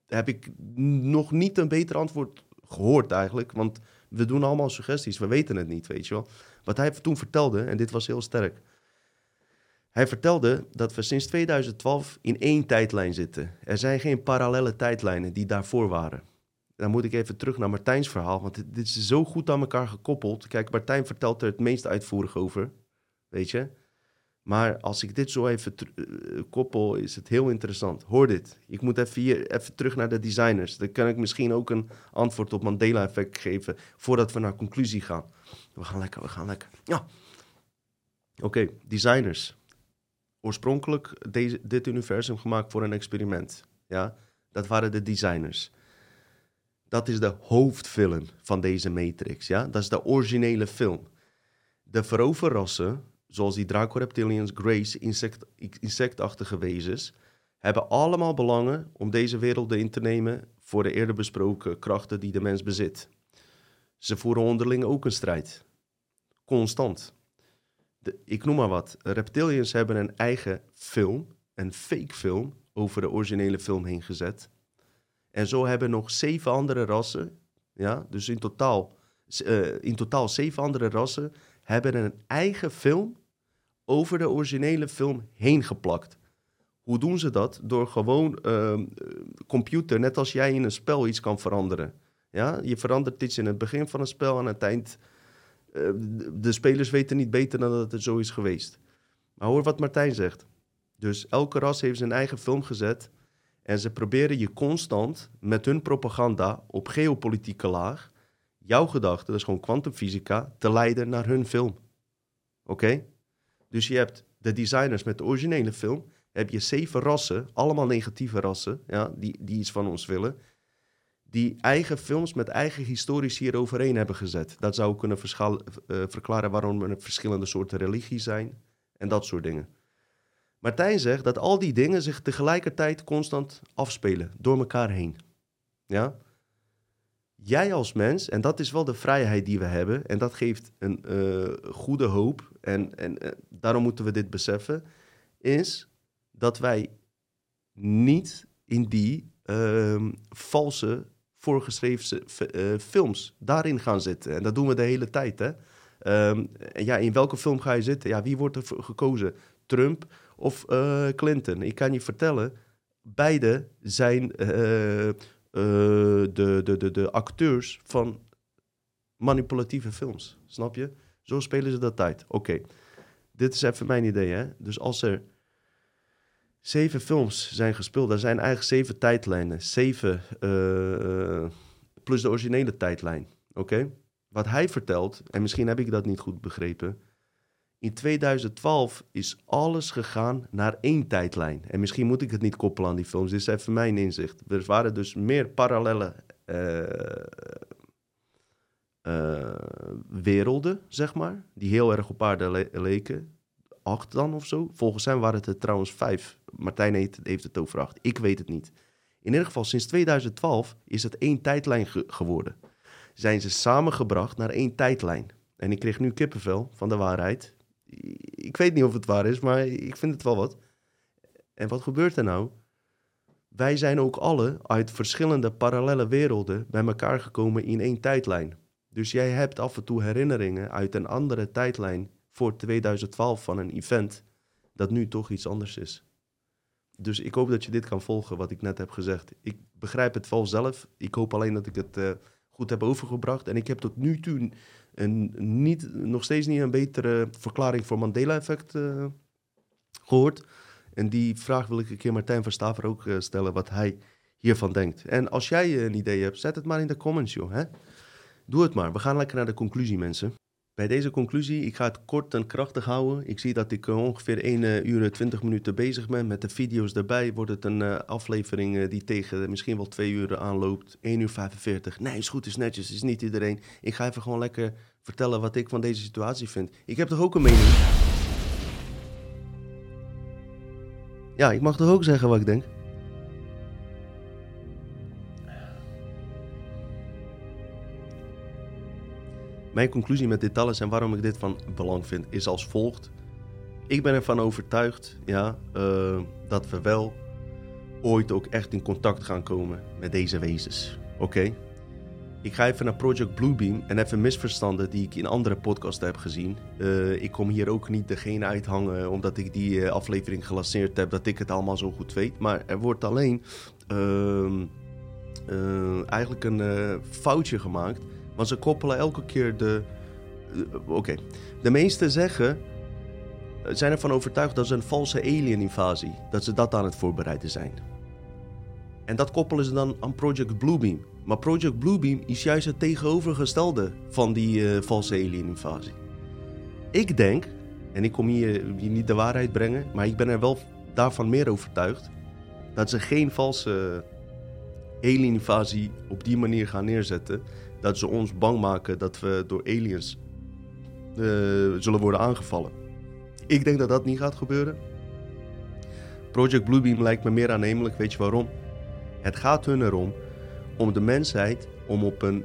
heb ik nog niet een beter antwoord gehoord eigenlijk, want we doen allemaal suggesties, we weten het niet, weet je wel. Wat hij toen vertelde, en dit was heel sterk. Hij vertelde dat we sinds 2012 in één tijdlijn zitten. Er zijn geen parallele tijdlijnen die daarvoor waren. Dan moet ik even terug naar Martijn's verhaal, want dit is zo goed aan elkaar gekoppeld. Kijk, Martijn vertelt er het meest uitvoerig over, weet je. Maar als ik dit zo even eh, koppel, is het heel interessant. Hoor dit. Ik moet even hier even terug naar de designers. Dan kan ik misschien ook een antwoord op Mandela-effect geven voordat we naar conclusie gaan. We gaan lekker, we gaan lekker. Ja. Oké, designers. Oorspronkelijk deze, dit universum gemaakt voor een experiment. Ja, dat waren de designers. Dat is de hoofdfilm van deze Matrix. Ja, dat is de originele film. De veroverrassen, zoals die Draco Reptilians, Grace, insect, insectachtige wezens, hebben allemaal belangen om deze werelden in te nemen voor de eerder besproken krachten die de mens bezit. Ze voeren onderling ook een strijd. Constant. De, ik noem maar wat. Reptilians hebben een eigen film, een fake film, over de originele film heen gezet. En zo hebben nog zeven andere rassen, ja, dus in totaal, eh, in totaal zeven andere rassen, hebben een eigen film over de originele film heen geplakt. Hoe doen ze dat? Door gewoon uh, computer, net als jij in een spel iets kan veranderen. Ja, je verandert iets in het begin van een spel en aan het eind. Uh, de spelers weten niet beter dan dat het zo is geweest. Maar hoor wat Martijn zegt. Dus elke ras heeft zijn eigen film gezet. En ze proberen je constant met hun propaganda op geopolitieke laag. jouw gedachten, dat is gewoon kwantumfysica, te leiden naar hun film. Oké? Dus je hebt de designers met de originele film heb je zeven rassen, allemaal negatieve rassen, ja, die, die iets van ons willen, die eigen films met eigen histories hier overheen hebben gezet. Dat zou kunnen uh, verklaren waarom er verschillende soorten religie zijn en dat soort dingen. Martijn zegt dat al die dingen zich tegelijkertijd constant afspelen, door elkaar heen. Ja? Jij als mens, en dat is wel de vrijheid die we hebben, en dat geeft een uh, goede hoop, en, en uh, daarom moeten we dit beseffen, is dat wij niet in die uh, valse voorgeschreven uh, films daarin gaan zitten. En dat doen we de hele tijd. Hè? Um, en ja, in welke film ga je zitten? Ja, wie wordt er gekozen? Trump of Clinton? Ik kan je vertellen, beide zijn uh, de, de, de, de acteurs van manipulatieve films. Snap je? Zo spelen ze dat tijd. Oké, dit is even mijn idee. Hè? Dus als er zeven films zijn gespeeld. Er zijn eigenlijk zeven tijdlijnen. Zeven uh, plus de originele tijdlijn. Oké? Wat hij vertelt, en misschien heb ik dat niet goed begrepen. In 2012 is alles gegaan naar één tijdlijn. En misschien moet ik het niet koppelen aan die films. Dit is even mijn inzicht. Er waren dus meer parallele uh, uh, werelden, zeg maar. Die heel erg op aarde le leken acht dan of zo. Volgens hem waren het er trouwens vijf. Martijn heeft, het over acht. Ik weet het niet. In ieder geval, sinds 2012 is het één tijdlijn ge geworden. Zijn ze samengebracht naar één tijdlijn. En ik kreeg nu kippenvel van de waarheid. Ik weet niet of het waar is, maar ik vind het wel wat. En wat gebeurt er nou? Wij zijn ook alle uit verschillende parallele werelden bij elkaar gekomen in één tijdlijn. Dus jij hebt af en toe herinneringen uit een andere tijdlijn voor 2012 van een event dat nu toch iets anders is. Dus ik hoop dat je dit kan volgen, wat ik net heb gezegd. Ik begrijp het wel zelf. Ik hoop alleen dat ik het eh, goed heb overgebracht. En ik heb tot nu toe een, niet, nog steeds niet een betere verklaring voor Mandela-effect uh, gehoord. En die vraag wil ik een keer Martijn van Staver ook uh, stellen, wat hij hiervan denkt. En als jij een idee hebt, zet het maar in de comments, joh. Hè? Doe het maar. We gaan lekker naar de conclusie, mensen. Bij deze conclusie, ik ga het kort en krachtig houden. Ik zie dat ik uh, ongeveer 1 uh, uur en 20 minuten bezig ben. Met de video's erbij wordt het een uh, aflevering die tegen misschien wel 2 uur aanloopt. 1 uur 45. Nee, is goed, is netjes, is niet iedereen. Ik ga even gewoon lekker vertellen wat ik van deze situatie vind. Ik heb toch ook een mening? Ja, ik mag toch ook zeggen wat ik denk? Mijn conclusie met dit alles en waarom ik dit van belang vind, is als volgt. Ik ben ervan overtuigd ja, uh, dat we wel ooit ook echt in contact gaan komen met deze wezens. Oké? Ik ga even naar Project Bluebeam en even misverstanden die ik in andere podcasts heb gezien. Uh, ik kom hier ook niet degene uithangen omdat ik die uh, aflevering gelanceerd heb, dat ik het allemaal zo goed weet. Maar er wordt alleen uh, eigenlijk een foutje gemaakt want ze koppelen elke keer de. Oké. Okay. De meesten zeggen. zijn ervan overtuigd dat ze een valse alien-invasie. dat ze dat aan het voorbereiden zijn. En dat koppelen ze dan aan Project Bluebeam. Maar Project Bluebeam is juist het tegenovergestelde van die uh, valse alien-invasie. Ik denk, en ik kom hier, hier niet de waarheid brengen, maar ik ben er wel daarvan meer overtuigd. dat ze geen valse alien-invasie op die manier gaan neerzetten dat ze ons bang maken dat we door aliens uh, zullen worden aangevallen. Ik denk dat dat niet gaat gebeuren. Project Bluebeam lijkt me meer aannemelijk, weet je waarom? Het gaat hun erom om de mensheid om op een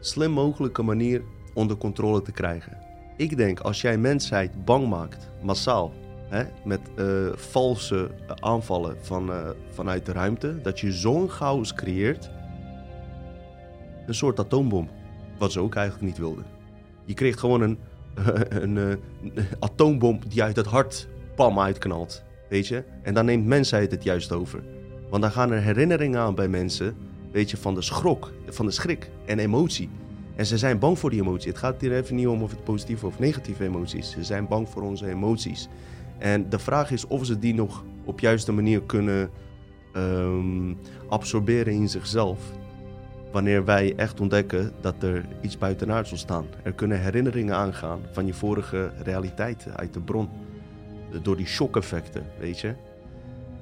slim mogelijke manier onder controle te krijgen. Ik denk als jij mensheid bang maakt, massaal, hè, met uh, valse aanvallen van, vanuit de ruimte, dat je zo'n chaos creëert een soort atoombom. Wat ze ook eigenlijk niet wilden. Je kreeg gewoon een, [LAUGHS] een, een, atoombom die uit het hart pam uitknalt. Weet je? En dan neemt mensheid het juist over. Want dan gaan er herinneringen aan bij mensen. Weet je, van de schrok, van de schrik en emotie. En ze zijn bang voor die emotie. Het gaat hier even niet om of het positieve of negatieve emoties. Ze zijn bang voor onze emoties. En de vraag is of ze die nog op juiste manier kunnen um, absorberen in zichzelf wanneer wij echt ontdekken dat er iets buitenaards ontstaan. Er kunnen herinneringen aangaan van je vorige realiteit uit de bron. Door die shock-effecten, weet je.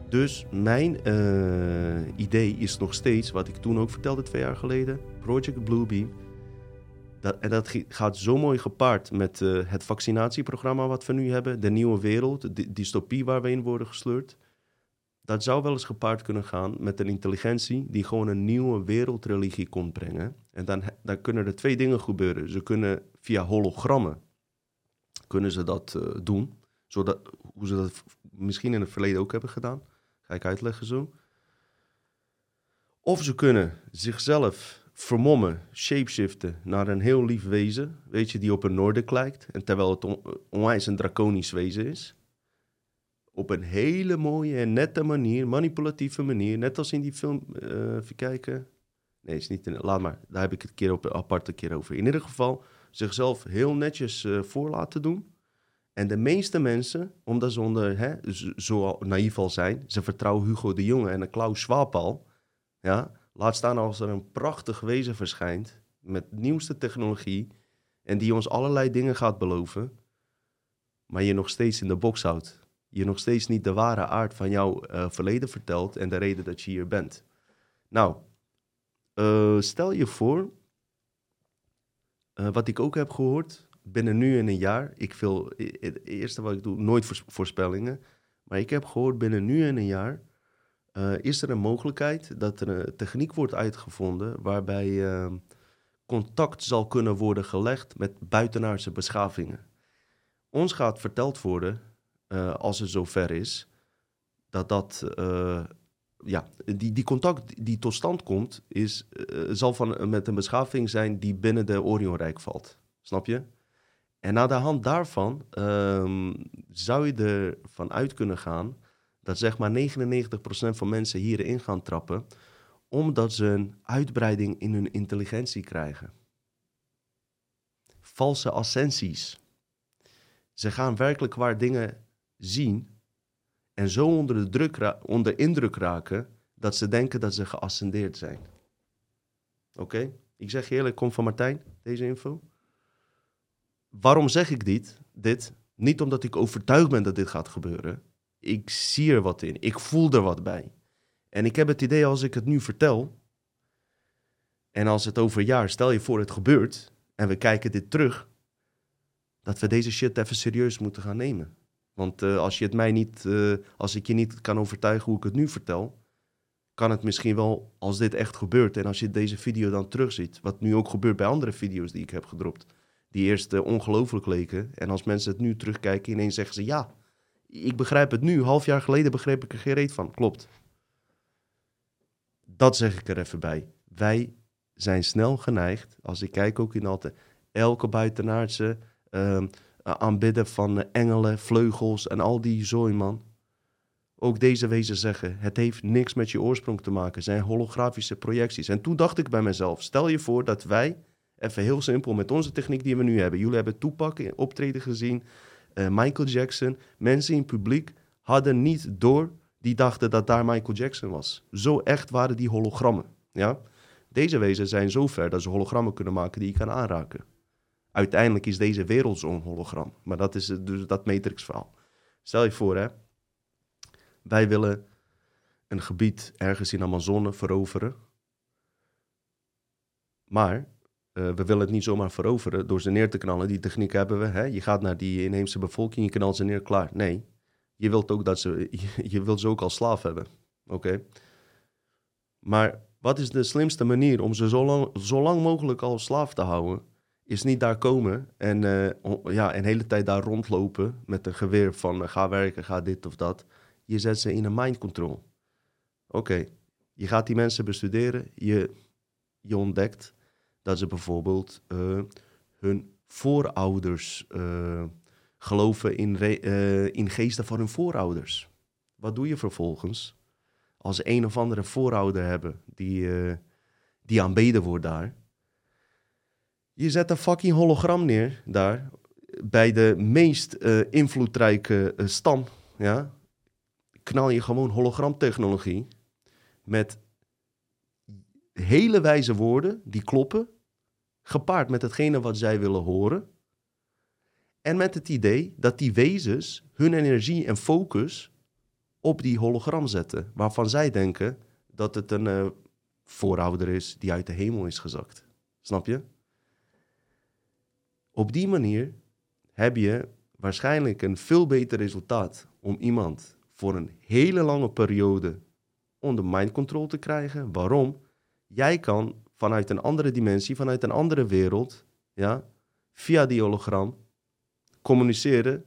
Dus mijn uh, idee is nog steeds, wat ik toen ook vertelde twee jaar geleden, Project Bluebeam. Dat, en dat gaat zo mooi gepaard met uh, het vaccinatieprogramma wat we nu hebben, de nieuwe wereld, de dystopie waar we in worden gesleurd dat zou wel eens gepaard kunnen gaan met een intelligentie die gewoon een nieuwe wereldreligie komt brengen. En dan, dan kunnen er twee dingen gebeuren. Ze kunnen via hologrammen kunnen ze dat uh, doen, zodat, hoe ze dat misschien in het verleden ook hebben gedaan. Ga ik uitleggen zo. Of ze kunnen zichzelf vermommen, shapeshiften naar een heel lief wezen, weet je, die op een Noordik lijkt. En terwijl het on, onwijs een draconisch wezen is op een hele mooie en nette manier, manipulatieve manier, net als in die film, uh, even kijken. Nee, is niet laat maar, daar heb ik het keer op een aparte keer over. In ieder geval zichzelf heel netjes uh, voor laten doen. En de meeste mensen, omdat ze onder, hè, zo naïef al zijn, ze vertrouwen Hugo de Jonge en Klaus Schwab al. Ja, laat staan als er een prachtig wezen verschijnt met nieuwste technologie en die ons allerlei dingen gaat beloven, maar je nog steeds in de box houdt je nog steeds niet de ware aard van jouw uh, verleden vertelt en de reden dat je hier bent. Nou, uh, stel je voor, uh, wat ik ook heb gehoord, binnen nu en een jaar, ik wil, het eerste wat ik doe, nooit voorspellingen, maar ik heb gehoord binnen nu en een jaar, is er een mogelijkheid dat er een techniek wordt uitgevonden waarbij contact zal kunnen worden gelegd met buitenaardse beschavingen. Ons gaat verteld worden uh, als het zover is, dat dat, uh, ja, die, die contact die tot stand komt, is, uh, zal van, met een beschaving zijn die binnen de Orionrijk valt. Snap je? En na de hand daarvan um, zou je ervan uit kunnen gaan dat zeg maar 99% van mensen hierin gaan trappen, omdat ze een uitbreiding in hun intelligentie krijgen. Valse ascensies. Ze gaan werkelijk waar dingen zien en zo onder, de druk onder indruk raken dat ze denken dat ze geascendeerd zijn. Oké? Ik zeg eerlijk, kom van Martijn, deze info. Waarom zeg ik dit? dit? Niet omdat ik overtuigd ben dat dit gaat gebeuren. Ik zie er wat in. Ik voel er wat bij. En ik heb het idee als ik het nu vertel. En als het over een jaar, stel je voor het gebeurt. En we kijken dit terug. Dat we deze shit even serieus moeten gaan nemen. Want uh, als, je het mij niet, uh, als ik je niet kan overtuigen hoe ik het nu vertel. Kan het misschien wel, als dit echt gebeurt. En als je deze video dan terugziet. Wat nu ook gebeurt bij andere video's die ik heb gedropt die eerst uh, ongelooflijk leken. En als mensen het nu terugkijken, ineens zeggen ze ja, ik begrijp het nu. Half jaar geleden begreep ik er geen reet van. Klopt. Dat zeg ik er even bij. Wij zijn snel geneigd, als ik kijk ook in altijd, elke buitenaardse uh, aanbidden van engelen, vleugels en al die zooi, man. Ook deze wezen zeggen, het heeft niks met je oorsprong te maken. Het zijn holografische projecties. En toen dacht ik bij mezelf, stel je voor dat wij Even heel simpel, met onze techniek die we nu hebben. Jullie hebben in optreden gezien, uh, Michael Jackson. Mensen in het publiek hadden niet door, die dachten dat daar Michael Jackson was. Zo echt waren die hologrammen. Ja? Deze wezen zijn zo ver dat ze hologrammen kunnen maken die je kan aanraken. Uiteindelijk is deze wereld zo'n hologram. Maar dat is dus dat Matrix-verhaal. Stel je voor, hè. Wij willen een gebied ergens in Amazone veroveren. Maar uh, we willen het niet zomaar veroveren door ze neer te knallen. Die techniek hebben we. Hè? Je gaat naar die inheemse bevolking, je knalt ze neer, klaar. Nee, je wilt ook dat ze, [LAUGHS] je, wilt ze ook als slaaf hebben. Oké. Maar wat is de slimste manier om ze zo lang, zo lang mogelijk als slaaf te houden? Is niet daar komen en uh, ja, een hele tijd daar rondlopen met een geweer van uh, ga werken, ga dit of dat. Je zet ze in een mind control. Oké, je gaat die mensen bestuderen, je, ontdekt dat ze bijvoorbeeld uh, hun voorouders geloven in, in geesten van hun voorouders. Wat doe je vervolgens als een of andere voorouder hebben die, die aanbeden wordt daar? Je zet een fucking hologram neer daar bij de meest invloedrijke stam. Ja? Knal je gewoon hologramtechnologie met hele wijze woorden die kloppen gepaard met hetgene wat zij willen horen. En met het idee dat die wezens hun energie en focus op die hologram zetten, waarvan zij denken dat het een uh, voorouder is die uit de hemel is gezakt. Snap je? Op die manier heb je waarschijnlijk een veel beter resultaat om iemand voor een hele lange periode onder mind control te krijgen. Waarom? Jij kan vanuit een andere dimensie, vanuit een andere wereld, ja, via die hologram, communiceren,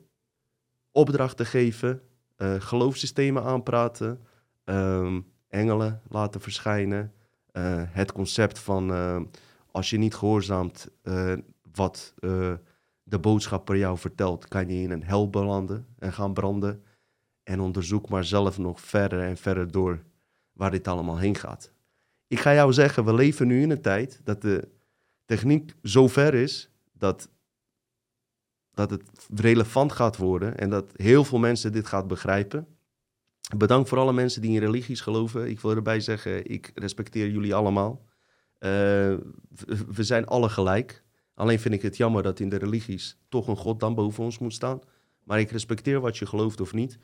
opdrachten geven, uh, geloofssystemen aanpraten, um, engelen laten verschijnen, uh, het concept van uh, als je niet gehoorzaamt wat de boodschapper jou vertelt, kan je in een hel belanden en gaan branden. En onderzoek maar zelf nog verder en verder door waar dit allemaal heen gaat ik ga jou zeggen, we leven nu in een tijd dat de techniek zo ver is dat, dat het relevant gaat worden en dat heel veel mensen dit gaat begrijpen. Bedankt voor alle mensen die in religies geloven. Ik wil erbij zeggen, ik respecteer jullie allemaal. Uh, we zijn alle gelijk. Alleen vind ik het jammer dat in de religies toch een God dan boven ons moet staan. Maar ik respecteer wat je gelooft of niet.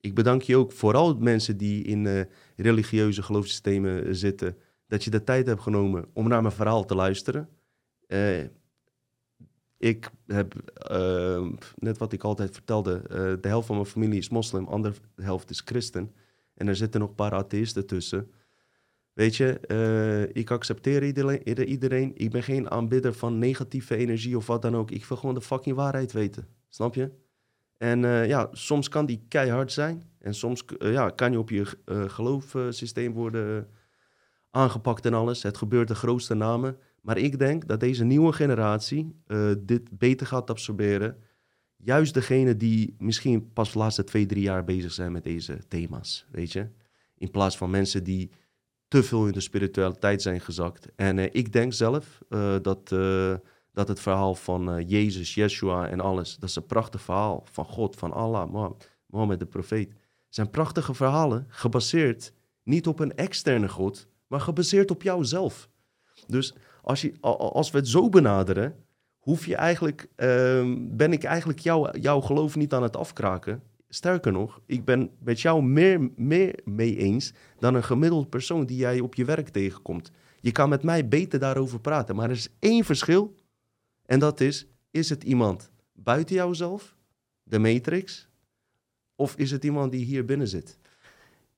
Ik bedank je ook, vooral mensen die in uh, religieuze geloofssystemen eh, zitten, dat je de tijd hebt genomen om naar mijn verhaal te luisteren. Uh, ik heb, net wat ik altijd vertelde, de helft van mijn familie is moslim, de andere helft is christen. En er zitten nog een paar atheïsten tussen. Weet je, ik accepteer iedereen, iedereen. Ik ben geen aanbidder van negatieve energie of wat dan ook. Ik wil gewoon de fucking waarheid weten. Snap je? En uh, ja, soms kan die keihard zijn. En soms uh, ja, kan je op je geloofsysteem worden aangepakt en alles. Het gebeurt de grootste namen. Maar ik denk dat deze nieuwe generatie dit beter gaat absorberen. juist degene die misschien pas de laatste twee, drie jaar bezig zijn met deze thema's, weet je. In plaats van mensen die te veel in de spiritualiteit zijn gezakt. En eh, ik denk zelf eh, dat, eh, dat het verhaal van Jezus, Yeshua en alles, dat is een prachtig verhaal van God, van Allah, Mohammed, de profeet. zijn prachtige verhalen, gebaseerd niet op een externe God, maar gebaseerd op jouzelf. Dus als, je, als we het zo benaderen, hoef je eigenlijk, ehm, ben ik eigenlijk jou, jouw geloof niet aan het afkraken. Sterker nog, ik ben met jou meer, meer mee eens dan een gemiddeld persoon die jij op je werk tegenkomt. Je kan met mij beter daarover praten, maar er is één verschil. En dat is, is het iemand buiten jouzelf, de matrix, of is het iemand die hier binnen zit?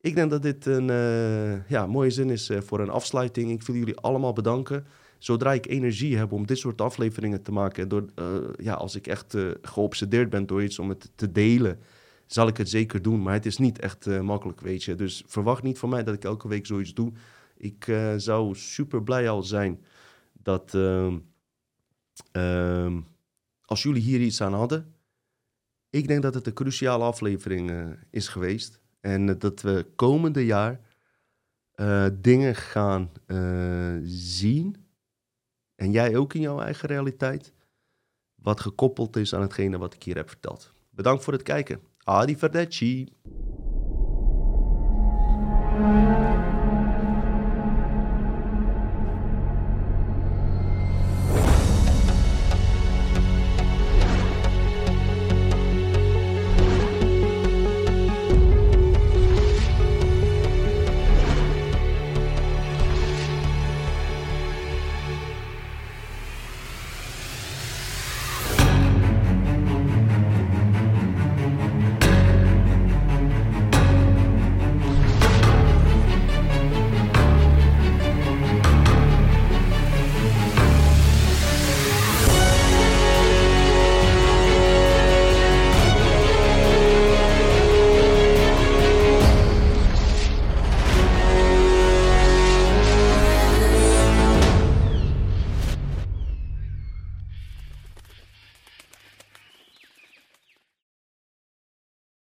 Ik denk dat dit een eh, ja, mooie zin is eh, voor een afsluiting. Ik wil jullie allemaal bedanken. Zodra ik energie heb om dit soort afleveringen te maken, door, eh, ja, als ik echt geobsedeerd ben door iets om het te delen, zal ik het zeker doen. Maar het is niet echt eh, makkelijk, weet je. Dus verwacht niet van mij dat ik elke week zoiets doe. Ik eh, zou super blij al zijn dat ehm, ehm, als jullie hier iets aan hadden. Ik denk dat het een cruciale aflevering eh, is geweest. En dat we komende jaar dingen gaan zien. En jij ook in jouw eigen realiteit. Wat gekoppeld is aan hetgene wat ik hier heb verteld. Bedankt voor het kijken. a diferenci.